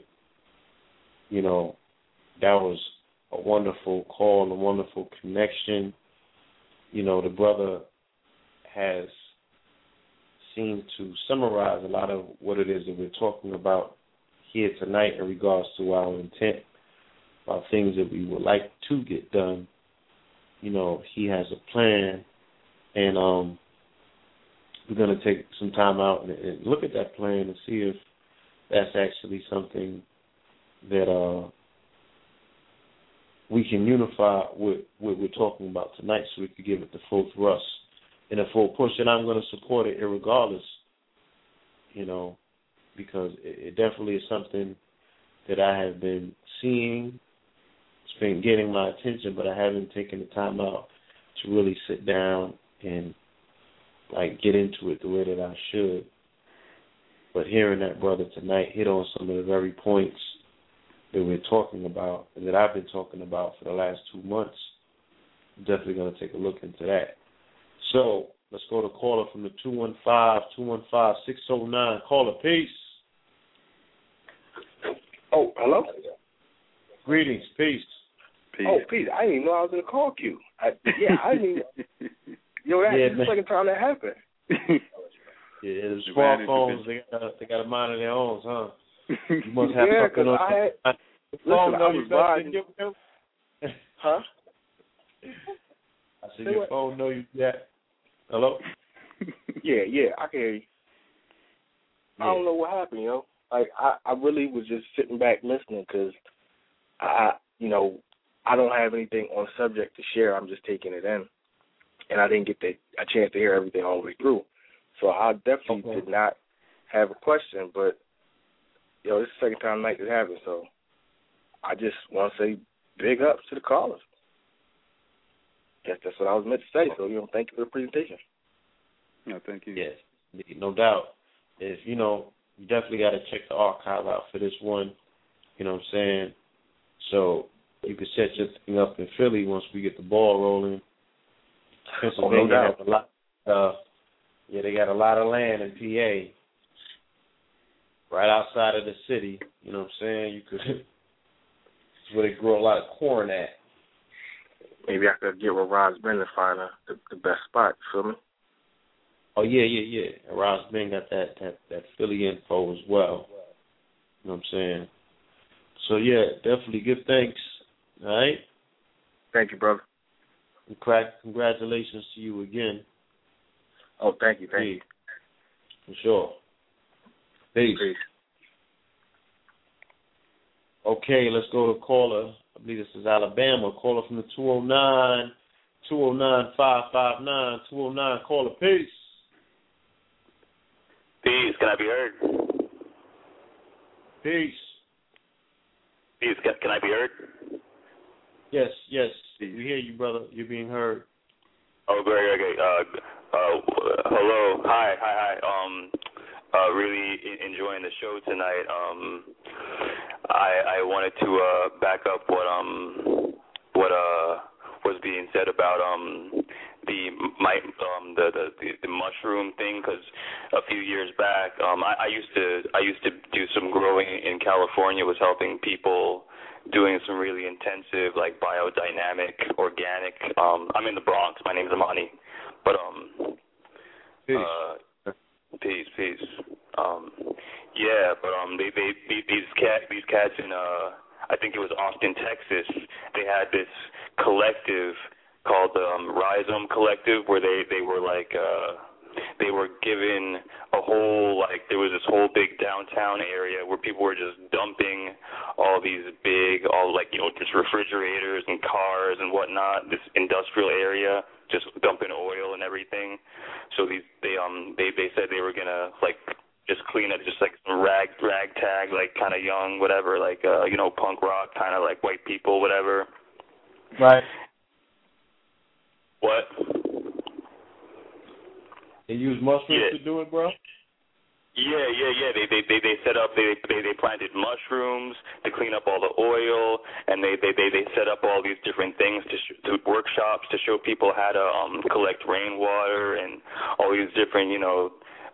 S12: you know that was a wonderful call, a wonderful connection. You know, the brother has seemed to summarize a lot of what it is that we're talking about here tonight in regards to our intent about things that we would like to get done. You know, he has a plan, and um, we're going to take some time out and, and look at that plan and see if that's actually something that uh, we can unify with what we're talking about tonight, so we could give it the full thrust and a full push. And I'm going to support it irregardless, you know, because it, it definitely is something that I have been seeing. It's been getting my attention, but I haven't taken the time out to really sit down and like get into it the way that I should. But hearing that brother tonight hit on some of the very points that we're talking about and that I've been talking about for the last two months, I'm definitely going to take a look into that. So let's go to caller from the 215 215 609. Caller, peace.
S18: Oh, hello.
S12: Greetings, peace.
S18: Oh, peace. Oh, Pete, I didn't even know I was in a call queue. I, yeah, I didn't. Even, *laughs* yo, that's
S12: Yeah,
S18: the
S12: man.
S18: second time that happened. *laughs*
S12: Yeah, the
S18: Advantage
S12: smartphones, they got, they got a mind of their own, huh? *laughs* You must have
S18: Yeah,
S12: something
S18: 'cause
S12: on
S18: I had-
S12: the
S18: listen,
S12: phone
S18: I
S12: know
S18: was
S12: you better
S18: riding-
S12: your.
S18: Huh?
S12: I said
S18: Say
S12: your
S18: what?
S12: phone know you that. Hello? *laughs*
S18: Yeah, yeah, I can hear you. I don't know what happened, yo. Like I, I really was just sitting back listening because I, you know, I don't have anything on subject to share. I'm just taking it in, and I didn't get the, a chance to hear everything all the way through. So I definitely did not have a question, but yo, this is the second time night this happened, so I just want to say big ups to the callers. Guess that's what I was meant to say. So you know, thank you for the presentation.
S11: No, thank you.
S12: Yes, no doubt. If you know, you definitely got to check the archive out for this one. You know what I'm saying? So you can set your thing up in Philly once we get the ball rolling. Pennsylvania
S18: doubt.
S12: has a lot. Uh, yeah, they got a lot of land in PA, right outside of the city. You know what I'm saying? You could. *laughs* It's where they grow a lot of corn at.
S18: Maybe I could get with Roz Ben to find a, the, the best spot. You feel me?
S12: Oh yeah, yeah, yeah. Ross Ben got that that that Philly info as well. You know what I'm saying? So yeah, definitely give thanks. All right.
S18: Thank you, brother.
S12: Congratulations to you again.
S18: Oh, thank you, thank you.
S12: For sure. Peace. Okay, let's go to caller. I believe this is Alabama. Caller from the 209 209 559 209. Caller, peace.
S19: Peace. Can I be heard?
S12: Peace.
S19: Peace. Can, can I be heard?
S12: Yes, yes. We hear you, brother. You're being heard.
S19: Oh, great. Okay. Uh, uh, hello. Hi. Hi. Hi. Um, uh, really enjoying the show tonight. Um, I I wanted to uh back up what um what uh was being said about um the my um the the the, mushroom thing because a few years back um I, I used to I used to do some growing in California was helping people doing some really intensive like biodynamic organic um I'm in the Bronx my name's Amani but um
S12: peace.
S19: uh, peace peace um yeah but um they they, they these cat these cats in uh I think it was Austin Texas they had this collective called um, Rhizome Collective, where they they were like uh, they were given a whole like there was this whole big downtown area where people were just dumping all these big all like you know just refrigerators and cars and whatnot this industrial area just dumping oil and everything. So these they um they they said they were gonna like just clean it just like some rag ragtag like kind of young whatever like uh you know punk rock kind of like white people whatever
S12: Right.
S19: what
S12: They use mushrooms
S19: Yeah.
S12: to do it, bro.
S19: Yeah, yeah, yeah. They they they they set up they they they planted mushrooms to clean up all the oil, and they they they they set up all these different things to sh- to workshops to show people how to um collect rainwater and all these different you know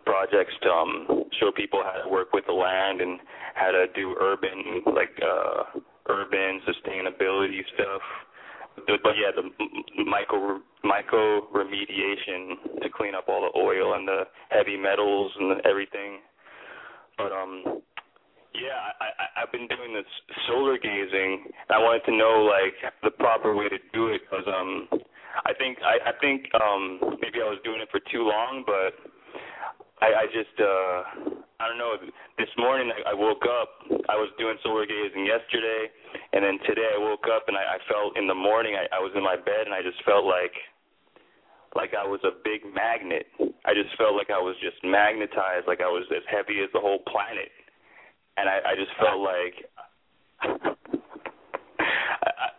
S19: projects to um show people how to work with the land and how to do urban like uh urban sustainability stuff. But but yeah, the micro mycoremediation to clean up all the oil and the heavy metals and everything. But um, yeah, I, I I've been doing this solar gazing. I wanted to know like the proper way to do it because um, I think I I think um maybe I was doing it for too long, but I I just uh I don't know. This morning I, I woke up. I was doing solar gazing yesterday, and then today I woke up and I, I felt in the morning I, I was in my bed and I just felt like like I was a big magnet. I just felt like I was just magnetized, like I was as heavy as the whole planet, and I, I just felt like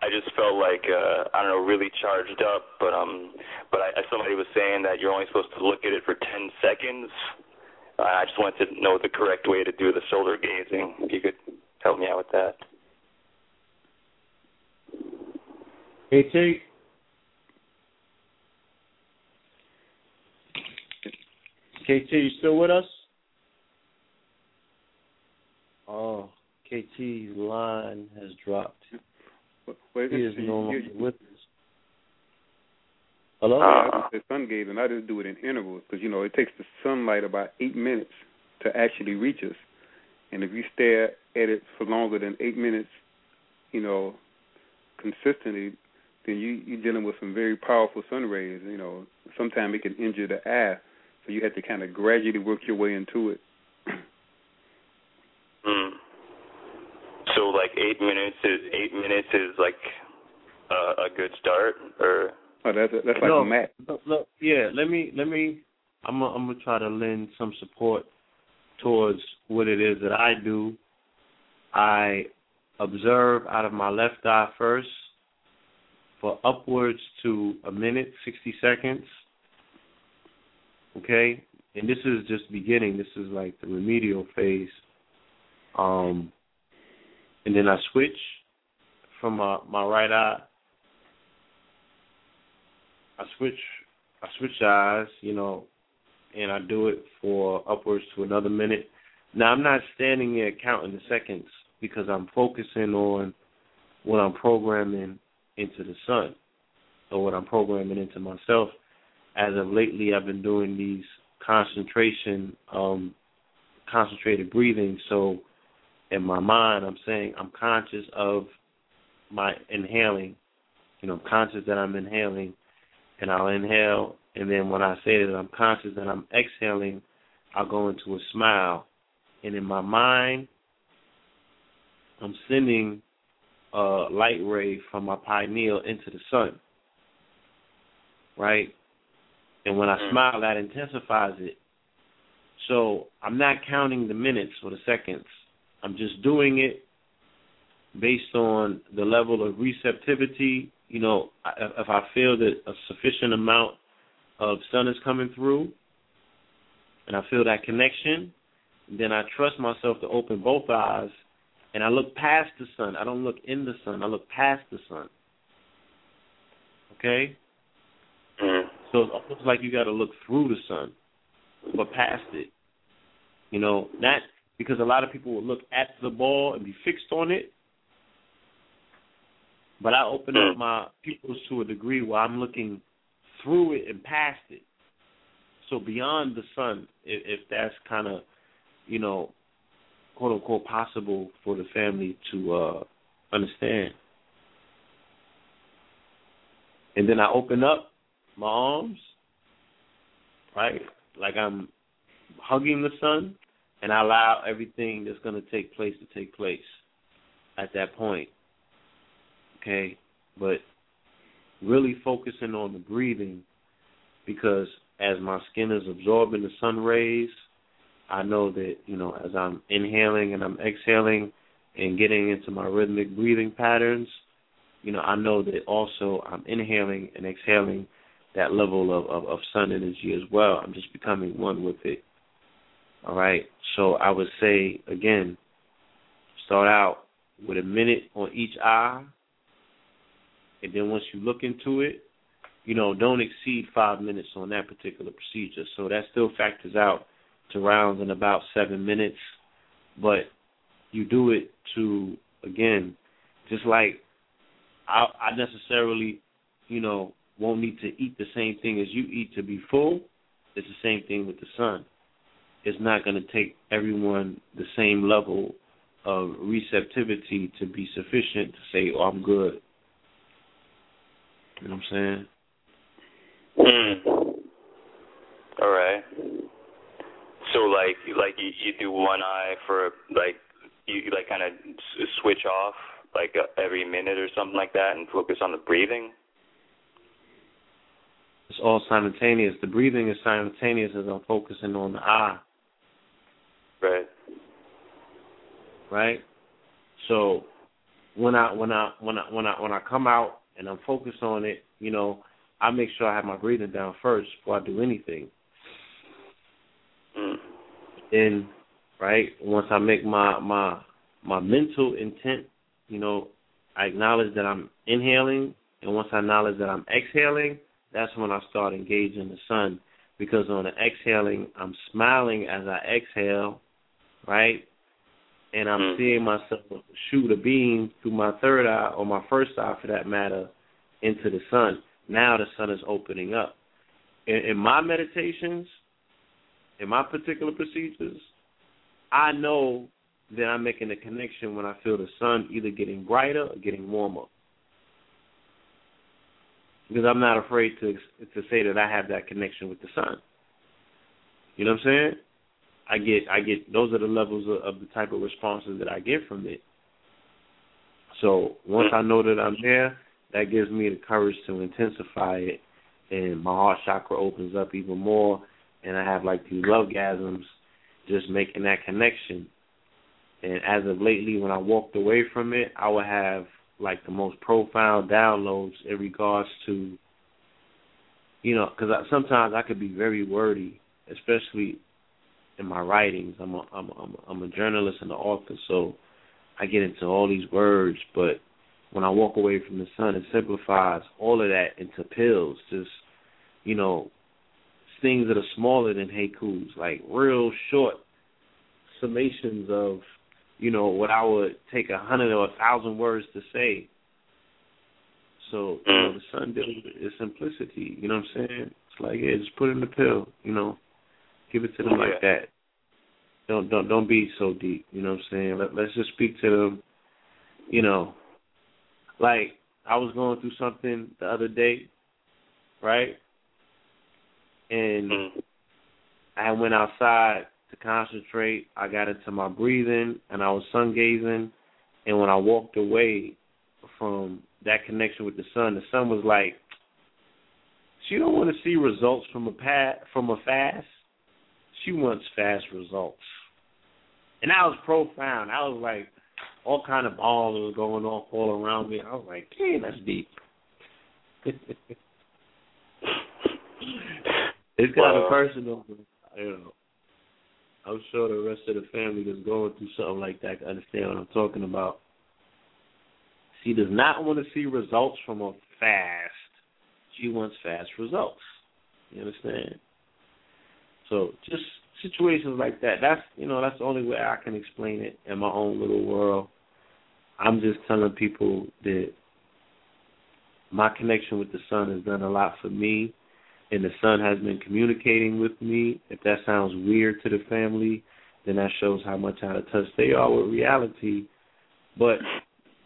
S19: I, just felt like uh, I don't know, really charged up. But um, but I, somebody was saying that you're only supposed to look at it for ten seconds. I just wanted to know the correct way to do the solar gazing. If you could help me out with that.
S12: KT. KT, you still with us? Oh, KT's line has dropped.
S11: Well,
S12: He is no longer with us. Hello?
S11: Yeah, I just say sun gazing. I just do it in intervals because you know it takes the sunlight about eight minutes to actually reach us, and if you stare at it for longer than eight minutes, you know, consistently, then you you're dealing with some very powerful sun rays. You know, sometimes it can injure the eye, so you have to kind of gradually work your way into it.
S19: Hmm. So like eight minutes is eight minutes is like uh, a good start, or
S11: Oh, that's that's like
S12: no,
S11: a mat.
S12: Look, look, yeah, let me let me I'm gonna, I'm gonna try to lend some support towards what it is that I do. I observe out of my left eye first for upwards to a minute, 60 seconds. Okay? And this is just beginning. This is like the remedial phase. Um and then I switch from my, my right eye I switch I switch eyes, you know, and I do it for upwards to another minute. Now I'm not standing there counting the seconds because I'm focusing on what I'm programming into the sun or what I'm programming into myself. As of lately I've been doing these concentration um concentrated breathing so in my mind I'm saying I'm conscious of my inhaling. You know, I'm conscious that I'm inhaling and I'll inhale, and then when I say that I'm conscious that I'm exhaling, I'll go into a smile. And in my mind, I'm sending a light ray from my pineal into the sun. Right? And when I mm. smile, that intensifies it. So I'm not counting the minutes or the seconds. I'm just doing it based on the level of receptivity you know, if I feel that a sufficient amount of sun is coming through, and I feel that connection, then I trust myself to open both eyes, and I look past the sun. I don't look in the sun. I look past the sun. Okay. Mm. So it's almost like you got to look through the sun, but past it. You know, not because a lot of people will look at the ball and be fixed on it, but I open up my pupils to a degree where I'm looking through it and past it. So beyond the sun, if, if that's kind of, you know, quote unquote possible for the family to uh understand. and then I open up my arms, right, like I'm hugging the sun, and I allow everything that's going to take place to take place at that point. Okay, but really focusing on the breathing because as my skin is absorbing the sun rays, I know that, you know, as I'm inhaling and I'm exhaling and getting into my rhythmic breathing patterns, you know, I know that also I'm inhaling and exhaling that level of, of, of sun energy as well. I'm just becoming one with it. All right. So I would say again, start out with a minute on each eye and then once you look into it, you know, don't exceed five minutes on that particular procedure. So that still factors out to rounds in about seven minutes. But you do it to again, just like I, I necessarily, you know, won't need to eat the same thing as you eat to be full. It's the same thing with the sun. It's not going to take everyone the same level of receptivity to be sufficient to say, "Oh, I'm good." You know what I'm saying?
S19: Hmm. All right. So like like you, you do one eye for like you like kind of switch off like uh, every minute or something like that and focus on the breathing.
S12: It's all simultaneous. The breathing is simultaneous as I'm focusing on the eye.
S19: Right.
S12: Right. So when I when I when I when I when I come out and I'm focused on it, you know, I make sure I have my breathing down first before I do anything.
S19: Mm.
S12: Then, right, once I make my my my mental intent, you know, I acknowledge that I'm inhaling, and once I acknowledge that I'm exhaling, that's when I start engaging the sun. Because on the exhaling, I'm smiling as I exhale, right? and I'm
S19: Mm.
S12: seeing myself shoot a beam through my third eye or my first eye for that matter into the sun. Now the sun is opening up. In, in my meditations, in my particular procedures, I know that I'm making a connection when I feel the sun either getting brighter or getting warmer. Because I'm not afraid to to say that I have that connection with the sun. You know what I'm saying? I get I get those are the levels of, of the type of responses that I get from it. So once I know that I'm there, that gives me the courage to intensify it, and my heart chakra opens up even more, and I have like these love gasms, just making that connection. And as of lately, when I walked away from it, I would have like the most profound downloads in regards to, you know, because sometimes I could be very wordy, especially in my writings. I'm a I'm a, I'm a, I'm a journalist and an author, so I get into all these words. But when I walk away from the sun, it simplifies all of that into pills. Just you know, things that are smaller than haikus, like real short summations of you know what I would take a hundred or a thousand words to say. So you know, mm. the sun deals with simplicity. You know what I'm saying? It's like yeah, just put in the pill. You know, give it to them like that. Don't don't don't be so deep. You know what I'm saying? Let, let's just speak to them. You know, like I was going through something the other day, right? And hmm. I went outside to concentrate. I got into my breathing, and I was sun gazing. And when I walked away from that connection with the sun, the sun was like, "She don't want to see results from a pat from a fast. She wants fast results." And that was profound. I was like, all kind of balls was going off all around me. I was like, "Damn, that's deep." *laughs* it's kind of personal. You know, I'm sure the rest of the family that's going through something like that can understand what I'm talking about. She does not want to see results from a fast. She wants fast results. You understand? So just situations like that. That's you know that's the only way I can explain it in my own little world. I'm just telling people that my connection with the sun has done a lot for me, and the sun has been communicating with me. If that sounds weird to the family, then that shows how much out of touch they are with reality. But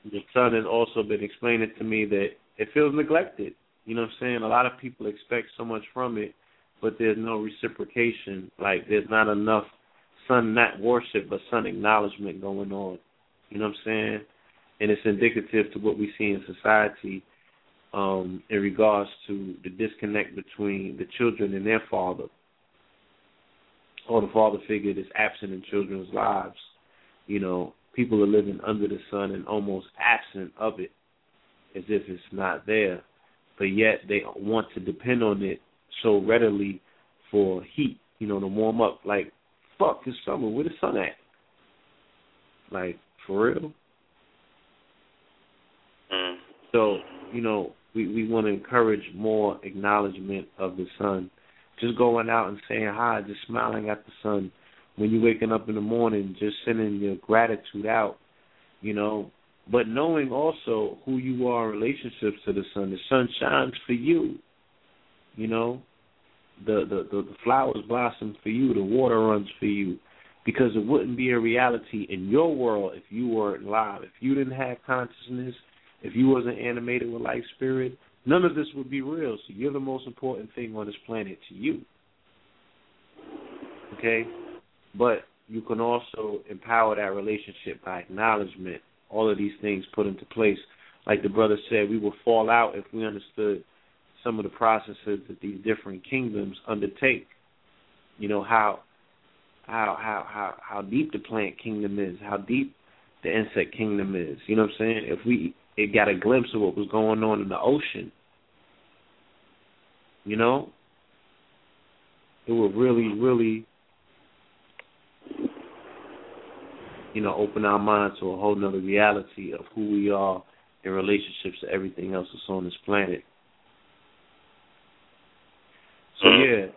S12: the sun has also been explaining to me that it feels neglected. You know what I'm saying? A lot of people expect so much from it, but there's no reciprocation. Like there's not enough sun not worship but sun acknowledgement going on. You know what I'm saying? And it's indicative to what we see in society um, in regards to the disconnect between the children and their father, or the father figure that's absent in children's lives. You know, people are living under the sun and almost absent of it, as if it's not there, but yet they want to depend on it so readily for heat, you know, to warm up. Like, fuck, it's summer. Where the sun at? Like, for real?
S19: Mm.
S12: So, you know, we, we want to encourage more acknowledgement of the sun. Just going out and saying hi, just smiling at the sun. When you're waking up in the morning, just sending your gratitude out, you know. But knowing also who you are in relationships to the sun. The sun shines for you, you know. The, the the the flowers blossom for you. The water runs for you, because it wouldn't be a reality in your world if you weren't live. If you didn't have consciousness, if you wasn't animated with life spirit, none of this would be real. So you're the most important thing on this planet to you. Okay? But you can also empower that relationship by acknowledgement. All of these things put into place. Like the brother said, we would fall out if we understood some of the processes that these different kingdoms undertake. You know how how how how how deep the plant kingdom is, how deep the insect kingdom is. You know what I'm saying? If we it got a glimpse of what was going on in the ocean. You know, it would really, really, you know, open our minds to a whole nother reality of who we are in relationships to everything else that's on this planet. Yeah,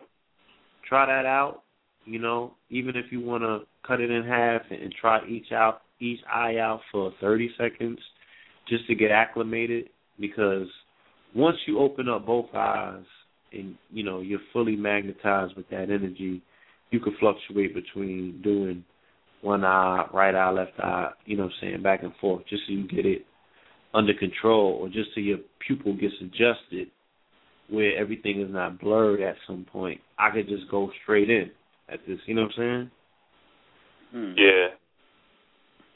S12: try that out. You know, even if you want to cut it in half and try each out each eye out for 30 seconds just to get acclimated because once you open up both eyes and you know you're fully magnetized with that energy, you can fluctuate between doing one eye, right eye, left eye, you know what I'm saying, back and forth, just so you get it under control or just so your pupil gets adjusted where everything is not blurred at some point. I could just go straight in at this, you know what I'm saying?
S19: Hmm. Yeah.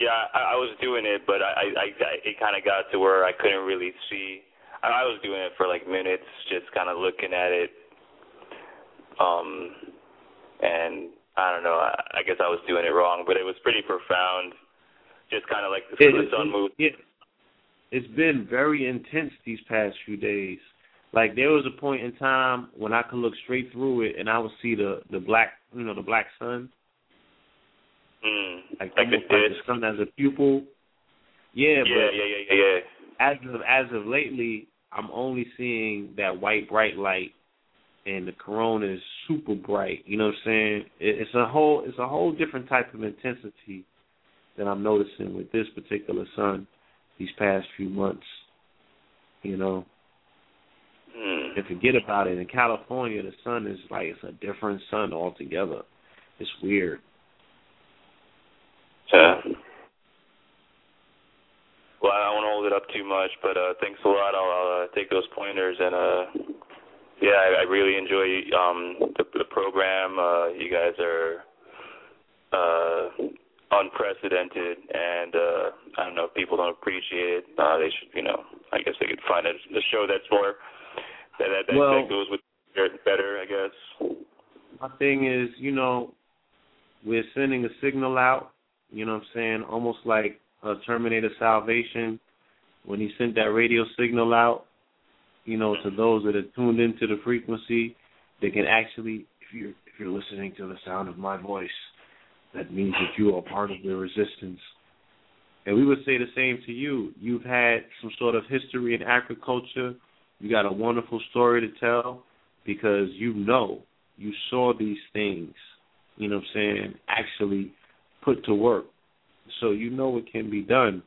S19: Yeah, I, I was doing it, but I, I, I it kind of got to where I couldn't really see. I, I was doing it for like minutes, just kind of looking at it. Um, and I don't know. I, I guess I was doing it wrong, but it was pretty profound. Just kind of like the,
S12: it,
S19: the sun moved.
S12: It, it's been very intense these past few days. Like there was a point in time when I could look straight through it and I would see the the black, you know, the black sun
S19: Mm,
S12: like,
S19: like the
S12: like the sun as a pupil. Yeah,
S19: yeah,
S12: but
S19: yeah, yeah, yeah, yeah.
S12: as of as of lately, I'm only seeing that white bright light, and the corona is super bright. You know what I'm saying? It, it's a whole it's a whole different type of intensity that I'm noticing with this particular sun these past few months. You know.
S19: Mm.
S12: And forget about it. In California, the sun is like it's a different sun altogether. It's weird.
S19: Yeah. Well, I don't want to hold it up too much, but uh thanks a lot. I'll, I'll uh, take those pointers and uh yeah, I, I really enjoy um the, the program. Uh you guys are uh unprecedented and uh I don't know if people don't appreciate it. Uh they should, you know, I guess they could find a, a show that's more that that, that,
S12: Well-
S19: that goes with better, I guess.
S12: My thing is, you know, we're sending a signal out, you know what I'm saying, almost like a Terminator Salvation when he sent that radio signal out, you know, to those that are tuned into the frequency, they can actually if you're if you're listening to the sound of my voice, that means that you are part of the resistance. And we would say the same to you. You've had some sort of history in agriculture. You got a wonderful story to tell because you know you saw these things, you know what I'm saying, actually put to work. So you know it can be done.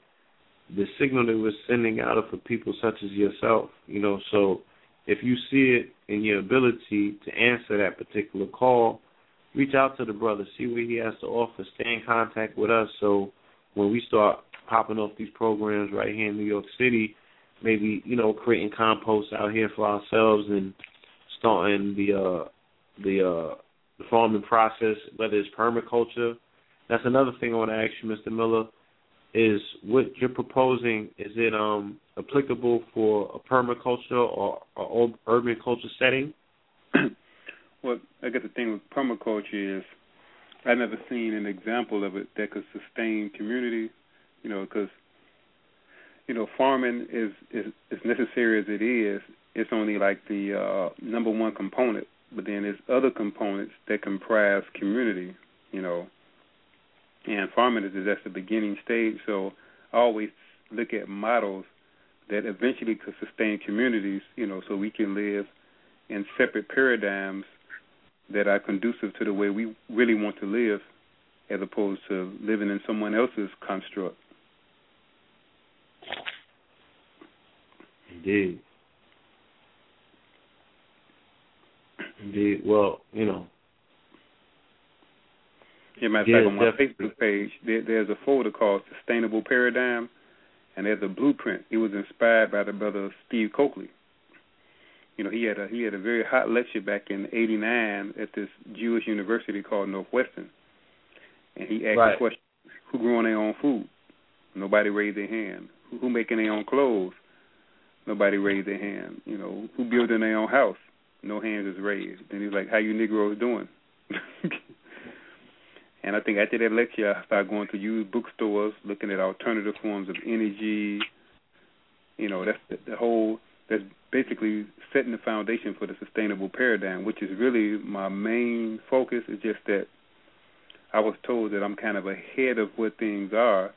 S12: The signal that we're sending out for people such as yourself, you know, so if you see it in your ability to answer that particular call, reach out to the brother, see what he has to offer, stay in contact with us so when we start popping off these programs right here in New York City, maybe you know creating compost out here for ourselves and starting the uh the uh the farming process, whether it's permaculture. That's another thing I want to ask you, Mr. Miller, is what you're proposing. Is it um applicable for a permaculture or, or urban culture setting? *clears throat*
S11: well, I guess the thing with permaculture is I've never seen an example of it that could sustain community. You know, because you know farming is is as necessary as it is. It's only like the uh, number one component, but then there's other components that comprise community. You know, and farming is just the beginning stage. So I always look at models that eventually could sustain communities. You know, so we can live in separate paradigms that are conducive to the way we really want to live, as opposed to living in someone else's construct.
S12: Indeed. Indeed. Well, you know.
S11: Yeah, matter of
S12: yeah,
S11: fact, on my
S12: definitely.
S11: Facebook page, there, there's a folder called Sustainable Paradigm, and there's a blueprint. It was inspired by the brother Steve Cokely. You know, he had a he had a very hot lecture back in '89 at this Jewish university called Northwestern, and he asked
S12: Right.
S11: the question: Who growing their own food? Nobody raised their hand. Who, who making their own clothes? Nobody raised their hand. You know, who building their own house? No hands is raised. Then he's like, "How you Negroes doing?" *laughs* and I think after that lecture, I started going to used bookstores, looking at alternative forms of energy. You know, that's the, the whole. That's basically setting the foundation for the sustainable paradigm, which is really my main focus. Is just that I was told that I'm kind of ahead of where things are,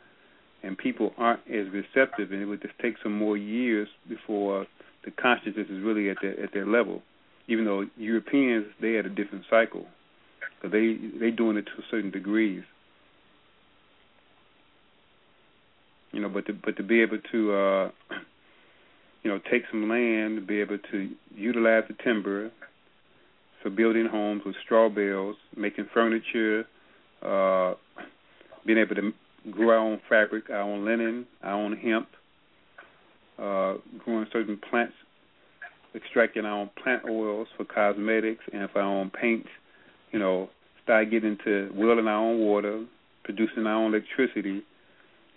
S11: and people aren't as receptive, and it would just take some more years before the consciousness is really at their at their level. Even though Europeans they had a different cycle, because they they doing it to certain degrees. You know, but to but to be able to uh, *clears throat* you know take some land, be able to utilize the timber for building homes with straw bales, making furniture, uh, being able to grow our own fabric, our own linen, our own hemp, uh, growing certain plants, extracting our own plant oils for cosmetics and for our own paints. You know, start getting into wheeling our own water, producing our own electricity,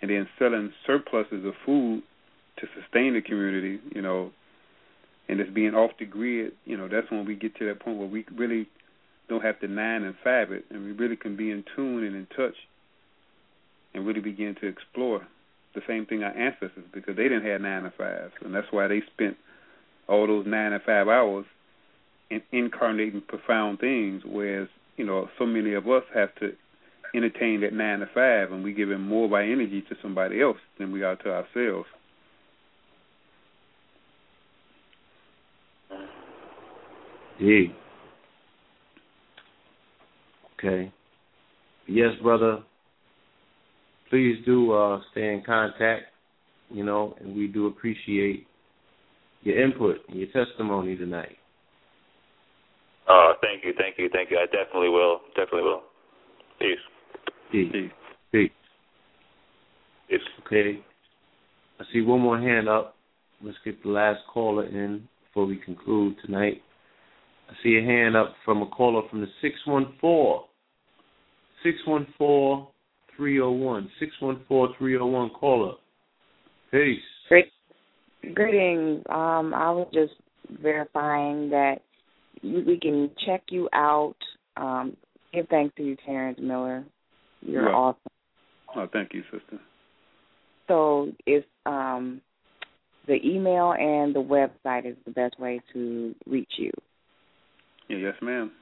S11: and then selling surpluses of food to sustain the community. You know, and it's being off the grid. You know, that's when we get to that point where we really don't have to nine and five it, and we really can be in tune and in touch, and really begin to explore the same thing our ancestors because they didn't have nine to fives, and that's why they spent all those nine to five hours in incarnating profound things, whereas you know so many of us have to entertain that nine to five, and we giving more of our energy to somebody else than we are to ourselves.
S12: Indeed. Okay. Yes, brother. Please do uh, stay in contact, you know, and we do appreciate your input and your testimony tonight.
S19: Uh, thank you, thank you, thank you. I definitely will. Definitely will. Peace.
S12: Peace. Peace.
S19: Peace.
S12: Okay. I see one more hand up. Let's get the last caller in before we conclude tonight. I see a hand up from a caller from the 614. 614 301. 614 301 caller. Peace.
S20: Great. Greetings. Um, I was just verifying that you, we can check you out. Um, give thanks to you, Terrence Miller. You're awesome.
S11: Oh, thank you, sister.
S20: So it's um, the email and the website is the best way to reach you.
S11: Yeah, yes, ma'am.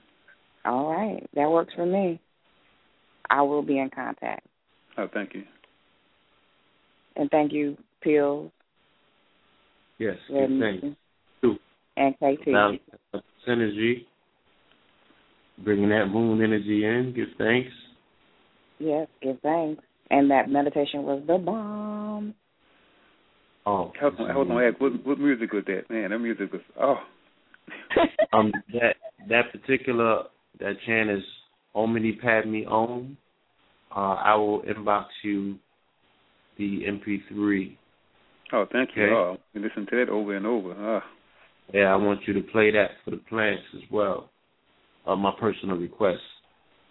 S20: All right, that works for me. I will be in contact.
S11: Oh, thank you.
S20: And thank you, Pills
S12: Yes.
S20: Red
S12: Good thanks.
S20: Mission,
S12: Two.
S20: and KT.
S12: Now, synergy. Bringing that moon energy in. Give thanks.
S20: Yes, give thanks. And that meditation was the bomb.
S12: Oh,
S11: Hold on, hold on. Ed, What, what music was that? Man, that music was oh. *laughs*
S12: um, that that particular that chant is Omni Padme Om. Uh, I will inbox you the MP3
S11: Oh, thank you. Oh, we listen to that over and over. Ah.
S12: Yeah, I want you to play that for the plants as well. Uh, my personal request.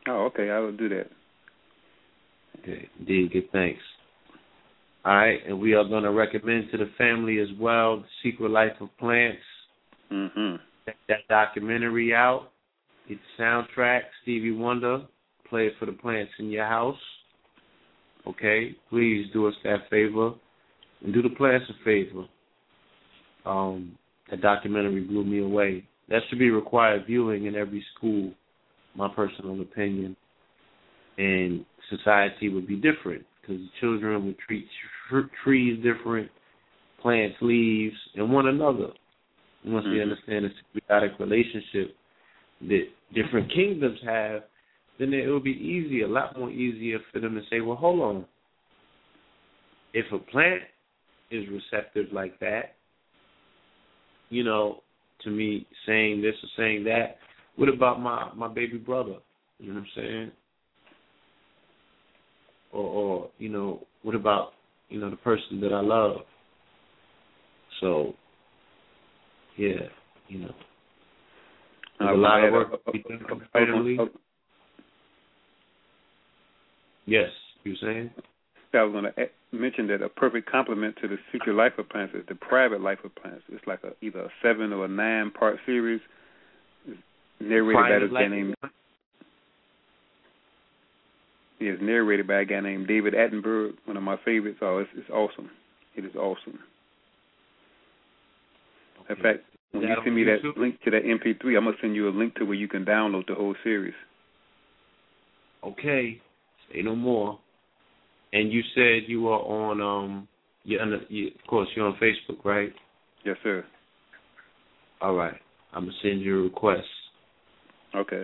S11: Oh, okay. I will do that.
S12: Okay, indeed. Good thanks. All right, and we are going to recommend to the family as well the Secret Life of Plants.
S11: Mm-hmm.
S12: Check that documentary out. It's soundtrack, Stevie Wonder. Play it for the plants in your house. Okay, please do us that favor and do the plants a favor. Um, that documentary blew me away. That should be required viewing in every school, my personal opinion. And society would be different because children would treat tr- trees different, plants, leaves, and one another. Once they
S11: Mhm.
S12: understand the symbiotic relationship that different kingdoms have, then it will be easier, a lot more easier for them to say, well, hold on. If a plant is receptive like that, you know, to me saying this or saying that, what about my my baby brother? You know what I'm saying? Or or, you know, what about, you know, the person that I love? So yeah, you know. There's
S11: I
S12: a lot of work
S11: add
S12: to be done
S11: a- a-
S12: comparatively.
S11: a- a-
S12: Yes, you saying?
S11: I was going to mention that a perfect complement to the Secret Life of Plants is the Private Life of Plants. It's like a, either a seven or a nine part series. It's narrated by
S12: Private
S11: this guy named. Yeah, it's narrated by a guy named David Attenborough, one of my favorites. Oh, it's, it's awesome. It is awesome. In fact, when you send me that
S12: YouTube?
S11: link to that MP3, I'm gonna send you a link to where you can download the whole series.
S12: Okay, say no more. And you said you are on um you, of course you're on Facebook, right?
S11: Yes, sir.
S12: All right. I'm gonna send you a request.
S11: Okay.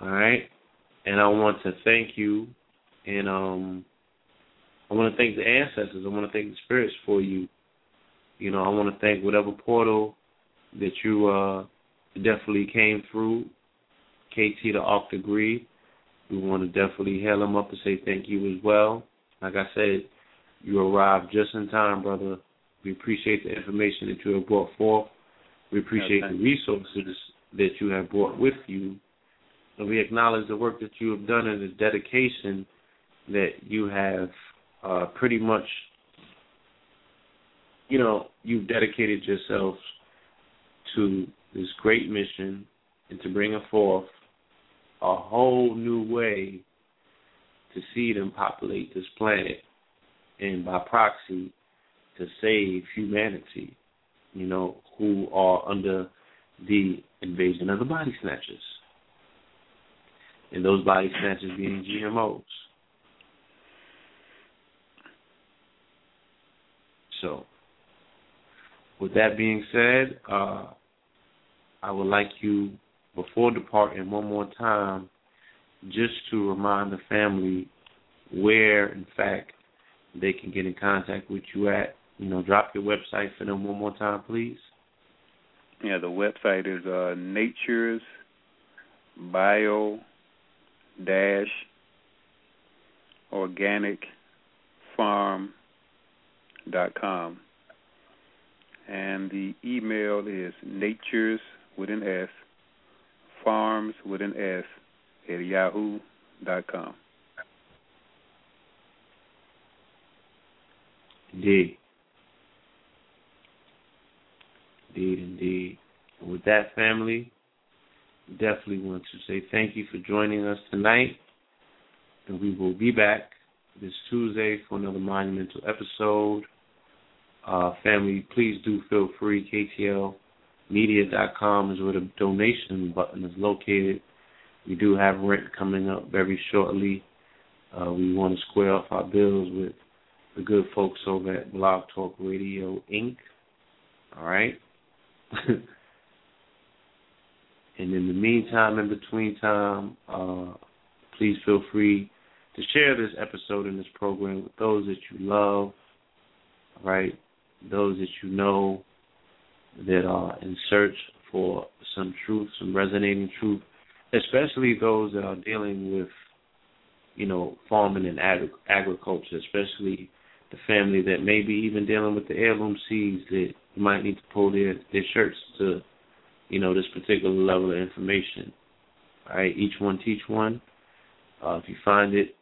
S12: All right. And I want to thank you and um I want to thank the ancestors. I want to thank the spirits for you. You know, I want to thank whatever portal that you uh definitely came through. KT the Arch Degree. We want to definitely hail them up and say thank you as well. Like I said, you arrived just in time, brother. We appreciate the information that you have brought forth. We appreciate
S11: thank
S12: the resources that you have brought with you. And we acknowledge the work that you have done and the dedication that you have uh, pretty much, you know, you've dedicated yourself to this great mission and to bringing forth a whole new way to seed and populate this planet and by proxy to save humanity, you know, who are under the invasion of the body snatchers. And those body snatchers being GMOs. So, with that being said, uh, I would like you, before departing one more time, just to remind the family where, in fact, they can get in contact with you at. You know, drop your website for them one more time, please.
S11: Yeah, the website is uh, Nature's Bio Dash Organic Farm dot com, and the email is Nature's with an S Farms with an S at Yahoo dot com.
S12: Indeed. Indeed, indeed. With that, family, definitely want to say thank you for joining us tonight. And we will be back this Tuesday for another monumental episode. Uh, family, please do feel free. KTLmedia.com is where the donation button is located. We do have rent coming up very shortly. Uh, we want to square off our bills with the good folks over at Blog Talk Radio Inc. All right. *laughs* and in the meantime, in between time, uh, please feel free to share this episode and this program with those that you love, all right? Those that you know that are in search for some truth, some resonating truth, especially those that are dealing with, you know, farming and agri- agriculture, especially the family that may be even dealing with the heirloom seeds that might need to pull their their shirts to, you know, this particular level of information. All right, each one teach one. Uh, if you find it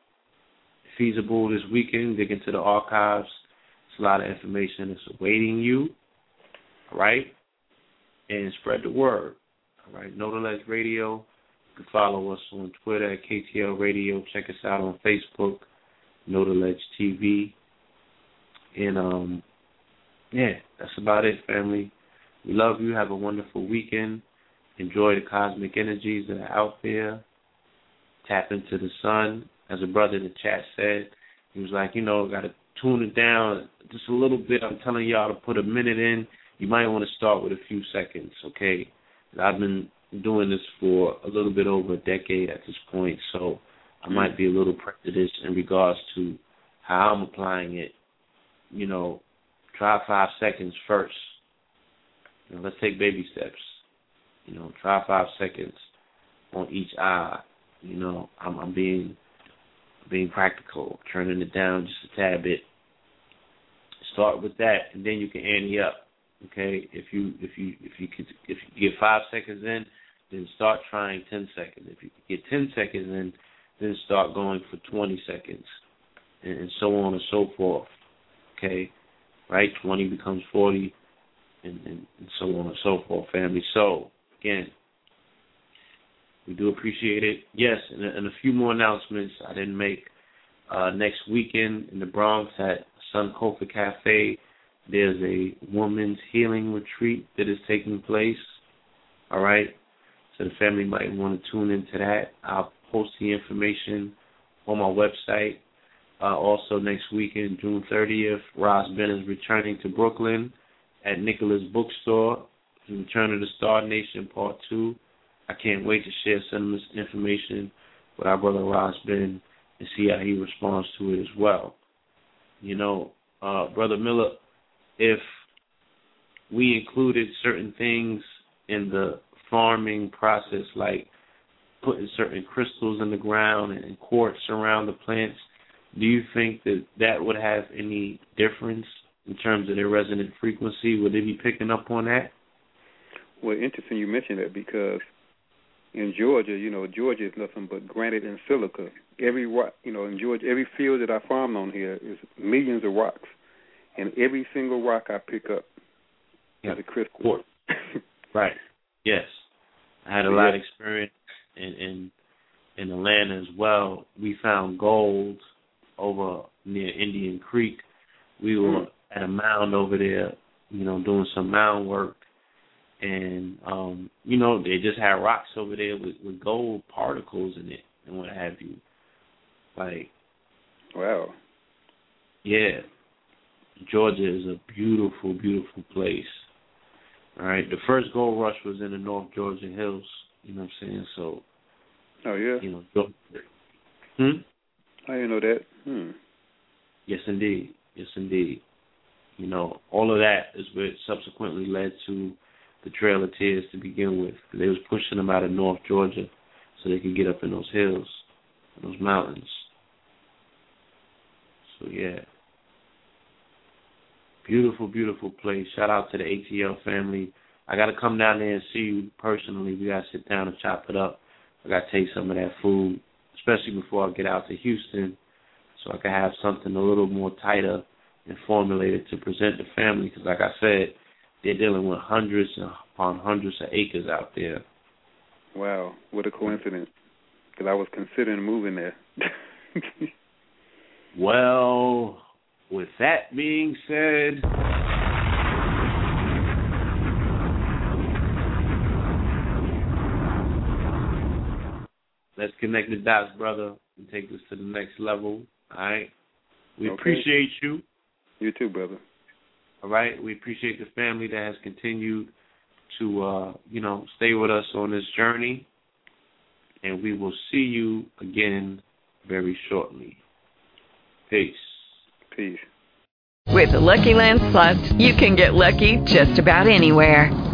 S12: feasible this weekend, dig into the archives. It's a lot of information that's awaiting you. All right, and spread the word. All right, the Radio. You can follow us on Twitter at KTL Radio. Check us out on Facebook, the TV. And um, yeah, that's about it, family. We love you. Have a wonderful weekend. Enjoy the cosmic energies that are out there. Tap into the sun. As a brother in the chat said, he was like, you know, got to tune it down just a little bit. I'm telling y'all to put a minute in. You might want to start with a few seconds, okay? I've been doing this for a little bit over a decade at this point, so I might be a little prejudiced in regards to how I'm applying it. You know, try five seconds first. You know, let's take baby steps. You know, try five seconds on each eye. You know, I'm, I'm being being practical, turning it down just a tad bit. Start with that, and then you can ante up. Okay, if you if you if you could if you get five seconds in, then start trying ten seconds. If you get ten seconds in, then start going for twenty seconds, and, and so on and so forth. Okay, right? Twenty becomes forty, and, and, and so on and so forth. Family. So again, we do appreciate it. Yes, and, and a few more announcements I didn't make. Uh, next weekend in the Bronx at Sankofa Cafe, there's a woman's healing retreat that is taking place. All right, so the family might want to tune into that. I'll post the information on my website. Uh, also, next weekend, June 30th, Ross Ben is returning to Brooklyn at Nicholas Bookstore. Return of the Star Nation Part 2. I can't wait to share some of this information with our brother Ross Ben and see how he responds to it as well. You know, uh, Brother Miller, if we included certain things in the farming process, like putting certain crystals in the ground and quartz around the plants, do you think that that would have any difference in terms of their resonant frequency? Would they be picking up on that?
S11: Well, interesting you mentioned that because in Georgia, you know, Georgia is nothing but granite and silica. Every rock, you know, in Georgia, every field that I farm on here is millions of rocks, and every single rock I pick up
S12: yeah.
S11: is a crystal. *laughs*
S12: right. Yes, I had a lot of experience in in in Atlanta as well. We found gold over near Indian Creek. We were mm. at a mound over there, you know, doing some mound work, and um, you know they just had rocks over there with, with gold particles in it and what have you. Like,
S11: wow,
S12: yeah, Georgia is a beautiful, beautiful place. All right, the first gold rush was in the North Georgia hills. You know what I'm saying? So,
S11: oh yeah,
S12: you know, Georgia. Hmm.
S11: I didn't know that. Hmm.
S12: Yes, indeed. Yes, indeed. You know, all of that is what subsequently led to the Trail of Tears to begin with. They was pushing them out of North Georgia so they could get up in those hills, those mountains. So yeah. Beautiful, beautiful place. Shout out to the ATL family. I gotta come down there and see you personally. We gotta sit down and chop it up. I gotta taste some of that food, especially before I get out to Houston, so I can have something a little more tighter and formulated to present the family. Because, like I said, they're dealing with hundreds upon um, hundreds of acres out there.
S11: Wow, what a coincidence! Because I was considering moving there. *laughs*
S12: well, with that being said. Let's connect the dots, brother, and take this to the next level. All right. We
S11: okay.
S12: appreciate you.
S11: You too, brother.
S12: All right. We appreciate the family that has continued to uh, you know, stay with us on this journey. And we will see you again very shortly. Peace.
S11: Peace.
S1: With the Lucky Land Slots, you can get lucky just about anywhere.